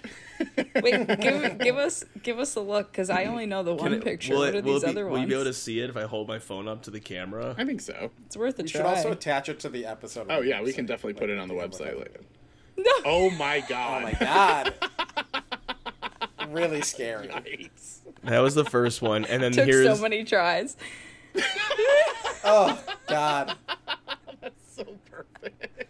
Wait, (laughs) give, give us give us a look because I only know the one it- picture. Will, what it, are these it be, other will ones? you be able to see it if I hold my phone up to the camera? I think so. It's worth a We try. should also attach it to the episode. Oh the yeah, we can definitely like put it on the we did with website later. (laughs) no. Oh my god. Oh my god. (laughs) really scary. Yikes. That was the first one, and then Took here's so many tries. Oh god. That's so perfect.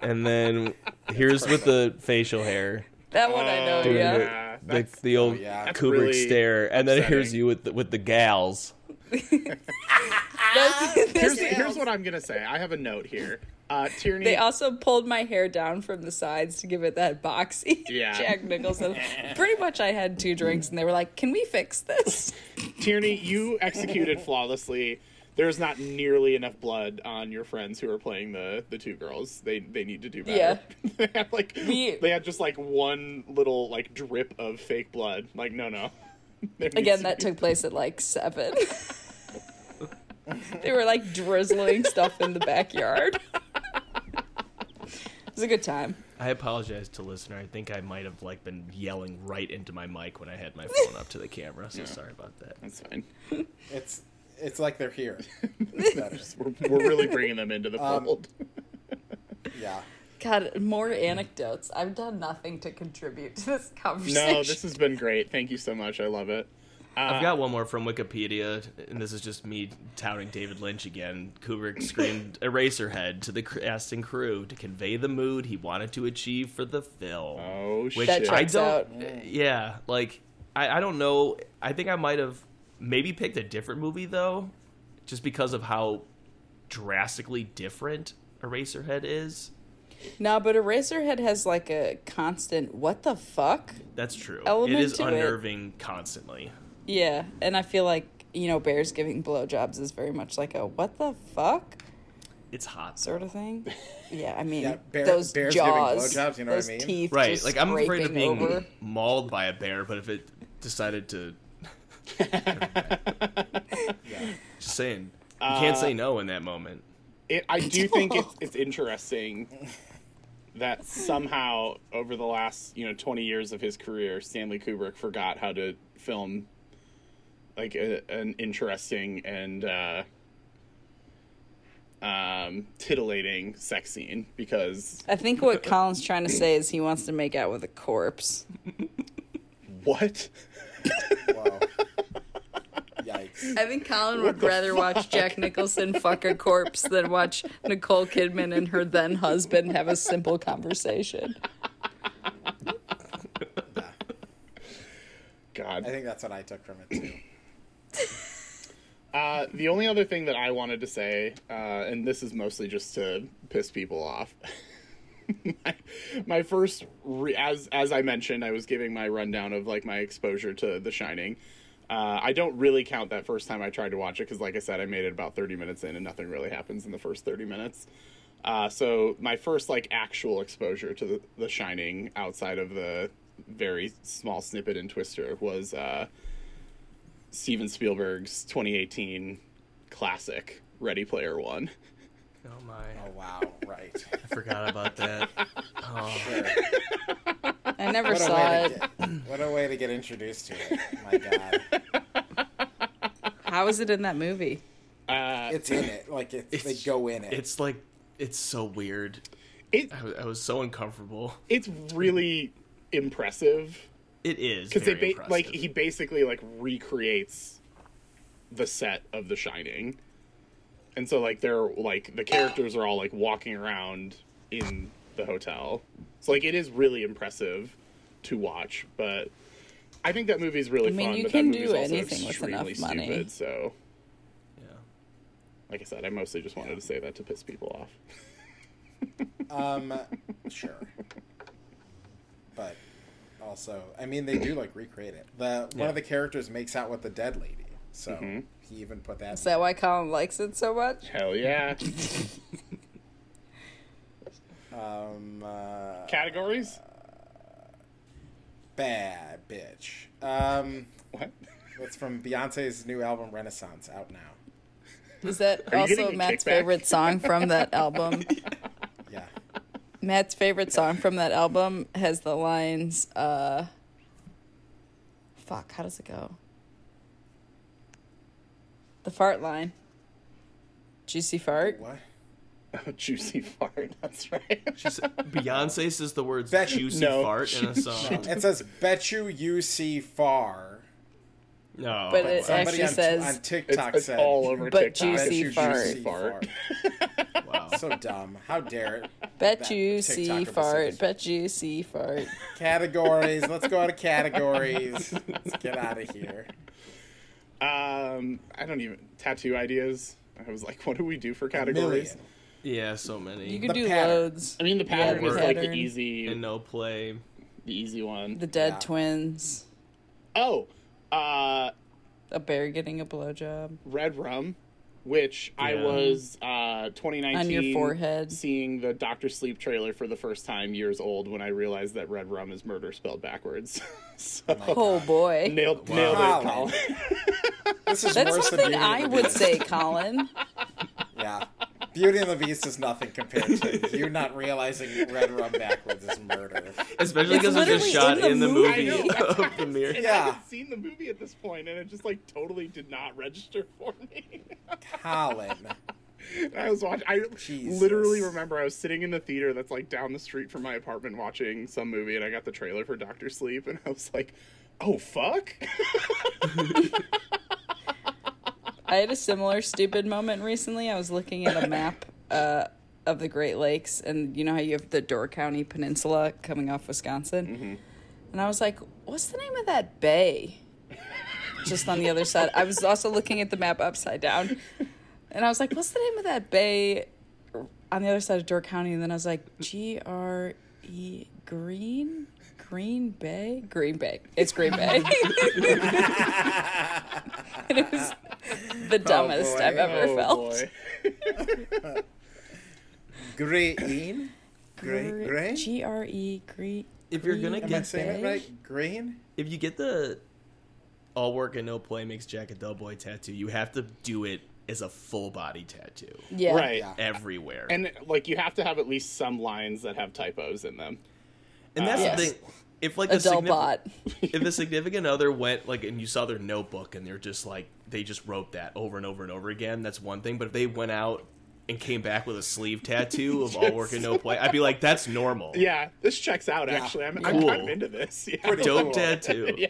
and then here's with the facial hair, That one I know. Doing yeah. it. yeah. the, That's- the old oh, yeah. That's Kubrick really stare, and then here's upsetting. you with the, with the gals. (laughs) That's- (laughs) Here's, that's- here's what I'm gonna say. I have a note here. Uh, Tierney. They also pulled my hair down from the sides to give it that boxy (laughs) Yeah. Jack Nicholson. Pretty much, I had two drinks, and they were like, "Can we fix this?" Tierney, you executed flawlessly. There's not nearly enough blood on your friends who are playing the the two girls. They they need to do better. Yeah. (laughs) they had like We- they had just like one little like drip of fake blood. Like no no. (laughs) Again, to that be- took place at like seven. (laughs) they were like drizzling stuff in the backyard. it was a good time. I apologize to listener. I think I might have like been yelling right into my mic when I had my phone up to the camera. So sorry about that. That's fine. It's it's like they're here. (laughs) We're, we're really bringing them into the Um, fold. (laughs) yeah. God, more anecdotes. I've done nothing to contribute to this conversation. no, this has been great. Thank you so much. I love it. Uh, I've got one more from Wikipedia, and this is just me touting David Lynch again. Kubrick (laughs) screamed Eraserhead to the casting crew to convey the mood he wanted to achieve for the film. Oh which shit! That I don't. out. Yeah, like I, I don't know. I think I might have maybe picked a different movie though, just because of how drastically different Eraserhead is. No, but Eraserhead has like a constant "what the fuck." That's true. Element it is to it. unnerving constantly. Yeah, and I feel like you know, bears giving blowjobs is very much like a "what the fuck" It's hot. sort of thing. (laughs) Yeah, I mean, Yeah, bear- those bears giving jaws, blowjobs, you know what I those mean? teeth, Right, like I'm afraid of being over. mauled by a bear, but if it decided to, Yeah. just saying, you can't Uh, say no in that moment. it, I do (laughs) think it's it's interesting that somehow over the last you know 20 years of his career, Stanley Kubrick forgot how to film like a, an interesting and uh, um, tittillating sex scene because I think what Colin's trying to say is he wants to make out with a corpse. (laughs) what? Wow. Yikes. I think Colin (laughs) What would the rather watch? Jack Nicholson fuck a corpse than watch Nicole Kidman and her then husband have a simple conversation. God. I think that's what I took from it too. Uh, the only other thing that I wanted to say, uh, and this is mostly just to piss people off. (laughs) my, my first, re- as as I mentioned, I was giving my rundown of like my exposure to The Shining. Uh, I don't really count that first time I tried to watch it because, like I said, I made it about thirty minutes in, and nothing really happens in the first thirty minutes. Uh, so my first like actual exposure to the, the Shining outside of the very small snippet in Twister was. Uh, Steven Spielberg's 2018 classic Ready Player One. Oh my! Oh wow, right. (laughs) I forgot about that. (laughs) Oh, Sure. I never What saw it. get, what a way to get introduced to it. My God. How is it in that movie? Uh, It's in it. Like it's, they go in it. it's like it's so weird. it I, was- I was so uncomfortable. it's really impressive It is because they very ba- like he basically like recreates the set of The Shining, and so like they're like the characters are all like walking around in the hotel. So like it is really impressive to watch, but. I think that movie's really I mean, fun, you but can that do also anything with enough money. stupid. So, Yeah. like I said, I mostly just wanted to say that to piss people off. (laughs) Um, sure. But also, I mean, they do like recreate it. The one Yeah. of the characters makes out with the dead lady, so Mhm. he even put that. Is that why Colin likes it so much? Hell yeah! (laughs) Um, uh, Categories? bad bitch. Um, What? it's from Beyonce's new album Renaissance, out now. Is that Are also Matt's kickback? favorite song from that (laughs) album? Yeah. Matt's favorite song from that album has the lines, uh fuck, how does it go? The fart line. Juicy fart. What? (laughs) Juicy fart. That's right. She said, Beyonce says the words Bet- juicy No. fart in a (laughs) song. It says, "Bet you you see far." No, But it Somebody actually on, says- on It's, TikTok it's said, all over But TikTok. "Bet juicy you fart. juicy fart." (laughs) wow. So dumb. How dare it? Bet you see fart. such- Bet you see fart. Categories. Let's go to categories. Let's get out of here. Um, I don't even tattoo ideas. I was like, what do we do for A categories? Million. Yeah, so many. You could The do pattern. loads. I mean, the pattern the is like the easy, and no play. the easy one. The dead Yeah. twins. Oh, uh, A bear getting a blowjob. Red Rum, which I was uh 2019 On your forehead. seeing the Doctor Sleep trailer for the first time years old when I realized that Red Rum is murder spelled backwards. (laughs) so Oh boy. nailed Wow. nailed Colin. it, Colin. This is That's worse than something Beauty I would say, Colin. (laughs) Yeah. Beauty and the Beast is nothing compared to you not realizing Red Rum backwards is murder. Especially because there's a literally shot in the in the movie. I movie know, of the mirror. And I Yeah. had seen the movie at this point, and it just like totally did not register for me. Colin. (laughs) I was watching. I Jesus. literally remember I was sitting in the theater that's like down the street from my apartment watching some movie, and I got the trailer for Doctor Sleep, and I was like, "Oh fuck!" (laughs) I had a similar stupid moment recently. I was looking at a map uh, of the Great Lakes, and you know how you have the Door County Peninsula coming off Wisconsin? And I was like, what's the name of that bay? Just on the other side. I was also looking at the map upside down. And I was like, what's the name of that bay on the other side of Door County? And then I was like, G R E Green? Green Bay? Green Bay. It's Green Bay. (laughs) (laughs) and (laughs) it was the oh, dumbest boy. I've ever oh felt. boy. (laughs) Green? Green? Green? G R E Green. If you're gonna Am I get saying it right? Green? if you get the all work and no play makes Jack a dull boy tattoo, you have to do it as a full body tattoo Yeah. Right. Yeah. everywhere. And like you have to have at least some lines that have typos in them. And that's Yes. the thing. If like A a dull bot. (laughs) if a (laughs) significant other went like and you saw their notebook and they're just like they just wrote that over and over and over again, that's one thing. But if they went out and came back with a sleeve tattoo of all (laughs) work and no play, I'd be like, that's normal. Yeah, this checks out. Yeah. Actually, I'm, I'm Cool. kind of into this. Yeah. Pretty Dope cool. tattoo. yeah.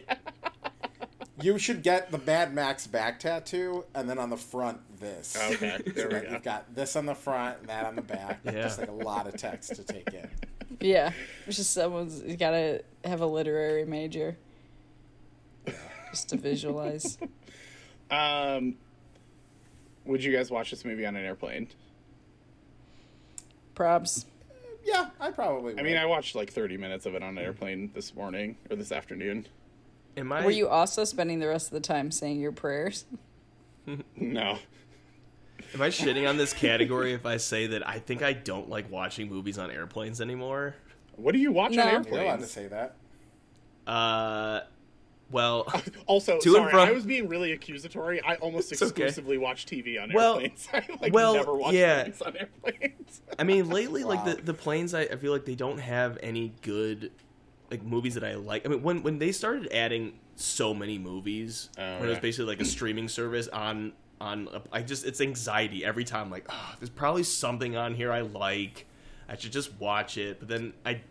You should get the Mad Max back tattoo, and then on the front, this. Okay, there So we go. You've got this on the front and that on the back. Yeah. Just like a lot of text to take in. Yeah. It's just someone's you gotta have a literary major. Just to visualize. (laughs) Um, would you guys watch this movie on an airplane? Props. Yeah, I probably would. I mean, I watched like 30 minutes of it on an airplane this morning or this afternoon. Am I? Were you also spending the rest of the time saying your prayers? (laughs) No. Am I shitting on this category if I say that I think I don't like watching movies on airplanes anymore? What do you watch No. on You're allowed to say that. Uh, well, (laughs) Also, To and sorry, from- I was being really accusatory. I almost It's okay. exclusively watch TV on Well- airplanes. (laughs) I like well, never watch yeah. movies on airplanes. I mean, lately, like the the planes, I, I feel like they don't have any good like movies that I like. I mean, when when they started adding so many movies, Oh, when it was basically like a streaming service on on, I just it's anxiety every time. Like, oh, there's probably something on here I like. I should just watch it, but then I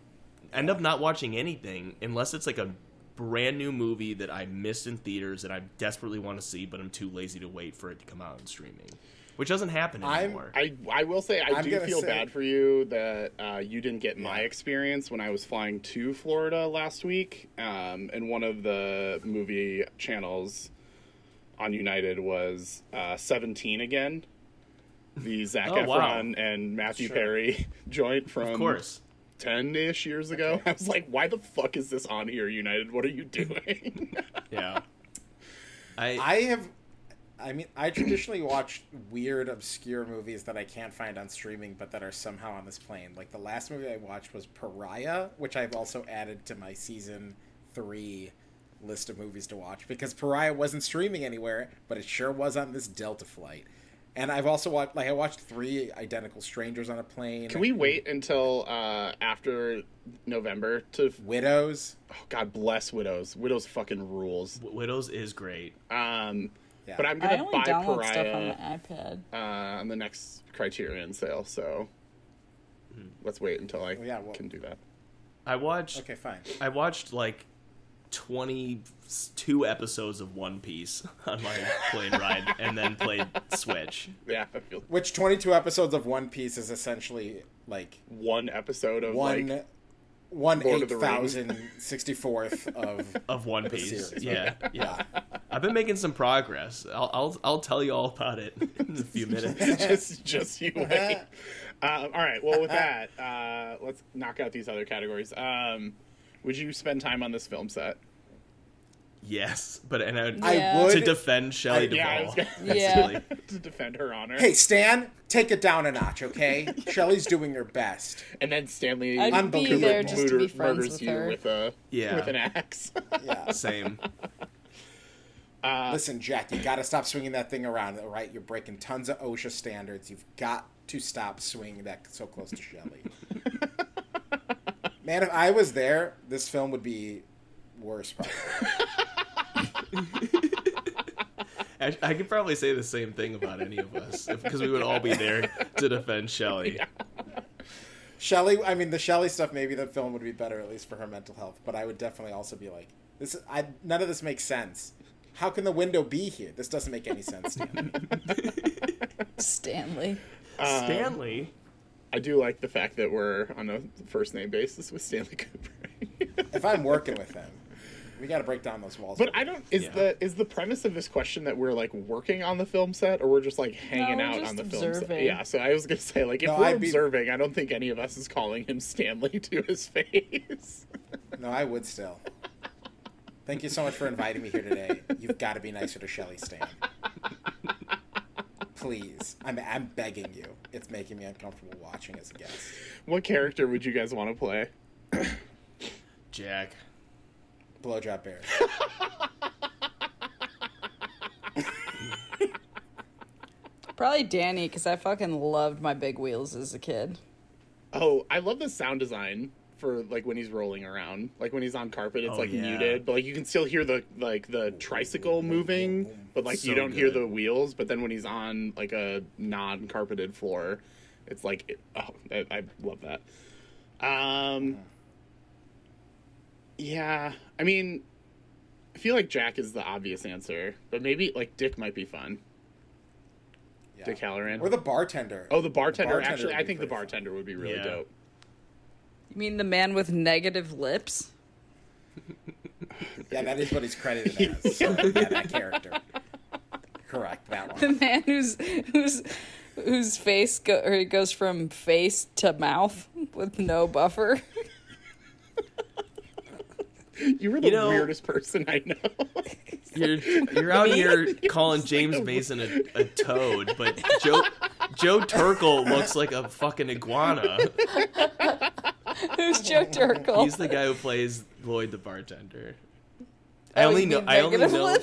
end up not watching anything unless it's like a brand new movie that I missed in theaters that I desperately want to see, but I'm too lazy to wait for it to come out in streaming, which doesn't happen I'm- anymore. I, I will say I I'm do feel say- bad for you that uh, you didn't get my experience when I was flying to Florida last week. Um, and one of the movie channels on United was uh, 17 again. The Zac Oh, wow. Efron and Matthew Sure. Perry (laughs) joint from of course. 10 ish years ago. (laughs) I was like, why the fuck is this on here, United? What are you doing? (laughs) Yeah. I, I have. I mean, I traditionally watch weird, obscure movies that I can't find on streaming, but that are somehow on this plane. Like the last movie I watched was Pariah, which I've also added to my season three list of movies to watch because Pariah wasn't streaming anywhere, but it sure was on this Delta flight. And I've also watched like I watched three Identical Strangers on a plane. Can we wait until uh, after November to? Widows? Oh, God bless Widows. Widows fucking rules. W- Widows is great. Um, Yeah. but I'm gonna only buy download stuff on Pariah my iPad. uh, on the next Criterion sale. So let's wait until I Oh, yeah, well- can do that. I watched. Okay, fine. I watched like twenty-two episodes of One Piece (laughs) on my plane ride, and then played Switch. Yeah, I feel Which 22 episodes of One Piece is essentially like one episode of one like one Lord eight of the Rings. thousand sixty fourth (laughs) of Of One Piece, series, yeah, yeah. I've been making some progress. I'll, I'll, I'll tell you all about it (laughs) in a few minutes. just just you wait. Uh, all right. Well, with that, uh, let's knock out these other categories. Um, would you spend time on this film set? Yes, but and I, I Yeah. would to defend Shelley I- Duvall. (laughs) yeah, gonna- (laughs) Yeah. to defend her honor. Hey Stan, take it down a notch, okay? (laughs) Shelley's doing her best. and then Stanley I'd be there just to be murder- friends murders with you her. with a Yeah. with an axe. Yeah. Same. Uh, Listen, Jack, you got to stop swinging that thing around. All right, you're breaking tons of OSHA standards. You've got to stop swinging that so close to Shelley. Man, if I was there, this film would be worse. Probably. (laughs) I, I could probably say the same thing about any of us because we would all be there to defend Shelley. (laughs) Shelley, I mean, the Shelley stuff. Maybe the film would be better, at least for her mental health. But I would definitely also be like, this. I none of this makes sense. How can the window be here? This doesn't make any sense. Stan. (laughs) Stanley. Stanley. Um, I do like the fact that we're on a first name basis with Stanley Cooper. if I'm working with him, we got to break down those walls. But I don't. Is Yeah. the is the premise of this question that we're like working on the film set, or we're just like hanging we're out just on the film set? Yeah. So I was gonna say, like, if No, we're I'd be- observing, I don't think any of us is calling him Stanley to his face. (laughs) No, I would still. Thank you so much for inviting me here today. You've got to be nicer to Shelly Stan. (laughs) Please. I'm, I'm begging you. It's making me uncomfortable watching as a guest. what character would you guys want to play? (coughs) Jack. Blowjob Bear. (laughs) Probably Danny, because I fucking loved my big wheels as a kid. Oh, I love the sound design for like when he's rolling around. Like when he's on carpet, it's Oh, like yeah. muted, but like you can still hear the like the tricycle moving, but like you don't hear the wheels. But then when he's on like a non-carpeted floor, it's like it, oh, I, I love that. Um, yeah, I mean, I feel like Jack is the obvious answer, but maybe like Dick might be fun. Yeah. Dick Halloran. Or the bartender. oh, the bartender. bartender Actually, I think the pretty fun. bartender would be really Yeah. dope. You mean the man with negative lips? (laughs) Yeah, that is what he's credited (laughs) as. So, yeah, that character. Correct, that one. The man whose whose whose face go, or he goes from face to mouth with no buffer. (laughs) You were the You know- weirdest person I know. You're you're out here calling James Mason a, a toad, but Joe Joe Turkel looks like a fucking iguana. (laughs) Who's Joe Turkel? He's the guy who plays Lloyd the bartender. I Oh, only know I only know?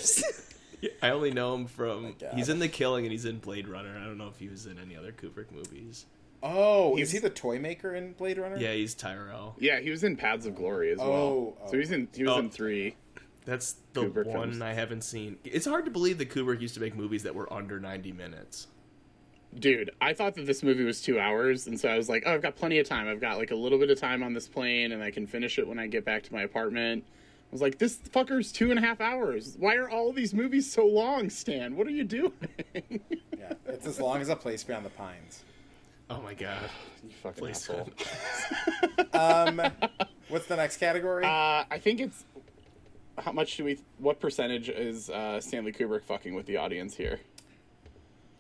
(laughs) I only know him from oh God. he's in The Killing and he's in Blade Runner. I don't know if he was in any other Kubrick movies. Oh, He's- is he the toy maker in Blade Runner? Yeah, he's Tyrell. yeah, he was in Paths of Glory as well. Oh, so he's in he was oh. in three. That's the Kubrick one films. I haven't seen. It's hard to believe that Kubrick used to make movies that were under 90 minutes. Dude, I thought that this movie was two hours, and so I was like, oh, I've got plenty of time. I've got like a little bit of time on this plane, and I can finish it when I get back to my apartment. I was like, this fucker's two and a half hours. Why are all these movies so long, Stan? What are you doing? (laughs) Yeah, it's as long as a place beyond the pines. Oh my god. you fucking Place asshole. (laughs) Um, what's the next category? Uh, I think it's how much do we? What percentage is uh, Stanley Kubrick fucking with the audience here?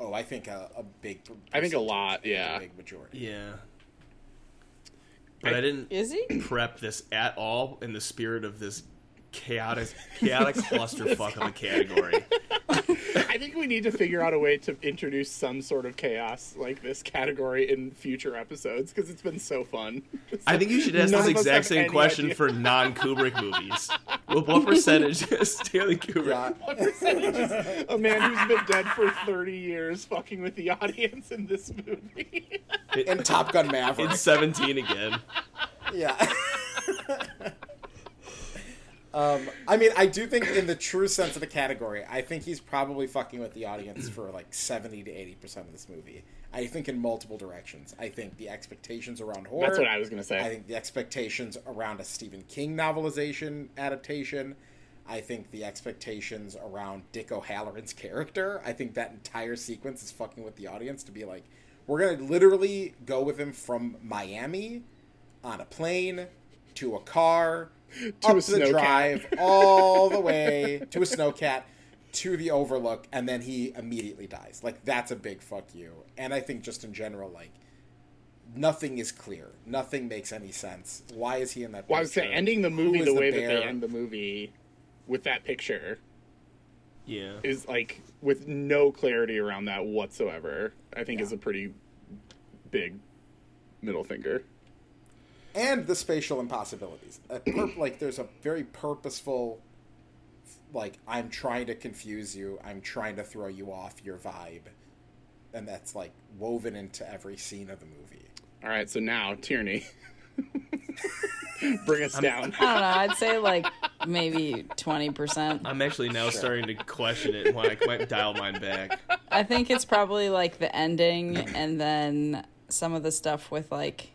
Oh, I think a, a big. I think a lot, I think a yeah. big majority. Yeah. But I, I- didn't Is he? prep this at all in the spirit of this chaotic chaotic (laughs) clusterfuck of a category. I think we need to figure out a way to introduce some sort of chaos like this category in future episodes because it's been so fun. I think you should ask None this exact same question idea. for non Kubrick movies. What, what percentage (laughs) is Stanley Kubrick? Yeah. What percentage is a man who's been dead for 30 years fucking with the audience in this movie? (laughs) In Top Gun Maverick. It's 17 again. Yeah. Um, I mean, I do think, in the true sense of the category, I think he's probably fucking with the audience for like seventy to eighty percent of this movie. I think in multiple directions. I think the expectations around horror. That's what I was gonna say. I think the expectations around a Stephen King novelization adaptation. I think the expectations around Dick O'Halloran's character. I think that entire sequence is fucking with the audience to be like, we're gonna literally go with him from Miami on a plane to a car To up a the snowcat. drive all the way to a snowcat to the overlook and then he immediately dies like that's a big fuck you and i think just in general like nothing is clear nothing makes any sense why is he in that Well, I was saying, ending the movie is the way that they end the movie with that picture Yeah. is like with no clarity around that whatsoever. I think Yeah. is a pretty big middle finger. And the spatial impossibilities. A pur- like there's a very purposeful, like I'm trying to confuse you, I'm trying to throw you off your vibe, and that's like woven into every scene of the movie. All right, so now Tierney, (laughs) bring us down. (laughs) I don't know. I'd say like maybe twenty percent. I'm actually now starting to question it when I might dial mine back. I think it's probably like the ending and then some of the stuff with like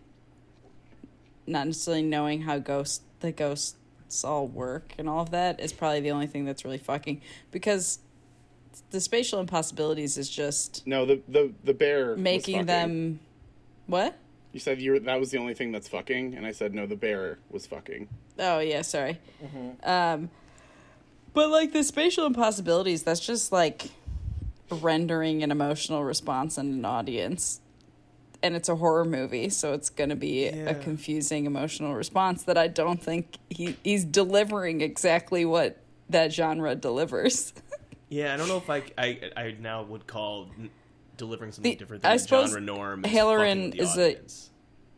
not necessarily knowing how ghost the ghosts all work and all of that is probably the only thing that's really fucking because the spatial impossibilities is just No, the the the bear making them what? You said you were, that was the only thing that's fucking, and I said no, the bear was fucking. Oh yeah, sorry. Um, but like the spatial impossibilities, that's just like rendering an emotional response in an audience, and it's a horror movie, so it's gonna be Yeah. a confusing emotional response that I don't think he he's delivering exactly what that genre delivers. (laughs) Yeah, I don't know if I, I, I now would call delivering something The- different than I a suppose genre norm. is Halloran the is a-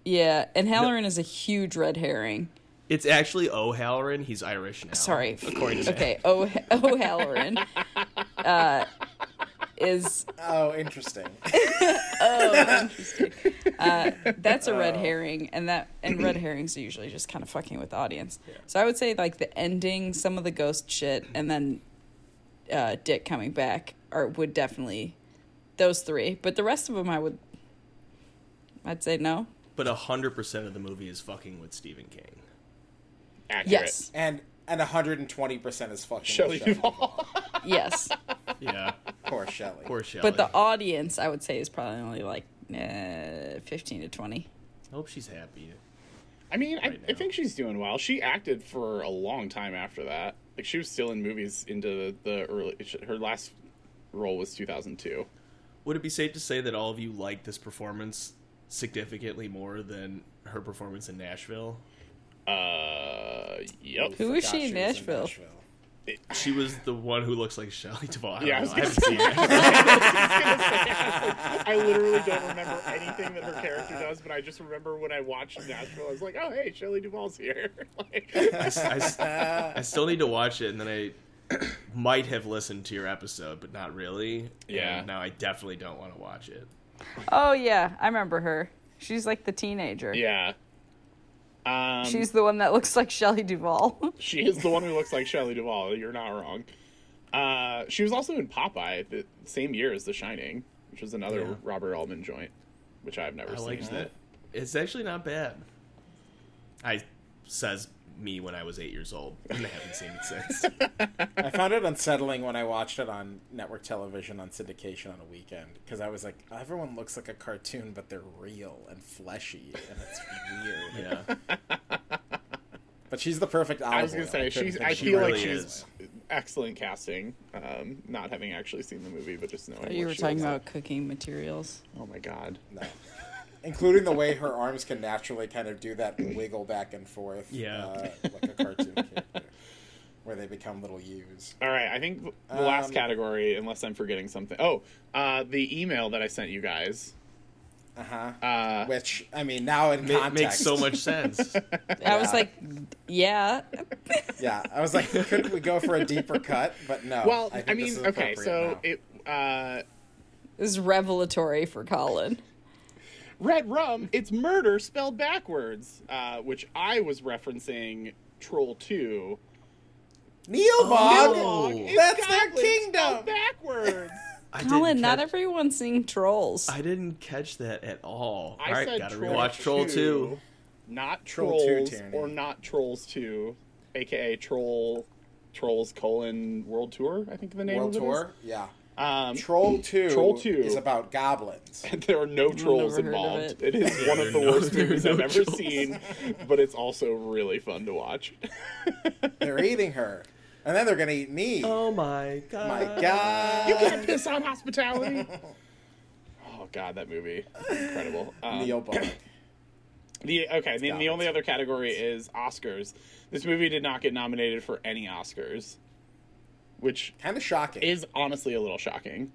yeah, and Halloran is a huge red herring. It's actually O'Halloran. He's Irish now. Sorry, according to okay, oh oh (laughs) uh, is Oh, interesting. (laughs) oh, interesting. Uh, that's a red herring, and that and red (clears throat) herrings are usually just kind of fucking with the audience. So I would say like the ending, some of the ghost shit, and then uh, Dick coming back are would definitely those three. But the rest of them, I would, I'd say no. But hundred percent of the movie is fucking with Stephen King. Accurate. Yes, and and 120 percent is fucking Shelley with Shelley. Duvall. yes. Yeah, Poor Shelley. poor Shelley. but the audience, I would say, is probably only like uh, fifteen to twenty. I hope she's happy. I mean, I, Right I now. think she's doing well. She acted for a long time after that. Like she was still in movies into the early. Her last role was 2002. Would it be safe to say that all of you like this performance significantly more than her performance in Nashville? Uh, yep. Who is Forgot she in was Nashville? (laughs) She was the one who looks like Shelley Duvall. I, Yeah, I was. I haven't seen (laughs) (laughs) it. I literally don't remember anything that her character does, but I just remember when I watched Nashville, I was like, "Oh, hey, Shelley Duvall's here." like, I, s- I still need to watch it, and then I (clears throat) might have listened to your episode, but not really. Yeah. And now I definitely don't want to watch it. Oh yeah, I remember her. She's like the teenager. yeah. Um, She's the one that looks like Shelley Duvall. (laughs) she is the one who looks like Shelley Duvall. You're not wrong. Uh, she was also in Popeye the same year as The Shining, which was another Yeah. Robert Altman joint, which I've never I seen. liked that. It's actually not bad. I says me when I was eight years old, and I haven't seen it since. (laughs) I found it unsettling when I watched it on network television on syndication on a weekend because I was like, everyone looks like a cartoon, but they're real and fleshy, and it's weird. Yeah, (laughs) But she's the perfect I was gonna say she's. I feel another like she's is. excellent casting. Um, not having actually seen the movie, but just knowing. you what were she talking looks about cooking materials. Oh my god. No. Including the way her arms can naturally kind of do that wiggle back and forth. Yeah. Uh, like a cartoon character. where they become little U's. All right, I think the last Um, category, unless I'm forgetting something. Oh, uh, the email that I sent you guys. Uh huh. Uh, Which I mean, now in Ma- context, makes so much sense. (laughs) I was like, yeah. Yeah, I was like, couldn't we go for a deeper cut? But no. well, I, think I, this mean, is okay, so now. it uh, This is revelatory for Colin. Red rum. It's murder spelled backwards, uh, which I was referencing Troll Two. Nilbog. Oh. It's That's their goblins kingdom. backwards. (laughs) I Colin, didn't not catch- everyone's seeing trolls. I didn't catch that at all. I all right, said gotta Troll rewatch Troll 2. Not Troll 2, Trolls Tierney. or not Trolls 2, aka Troll Trolls colon World Tour, I think the name World of it Tour. Yeah. Is. Um, Troll (laughs) Two. Troll 2. is about goblins. (laughs) there are no trolls never heard of involved. it. (laughs) it is Yeah, one of the no- worst movies no I've ever trolls. seen, but it's also really fun to watch. They're eating her, and then they're gonna eat me. Oh my god. My God. you can't piss on hospitality. oh god, that movie, incredible. Um, Nilbog. (clears throat) The okay, the, the only other category is Oscars. This movie did not get nominated for any Oscars, which Kind of shocking. is honestly a little shocking.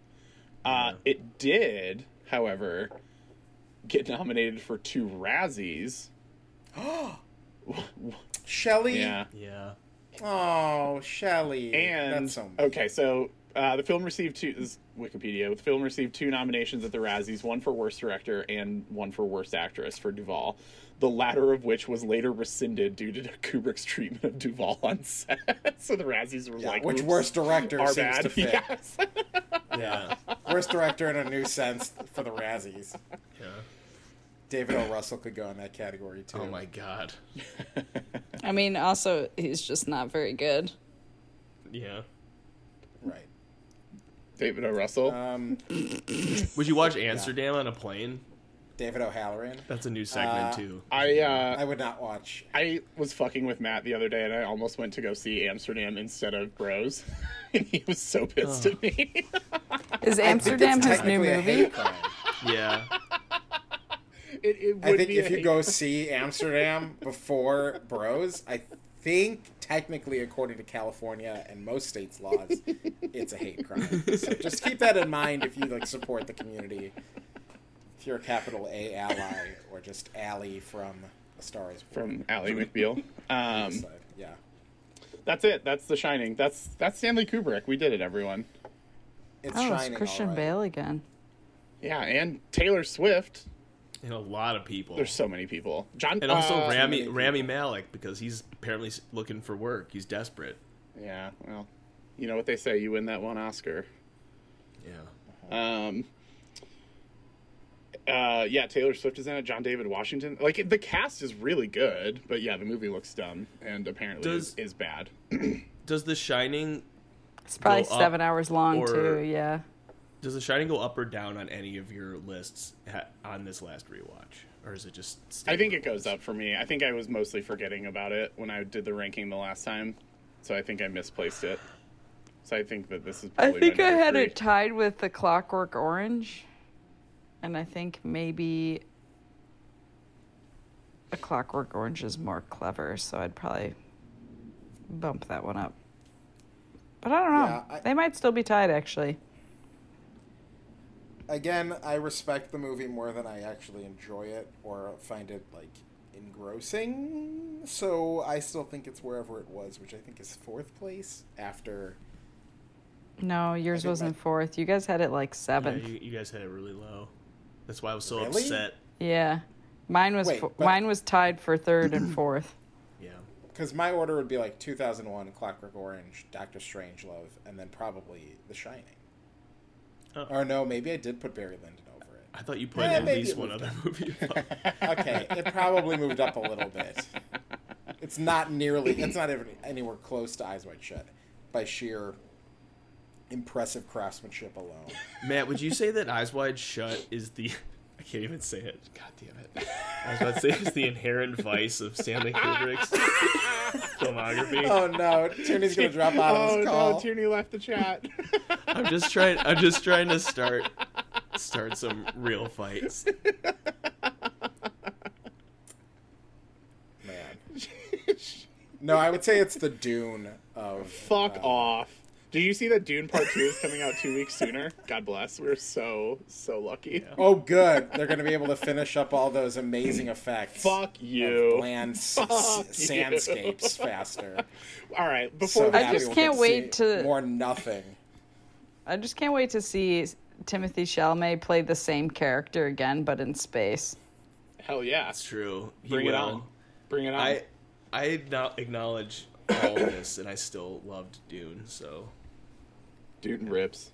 Uh, it did, however, get nominated for two Razzies. (gasps) Shelley. Yeah, Yeah. Oh, Shelley. and That's so. okay, so uh, the film received two. This is Wikipedia. The film received two nominations at the Razzies: one for worst director and one for worst actress for Duvall. The latter of which was later rescinded due to (laughs) Kubrick's treatment of Duvall on set. (laughs) so the Razzies were Yeah, like, which worst director Our seems bad. to (laughs) fit? Yes. Yeah. Worst director in a new sense for the Razzies. Yeah. David O. Russell could go in that category too. Oh my god. I mean, also, he's just not very good. Yeah. Right. David O. Russell. Um, Would you watch Amsterdam on a plane? David O'Halloran. That's a new segment Uh, too. I uh, I would not watch. I was fucking with Matt the other day, and I almost went to go see Amsterdam instead of Bros, (laughs) and he was so pissed at me. (laughs) Is Amsterdam his new movie? Yeah. (laughs) it, it would I think be if you go see Amsterdam before Bros, I think technically, according to California and most states' laws, it's a hate crime. So just keep that in mind if you like support the community. If you're a capital A ally or just Ally from A Star Is Born. from Ally McBeal. (laughs) Um, So, yeah, that's it. That's The Shining. That's that's Stanley Kubrick. We did it, everyone. it's Oh, shining. it's Christian all right. Bale again. Yeah, and Taylor Swift. And a lot of people. There's so many people. John and also uh, Rami many Rami Malek because he's apparently looking for work. He's desperate. Yeah, well, you know what they say. You win that one Oscar. Yeah. Um, uh, yeah, Taylor Swift is in it. John David Washington. Like the cast is really good, but yeah, the movie looks dumb and apparently Does- is, is bad. (clears throat) Does The Shining It's probably Go up seven hours long, or- too, yeah. does The Shining go up or down on any of your lists ha- on this last rewatch, or is it just? I think it goes up for me. I think I was mostly forgetting about it when I did the ranking the last time, so I think I misplaced it. So I think that this is. I think my I had three. it tied with the Clockwork Orange, and I think maybe a Clockwork Orange is more clever, so I'd probably bump that one up. But I don't know. Yeah, I- they might still be tied, actually. Again, I respect the movie more than I actually enjoy it or find it like engrossing. So I still think it's wherever it was, which I think is fourth place after. No, yours wasn't my- fourth. You guys had it like Yeah, seventh. you, you guys had it really low. That's why I was so Really? upset. Yeah. Mine was Wait, fo- but- mine was tied for third and (clears throat) fourth. Yeah. Because my order would be like 2001, Clockwork Orange, Doctor Strangelove, and then probably The Shining. Oh. Or no, maybe I did put Barry Lyndon over it. I thought you put Eh, at least one other up. movie. (laughs) (laughs) Okay, it probably moved up a little bit. It's not nearly. It's not even anywhere close to Eyes Wide Shut by sheer impressive craftsmanship alone. (laughs) Matt, would you say that Eyes Wide Shut is the? I can't even say it. God damn it. I was about to say it's the inherent vice of Stanley Kubrick's (laughs) filmography. Oh no, Tierney's gonna drop out of oh this call. no, Tierney left the chat. (laughs) I'm just trying. I'm just trying to start start some real fights. Man. No, I would say it's the Dune of Fuck Uh, off. Did you see that Dune Part 2 is coming out two weeks sooner? God bless. We're so, so lucky. Oh, good. They're going to be able to finish up all those amazing effects. Fuck you. Land s- Fuck s- you. sandscapes faster. All right, before So we I just can't get wait see to- more nothing. I just can't wait to see Timothée Chalamet play the same character again, but in space. Hell yeah. That's true. He Bring it on. Bring it on. I I now acknowledge all of this, and I still loved Dune. So Dune rips.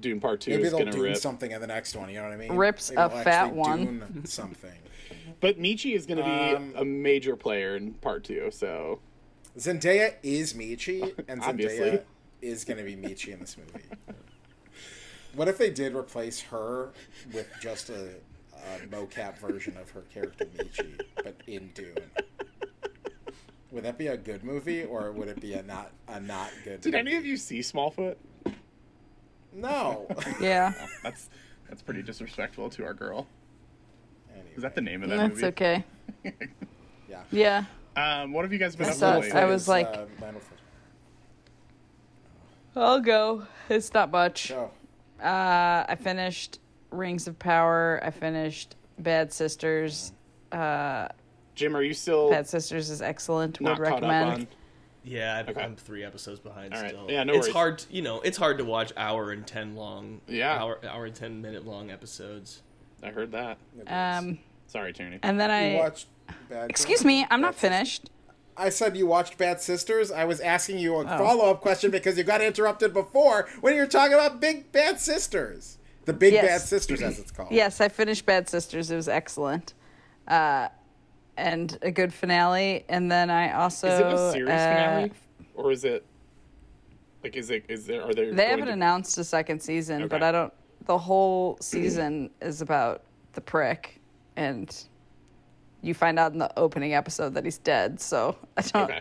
Dune Part 2 Maybe is they'll going to do rip. something in the next one. You know what I mean? Rips Maybe a fat one. Dune (laughs) something. But Meechee is going to be Um, a major player in Part 2, so. Zendaya is Meechee, (laughs) and Zendaya is going to be Meechee in this movie. What if they did replace her with just a, a mocap version of her character Meechee, but in Dune? Would that be a good movie, or would it be a not a not good? Did movie? any of you see Smallfoot? No. (laughs) Yeah, That's that's pretty disrespectful to our girl. Anyway, Is that the name of that movie? that's movie? okay. (laughs) Yeah. Yeah, Um, what have you guys been I up saw to lately? I was like- uh, I'll go. It's not much. Go. Uh, I finished Rings of Power. I finished Bad Sisters. Uh, Jim, are you still Bad Sisters is excellent. not Would caught up recommend. On? yeah, I- Okay. I'm three episodes behind All right. still. Yeah, no it's worries. hard. To, you know, it's hard to watch hour and ten long. Yeah. hour hour and ten minute long episodes. I heard that. Um, Sorry, Tony. and then you I. watched Bad Excuse me, I'm not finished. I said you watched Bad Sisters. I was asking you a Oh. follow up question because you got interrupted before when you were talking about Big Bad Sisters. The Big Yes. Bad Sisters, as it's called. Yes, I finished Bad Sisters. It was excellent. Uh, and a good finale. And then I also. Is it a series uh, finale, or is it like is it is there are there? They haven't to- announced a second season, but I don't. The whole season is about the prick, and you find out in the opening episode that he's dead. So I don't Okay.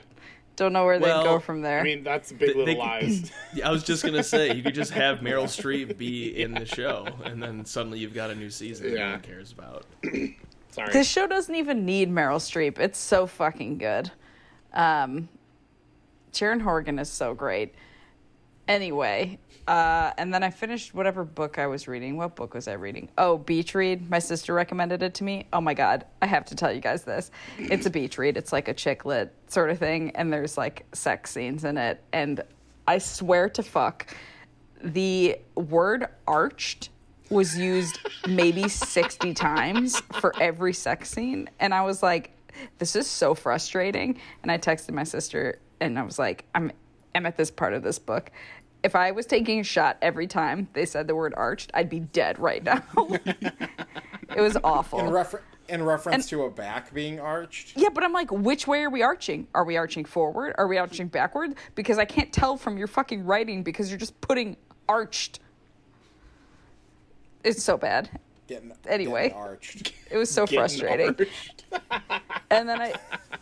don't know where Well, they'd go from there. I mean, that's Big (laughs) They- Little they- Lies. I was just gonna say you could just have Meryl Streep be in the show, and then suddenly you've got a new season that no one cares about. Sorry. this show doesn't even need Meryl Streep. It's so fucking good. Um, Sharon Horgan is so great. Anyway, uh, and then I finished whatever book I was reading. What book was I reading? Oh, Beach Read. My sister recommended it to me. Oh my god, I have to tell you guys this. It's a beach read. It's like a chick lit sort of thing, and there's like sex scenes in it. And I swear to fuck, the word arched was used maybe 60 times for every sex scene. And I was like, this is so frustrating. And I texted my sister and I was like, I'm, I'm at this part of this book. If I was taking a shot every time they said the word arched, I'd be dead right now. (laughs) it was awful. In, refer- in reference And- to a back being arched. Yeah, but I'm like, which way are we arching? Are we arching forward? Are we arching backward? Because I can't tell from your fucking writing because you're just putting arched. It's so bad. Getting, Anyway. getting arched. It was so Getting frustrating. And then I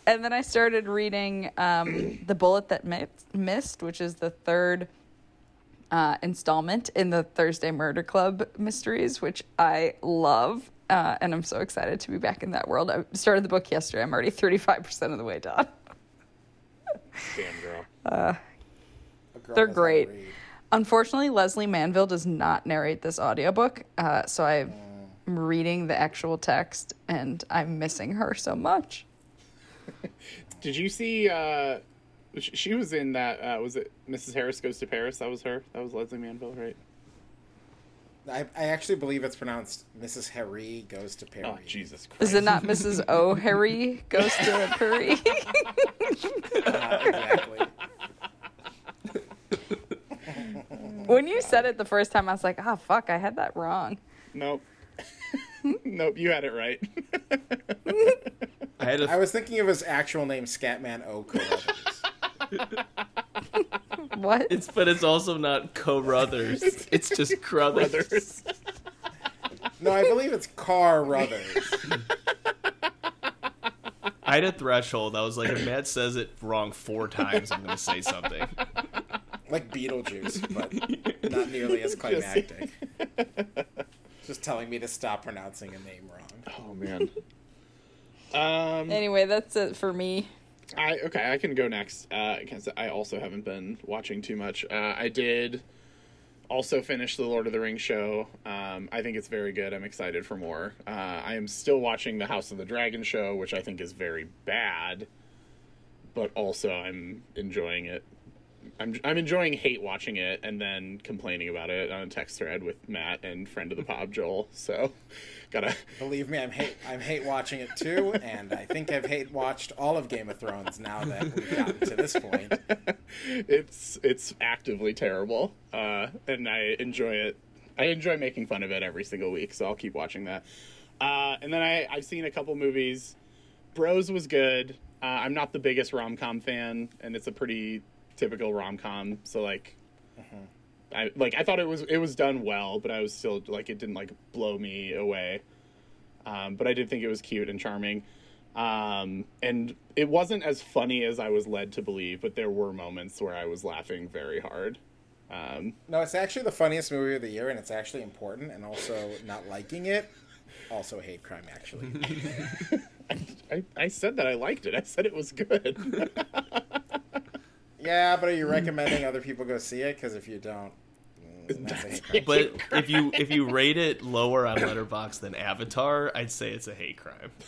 and then I started reading um, The Bullet That Mi- Missed, which is the third uh, installment in the Thursday Murder Club mysteries, which I love. Uh, and I'm so excited to be back in that world. I started the book yesterday. I'm already 35% of the way done. Damn girl. A girl They're knows how great. Read. Unfortunately, Lesley Manville does not narrate this audiobook, uh, so I'm reading the actual text, and I'm missing her so much. (laughs) Did you see? uh She was in that. Uh, was it Mrs. Harris Goes to Paris? That was her. That was Lesley Manville, right? I, I actually believe it's pronounced Mrs. Harry goes to Perry. Oh Jesus Christ! Is it not Mrs. O'Harry goes to (laughs) Perry? Not (laughs) exactly. When you said it the first time, I was like, oh, fuck, I had that wrong. Nope. (laughs) nope. You had it right. I had a I was thinking of his actual name, Scatman O. Carruthers. (laughs) What? It's but it's also not co-brothers. It's just (laughs) Crothers. Brothers. No, I believe it's Car Ruthers. I had a threshold. I was like, if Matt says it wrong four times, I'm gonna say something. Like Beetlejuice, (laughs) but not nearly as climactic. Just telling me to stop pronouncing a name wrong. oh man. Um. Anyway, that's it for me. I okay, I can go next because I also haven't been watching too much. Uh, I did also finish the Lord of the Rings show. Um, I think it's very good. I'm excited for more. Uh, I am still watching the House of the Dragon show, which I think is very bad, but also I'm enjoying it. I'm I'm enjoying hate watching it and then complaining about it on a text thread with Matt and friend of the pod Joel. So, (laughs) gotta Believe me, I'm hate I'm hate watching it too, and I think I've hate watched all of Game of Thrones now that we've gotten to this point. (laughs) it's it's actively terrible, uh, and I enjoy it. I enjoy making fun of it every single week, so I'll keep watching that. Uh, and then I I've seen a couple movies. Bros was good. Uh, I'm not the biggest rom com fan, and it's a pretty typical rom com. So like, I like I thought it was it was done well, but I was still like it didn't like blow me away. Um, but I did think it was cute and charming. Um, and it wasn't as funny as I was led to believe, but there were moments where I was laughing very hard. Um, No, it's actually the funniest movie of the year, and it's actually important. And also, not liking it, also hate crime. Actually, (laughs) I, I said that I liked it. I said it was good. (laughs) yeah, but are you recommending other people go see it? Because if you don't, mm, that's a hate crime. But if you if you rate it lower on Letterboxd than Avatar, I'd say it's a hate crime. (laughs)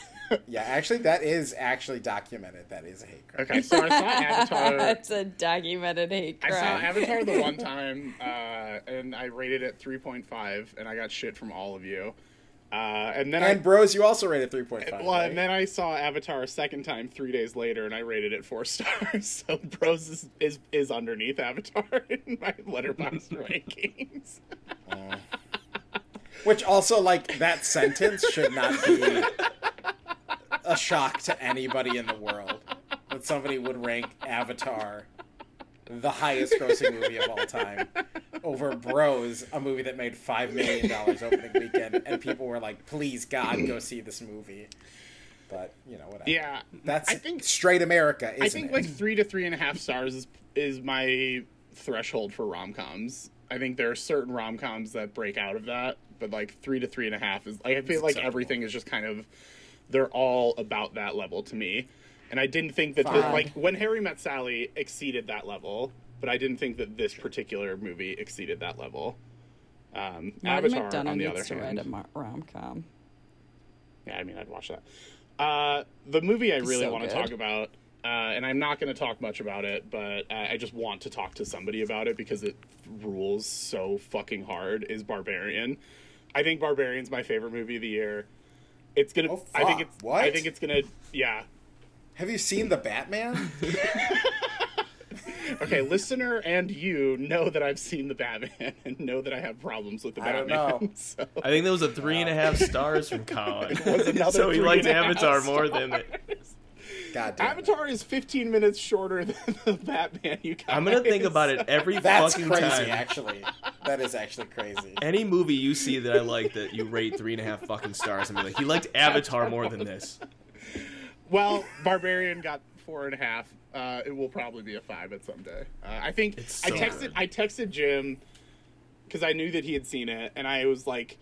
Yeah, actually, that is actually documented. That is a hate crime. okay, so I saw Avatar. (laughs) That's a documented hate crime. I saw Avatar the one (laughs) time, uh, and I rated it 3.5, and I got shit from all of you. Uh, and then And I Bros, you also rated three point five. well, and then I saw Avatar a second time three days later, and I rated it four (laughs) stars. So Bros is is, is underneath Avatar (laughs) in my Letterboxd (laughs) rankings. Which also, like, that sentence should not be a shock to anybody in the world. That somebody would rank Avatar the highest grossing movie of all time over Bros, a movie that made $5 million opening weekend, and people were like, please, God, go see this movie. But, you know, whatever. Yeah, That's I think straight America, I think it? like three to three and a half stars is is my threshold for rom coms. I think there are certain rom coms that break out of that, but like three to three and a half is like I feel like acceptable. everything is just kind of they're all about that level to me. And I didn't think that the, like when Harry Met Sally exceeded that level, but I didn't think that this particular movie exceeded that level. Um, Martin Avatar, McDonagh on the needs other to hand, write a mar- rom com. yeah, I mean, I'd watch that. Uh, the movie I really so want to talk about, uh, and I'm not going to talk much about it, but I, I just want to talk to somebody about it because it rules so fucking hard. Is Barbarian? I think Barbarian's my favorite movie of the year. It's gonna. Oh, I think it's. What? I think it's gonna. Yeah. Have you seen The Batman? (laughs) Okay, listener and you know that I've seen the Batman (laughs) and know that I have problems with the Batman. I don't know. (laughs) So I think that was a three and a half stars from Colin. so he three liked and a Avatar more than it. God damn. Avatar is 15 minutes shorter than the Batman. You guys. I'm gonna think about it every That's fucking crazy, time. actually. That is actually crazy. Any movie you see that I like that you rate three and a half fucking stars, I'm like, he liked Avatar more than this. Well, Barbarian got four and a half. Uh, it will probably be a five at some day. Uh, I think It's I texted good. I texted Jim because I knew that he had seen it, and I was like,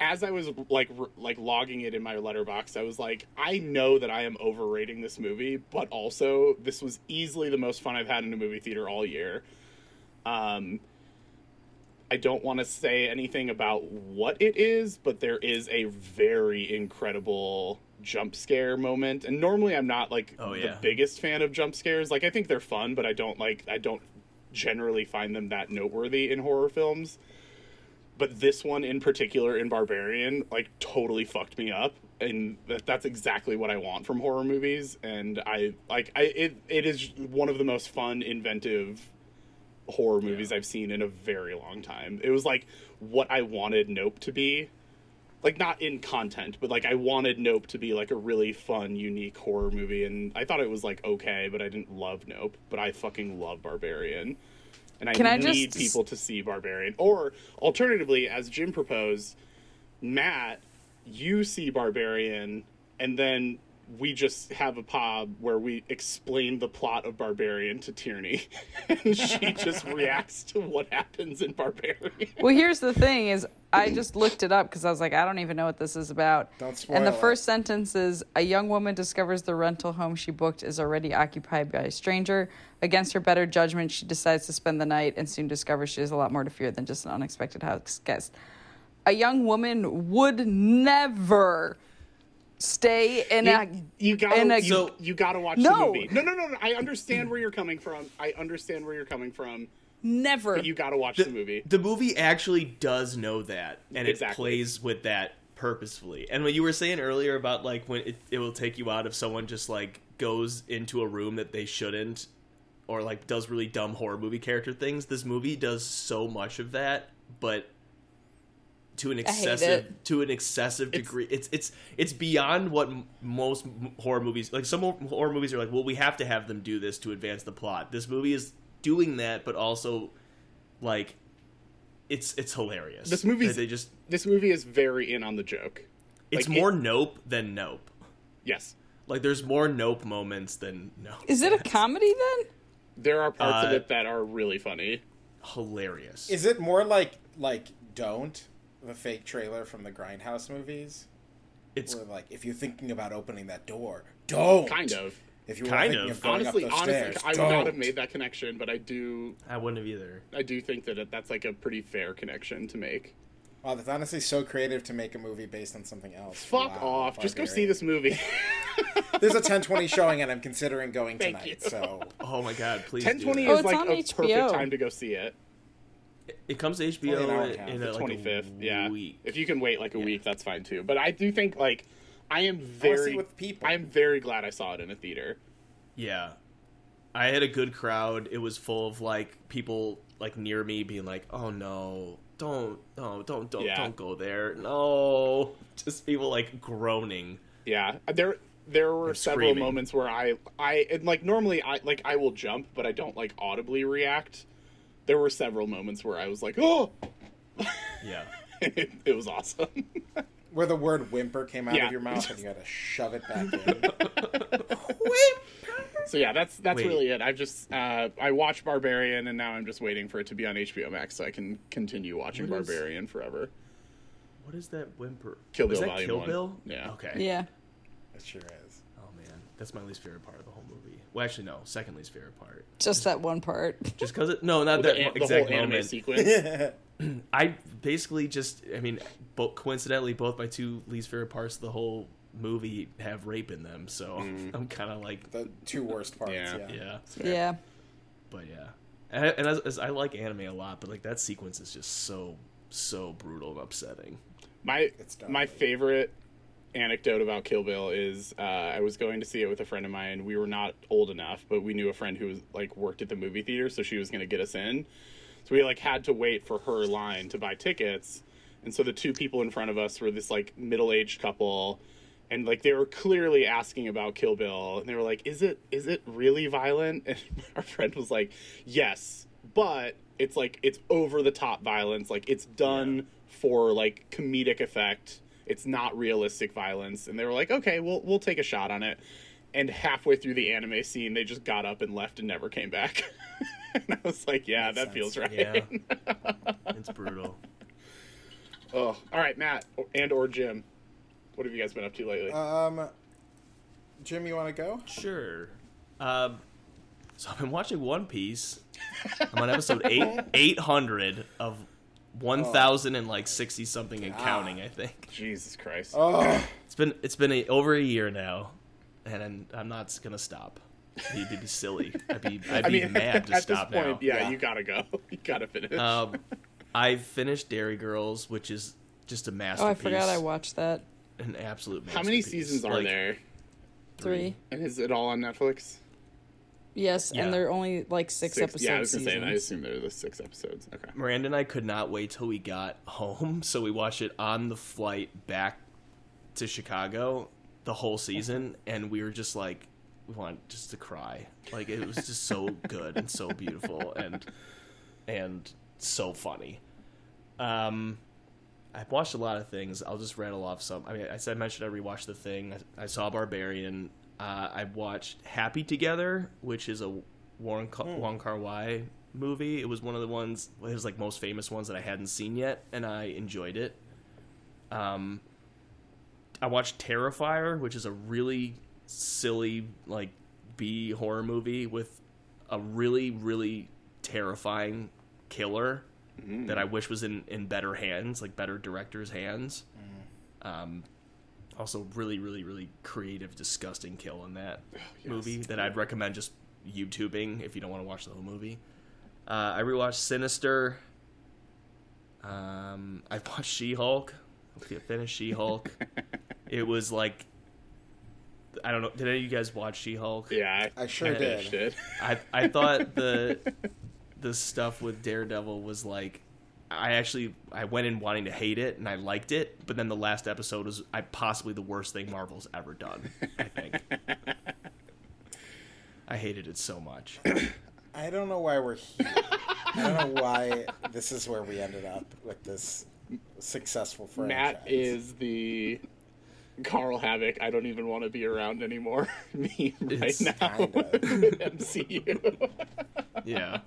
as I was like r- like logging it in my Letterboxd, I was like, I know that I am overrating this movie, but also this was easily the most fun I've had in a movie theater all year. Um, I don't want to say anything about what it is, but there is a very incredible jump scare moment. And normally I'm not like Oh, the biggest fan of jump scares. Like I think they're fun, but I don't like I don't generally find them that noteworthy in horror films. But this one in particular in Barbarian like totally fucked me up and that, that's exactly what I want from horror movies and I like I it it is one of the most fun inventive horror movies I've seen in a very long time. It was like what I wanted Nope to be. Like not in content, but like I wanted Nope to be like a really fun, unique horror movie and I thought it was like okay, but I didn't love Nope, but I fucking love Barbarian. And I Can I need just- people to see Barbarian. Or alternatively, as Jim proposed, Matt, you see Barbarian and then we just have a pod where we explain the plot of Barbarian to Tierney, (laughs) and she just reacts to what happens in Barbarian. Well, here's the thing: is I just looked it up because I was like, I don't even know what this is about. Don't spoil And the it. first sentence is: A young woman discovers the rental home she booked is already occupied by a stranger. Against her better judgment, she decides to spend the night and soon discovers she has a lot more to fear than just an unexpected house guest. A young woman would never stay in a You, you gotta, in a- you, So- you gotta watch No. the movie. No, no, no, no. I understand where you're coming from. I understand where you're coming from. never. But you gotta watch the, movie. The movie actually does know that, and it plays with that purposefully. And what you were saying earlier about like when it, it will take you out if someone just like goes into a room that they shouldn't, or like does really dumb horror movie character things. This movie does so much of that, but to an excessive to an excessive degree. It's it's it's beyond what m- most horror movies like. Some horror movies are like, well, we have to have them do this to advance the plot. This movie is doing that, but also like it's it's hilarious. This movie's- they they just This movie is very in on the joke. it's Like, it- more Nope than Nope. Yes, Like there's more Nope moments than Nope. is it a comedy then? there are parts of Uh, it that are really funny. hilarious? Is it more like like Don't the fake trailer from the Grindhouse movies? it's Where like if you're thinking about opening that door, don't. Kind of. If you were Kind thinking of. of, going Honestly, up those honestly, stairs, I would don't. not have made that connection, but I do. I wouldn't have either. I do think that that's like a pretty fair connection to make. Wow, that's honestly so creative to make a movie based on something else. Fuck Wow, off! Just go see this movie. (laughs) (laughs) There's a 1020 showing, and I'm considering going Thank tonight. you. So Oh my god, please. Ten twenty do Oh, is like a HBO. perfect time to go see it. That. It comes to Only an hour HBO and a in The a, like, Twenty fifth, a yeah. week. If you can wait like a week, that's fine too. But I do think like I am very. with people. I am very glad I saw it in a theater. Yeah. I had a good crowd. It was full of like people like near me being like, "Oh no, don't, no, don't, don't, Yeah. don't go there, no." (laughs) Just people like groaning. Yeah, there there were And several screaming. moments where I I and like normally I like I will jump, but I don't like audibly react. There were several moments where I was like, "Oh!" Yeah, (laughs) it, it was awesome. where the word whimper came out Yeah. of your mouth, and you had to shove it back in. (laughs) so yeah, that's that's Wait. really it. I've just uh, I watched Barbarian, and now I'm just waiting for it to be on HBO Max so I can continue watching What is- Barbarian forever. what is that whimper? Kill Was Bill that Volume Kill One. Bill? Yeah. Okay. Yeah. That sure is. Oh man, that's my least favorite part of the whole movie. Well, actually, no, second least favorite part. Just that one part. Just because it, no, not The, that an- the exact whole anime moment. sequence. (laughs) (laughs) I basically just, I mean, both coincidentally, both my two least favorite parts of the whole movie have rape in them. So (laughs) mm. I'm kind of like, The two worst parts. Yeah. Yeah. yeah, Yeah. but yeah. And, and as, as I like anime a lot, but like that sequence is just so so brutal and upsetting. My It's my favorite anecdote about Kill Bill is uh, I was going to see it with a friend of mine. We were not old enough, but we knew a friend who was like worked at the movie theater, so she was going to get us in. So we like had to wait for her line to buy tickets, and so the two people in front of us were this like middle aged couple. And like they were clearly asking about Kill Bill, and they were like, "Is it is it really violent?" (laughs) And our friend was like, "Yes, but it's like it's over the top violence. Like it's done for like comedic effect. It's not realistic violence." And they were like, "Okay, we'll we'll take a shot on it." And halfway through the anime scene, they just got up and left and never came back. (laughs) and I was like, "Yeah, Makes that sense. feels right." Yeah, (laughs) it's brutal. oh, all right, Matt and or Jim, what have you guys been up to lately? Um, Jim, you want to go? Sure. Um, so I've been watching One Piece. I'm on episode eight (laughs) eight hundred of one thousand and like sixty something and counting. I think Jesus Christ! Oh, it's been it's been a, over a year now, and I'm, I'm not gonna stop. It'd be silly. I'd be (laughs) I'd I be mean, mad to (laughs) at stop this point, now. yeah, Yeah. you gotta go. (laughs) You gotta finish. Um, I finished Derry Girls, which is just a masterpiece. Oh, masterpiece. I forgot I watched that. An absolute. Masterpiece. How many seasons are Like, there? Three. And is it all on Netflix? Yes, Yeah. and they're only like six, episodes. Yeah, I was gonna say. I assume they're the six episodes. Okay. Miranda and I could not wait till we got home, so we watched it on the flight back to Chicago the whole season, and we were just like, we want just to cry. Like it was just so (laughs) good and so beautiful and and so funny. Um, I've watched a lot of things. I'll just rattle off some. I mean, I said I mentioned I rewatched the thing. I, I saw Barbarian. Uh, I watched Happy Together, which is a Warren Ka- Wong Kar Wai movie. It was one of the ones, his like most famous ones that I hadn't seen yet, and I enjoyed it. Um, I watched Terrifier, which is a really silly like B horror movie with a really really terrifying killer that I wish was in in better hands, like better directors' hands. Um, also, really, really, really creative, disgusting kill in that movie that I'd recommend just YouTubing if you don't want to watch the whole movie. Uh, I rewatched Sinister. Um, I watched She Hulk. I finished She Hulk. (laughs) it was like, I don't know. Did any of you guys watch She Hulk? Yeah, I sure I did. I I thought the (laughs) the stuff with Daredevil was like I actually I went in wanting to hate it and I liked it, but then the last episode was I possibly the worst thing Marvel's ever done. I think (laughs) I hated it so much. (clears throat) I don't know why we're here. I don't know why this is where we ended up with this successful franchise. Matt is the Carl Havoc. I don't even want to be around anymore. (laughs) Me right It's now, kinda- (laughs) MCU. Yeah,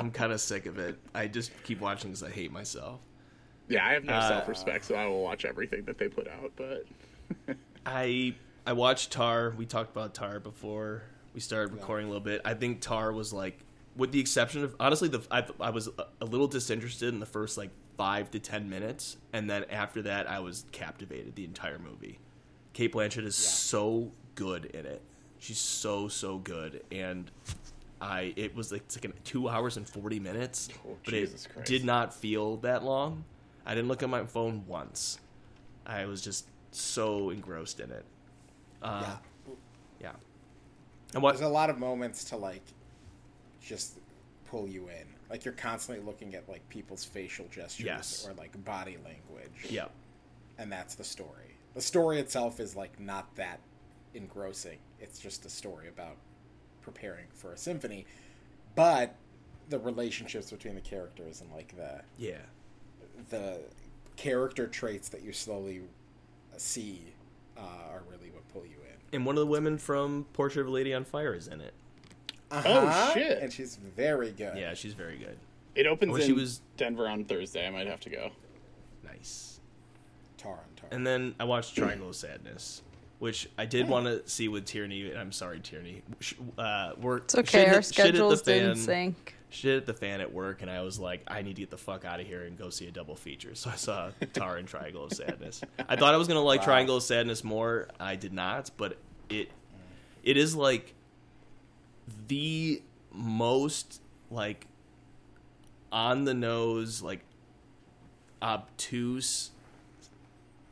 I'm kind of sick of it. I just keep watching because I hate myself. yeah, I have no Uh, self-respect, so I will watch everything that they put out. But (laughs) I I watched Tar. We talked about Tar before we started recording a little bit. I think Tar was like, with the exception of honestly, the I, I was a, a little disinterested in the first like five to ten minutes, and then after that, I was captivated the entire movie. Cate Blanchett is so good in it. She's so so good, and I it was like, it's like an, two hours and forty minutes, Oh, but Jesus it Christ. did not feel that long. I didn't look at my phone once. I was just so engrossed in it. Uh, Yeah. yeah. And what? There's a lot of moments to like just pull you in. Like you're constantly looking at like people's facial gestures Yes. or like body language. Yep. And that's the story. The story itself is like not that engrossing. It's just a story about preparing for a symphony. But the relationships between the characters and like the Yeah. the character traits that you slowly see uh, are really what pull you in. And one of the women from Portrait of a Lady on Fire is in it. Uh-huh. shit. And she's very good. Yeah, she's very good. it opens wish in he was- Denver on Thursday. I might have to go. Nice. Tar on tar. And then I watched Triangle of Sadness, which I did want to see with Tierney. And I'm sorry, Tierney. Uh, we're It's okay. Our schedules didn't sync. Shit at the fan at work, and I was like, I need to get the fuck out of here and go see a double feature. So I saw (laughs) Tar and Triangle of Sadness. I thought I was gonna like Wow. Triangle of Sadness more. I did not, but it it is like the most like on the nose like obtuse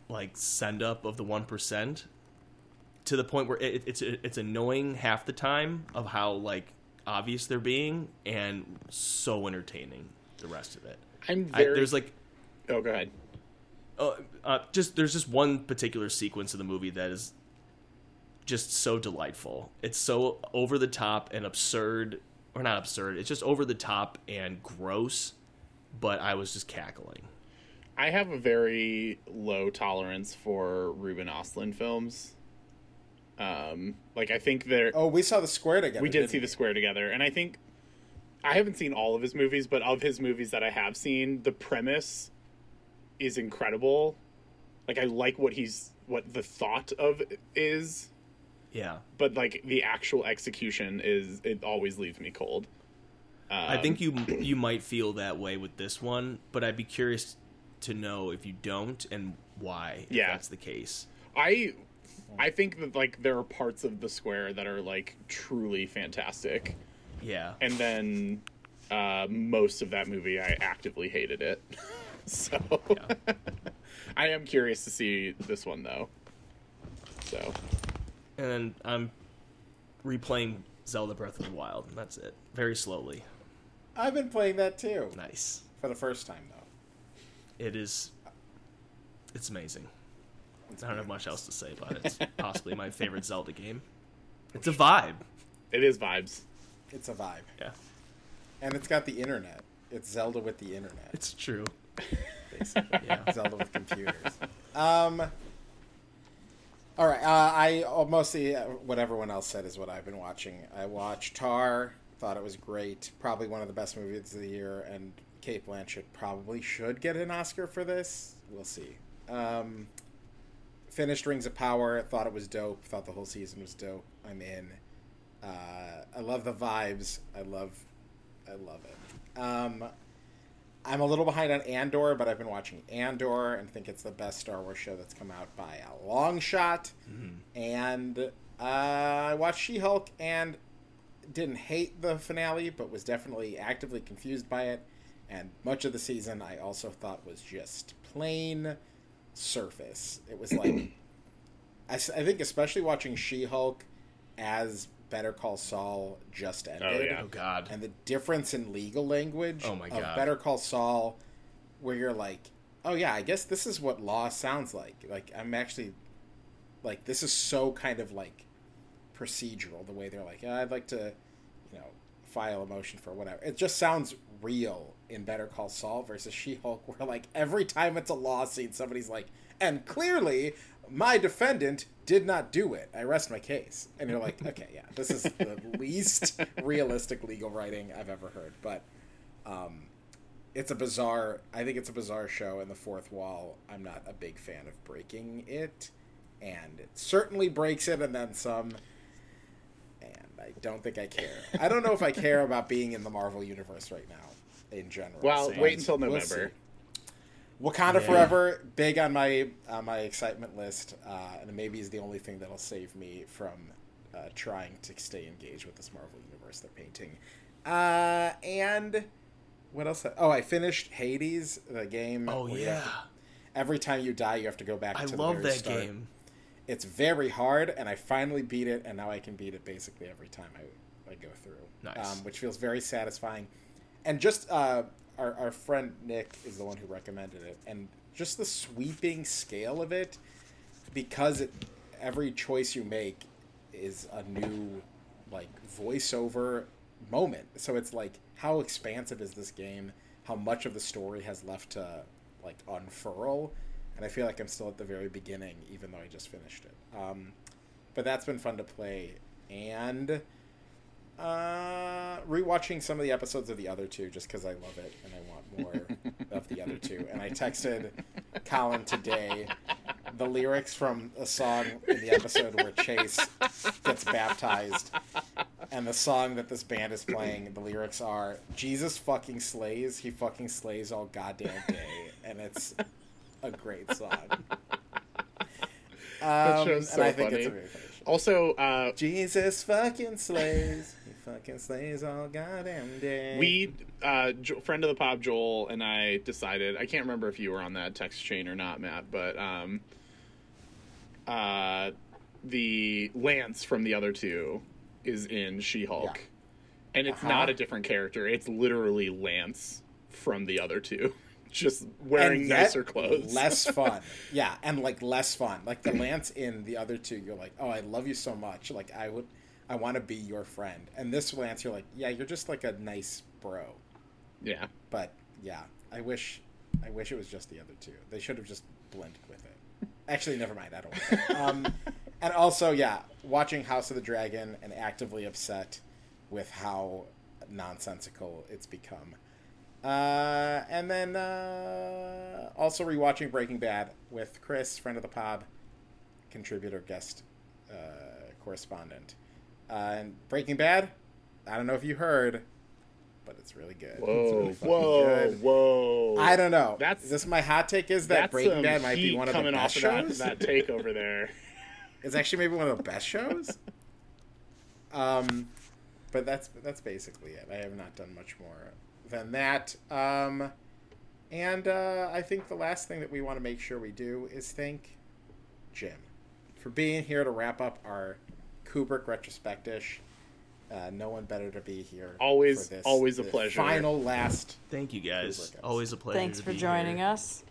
like send up of the one percent to the point where it, it's it's annoying half the time of how like obvious they're being and so entertaining the rest of it. I'm I, very. there's like oh, go ahead. uh, uh, just there's just one particular sequence of the movie that is just so delightful. It's so over the top and absurd, or not absurd. It's just over the top and gross. But I was just cackling. I have a very low tolerance for Ruben Ostlund films. Um, like I think they're oh, we saw the square together. we did didn't see the square together, and I think I haven't seen all of his movies, but of his movies that I have seen, the premise is incredible. Like I like what he's what the thought of is, Yeah, but like the actual execution is it always leaves me cold. I think you you might feel that way with this one, but I'd be curious to know if you don't and why. If Yeah. that's the case. I I think that like there are parts of the square that are like truly fantastic. Yeah, and then uh, most of that movie I actively hated it. (laughs) so yeah. (laughs) I am curious to see this one though. So and I'm replaying Zelda Breath of the Wild. And that's it. Very slowly. I've been playing that too Nice. for the first time though. It is. It's amazing. I don't have much else to say about it. It's (laughs) possibly my favorite Zelda game. It's a vibe. it is vibes. It's a vibe, Yeah, and it's got the internet. It's Zelda with the internet. it's true. basically. Yeah. Zelda with computers. Um. All right. Uh, I uh, mostly uh, what everyone else said is what I've been watching. I watched Tar. Thought it was great. Probably one of the best movies of the year. And Cate Blanchett probably should get an Oscar for this. We'll see. Um, finished Rings of Power. Thought it was dope. Thought the whole season was dope. I'm in. Uh, I love the vibes. I love, I love it. Um, I'm a little behind on Andor, but I've been watching Andor and think it's the best Star Wars show that's come out by a long shot. And uh, I watched She Hulk and didn't hate the finale, but was definitely actively confused by it. And much of the season I also thought was just plain surface. It was like, (clears throat) I think, especially watching She Hulk as Better Call Saul just oh, ended Oh, yeah. Oh God. and the difference in legal language Oh my God. Better Call Saul, where you're like, oh yeah, I guess this is what law sounds like. Like I'm actually, like this is so kind of like procedural the way they're like, "Yeah, I'd like to, you know, file a motion for whatever. It just sounds real in Better Call Saul versus She-Hulk, where like every time it's a lawsuit, somebody's like, and clearly my defendant did not do it. I rest my case. And you're like, (laughs) okay, yeah, this is the least realistic legal writing I've ever heard. But um, it's a bizarre. I think it's a bizarre show. And the fourth wall, I'm not a big fan of breaking it, and it certainly breaks it, and then some. And I don't think I care. I don't know if I care about being in the Marvel universe right now, in general. Well, So wait until we'll November. Wakanda Yeah. Forever, big on my on my excitement list, uh, and maybe is the only thing that'll save me from uh, trying to stay engaged with this Marvel universe they're painting. Uh, and what else? Oh, I finished Hades, the game. Oh where you have yeah. to- every time you die, you have to go back. I to love the very that start. game. It's very hard, and I finally beat it, and now I can beat it basically every time I, I go through. Nice. Um, which feels very satisfying. And just uh, our, our friend Nick is the one who recommended it, and just the sweeping scale of it, because it every choice you make is a new like voiceover moment. So it's like how expansive is this game? How much of the story has left to like unfurl? And I feel like I'm still at the very beginning, even though I just finished it. Um, but that's been fun to play, and uh, rewatching some of the episodes of the other two just because I love it and I want more (laughs) of the other two. And I texted Colin today the lyrics from a song in the episode where Chase gets baptized, and the song that this band is playing. The lyrics are "Jesus fucking slays, he fucking slays all goddamn day," and it's a great song. Um, show's and I so think it's a funny. funny show. Also, uh, Jesus fucking slays. Fucking slays all goddamn day. we uh, jo- friend of the pop Joel and I decided. I can't remember if you were on that text chain or not, Matt, but um, uh, the Lance from the other two is in She Hulk, Yeah. and it's Uh-huh. not a different character. It's literally Lance from the other two, (laughs) just wearing nicer clothes. less (laughs) fun. Yeah, and like less fun. Like the Lance in the other two, you're like, oh, I love you so much. Like I would, I want to be your friend. And this Lance, you're like, yeah, you're just like a nice bro. yeah. But yeah, I wish, I wish it was just the other two. They should have just blended with it. (laughs) Actually, never mind. I don't. Um, and also, yeah, watching House of the Dragon and actively upset with how nonsensical it's become. Uh, and then uh, also rewatching Breaking Bad with Chris, friend of the pod, contributor, guest, uh, correspondent. Uh, and Breaking Bad, I don't know if you heard, but it's really good. it's Whoa, really whoa, good. whoa! I don't know. That's- this my hot take is that That's Breaking Bad might be one of the best off of that, shows. that take over there. (laughs) It's actually maybe one of the best shows. Um, but that's that's basically it. I have not done much more than that. Um, and uh, I think the last thing that we want to make sure we do is thank Jim for being here to wrap up our Kubrick retrospective. Uh, no one better to be here. Always- for this, always a pleasure. Final last. Thank you guys. Always a pleasure. Thanks to for be joining here. us.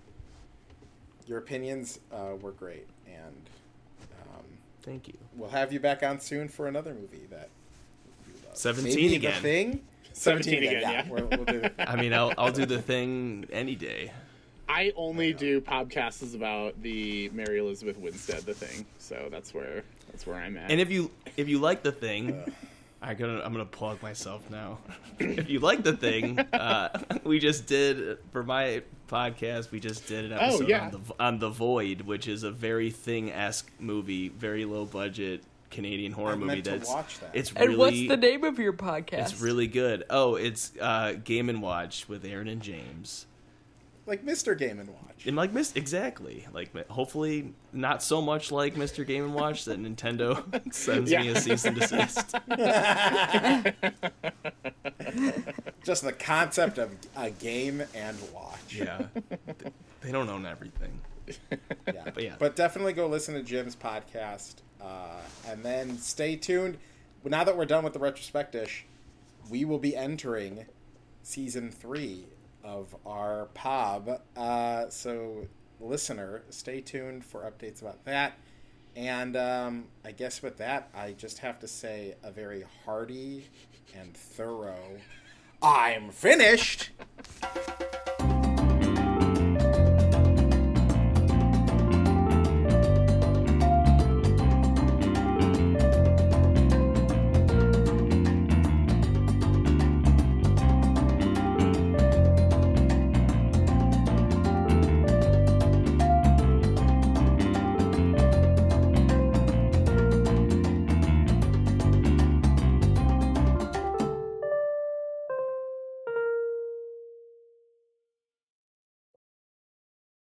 Your opinions uh, were great, and um, Thank you. we'll have you back on soon for another movie that. you love. 17 Maybe again. The thing. 17 again, yeah. We'll, we'll do (laughs) I mean, I'll I'll do the thing any day. I only do podcasts about the Mary Elizabeth Winstead the thing, so that's where that's where I'm at. And if you if you like the thing, I gonna I'm gonna plug myself now. if you like the thing, uh, we just did for my podcast. We just did an episode Oh, yeah. on the on the Void, which is a very thing esque movie, very low budget Canadian horror I movie. That's watch that. it's And really what's the name of your podcast? it's really good. Oh, it's uh, Game and Watch with Aaron and James. Like Mr. Game and Watch. And like Miss exactly like hopefully not so much like Mr. Game and Watch that Nintendo (laughs) sends me a cease and desist. (laughs) Just the concept of a game and watch. Yeah, they don't own everything. (laughs) Yeah. But yeah. But definitely go listen to Jim's podcast. Uh, and then stay tuned. Now that we're done with the retrospectish, we will be entering season three of our pub. Uh, so, listener, stay tuned for updates about that. And um, I guess with that, I just have to say a very hearty and thorough I'm finished.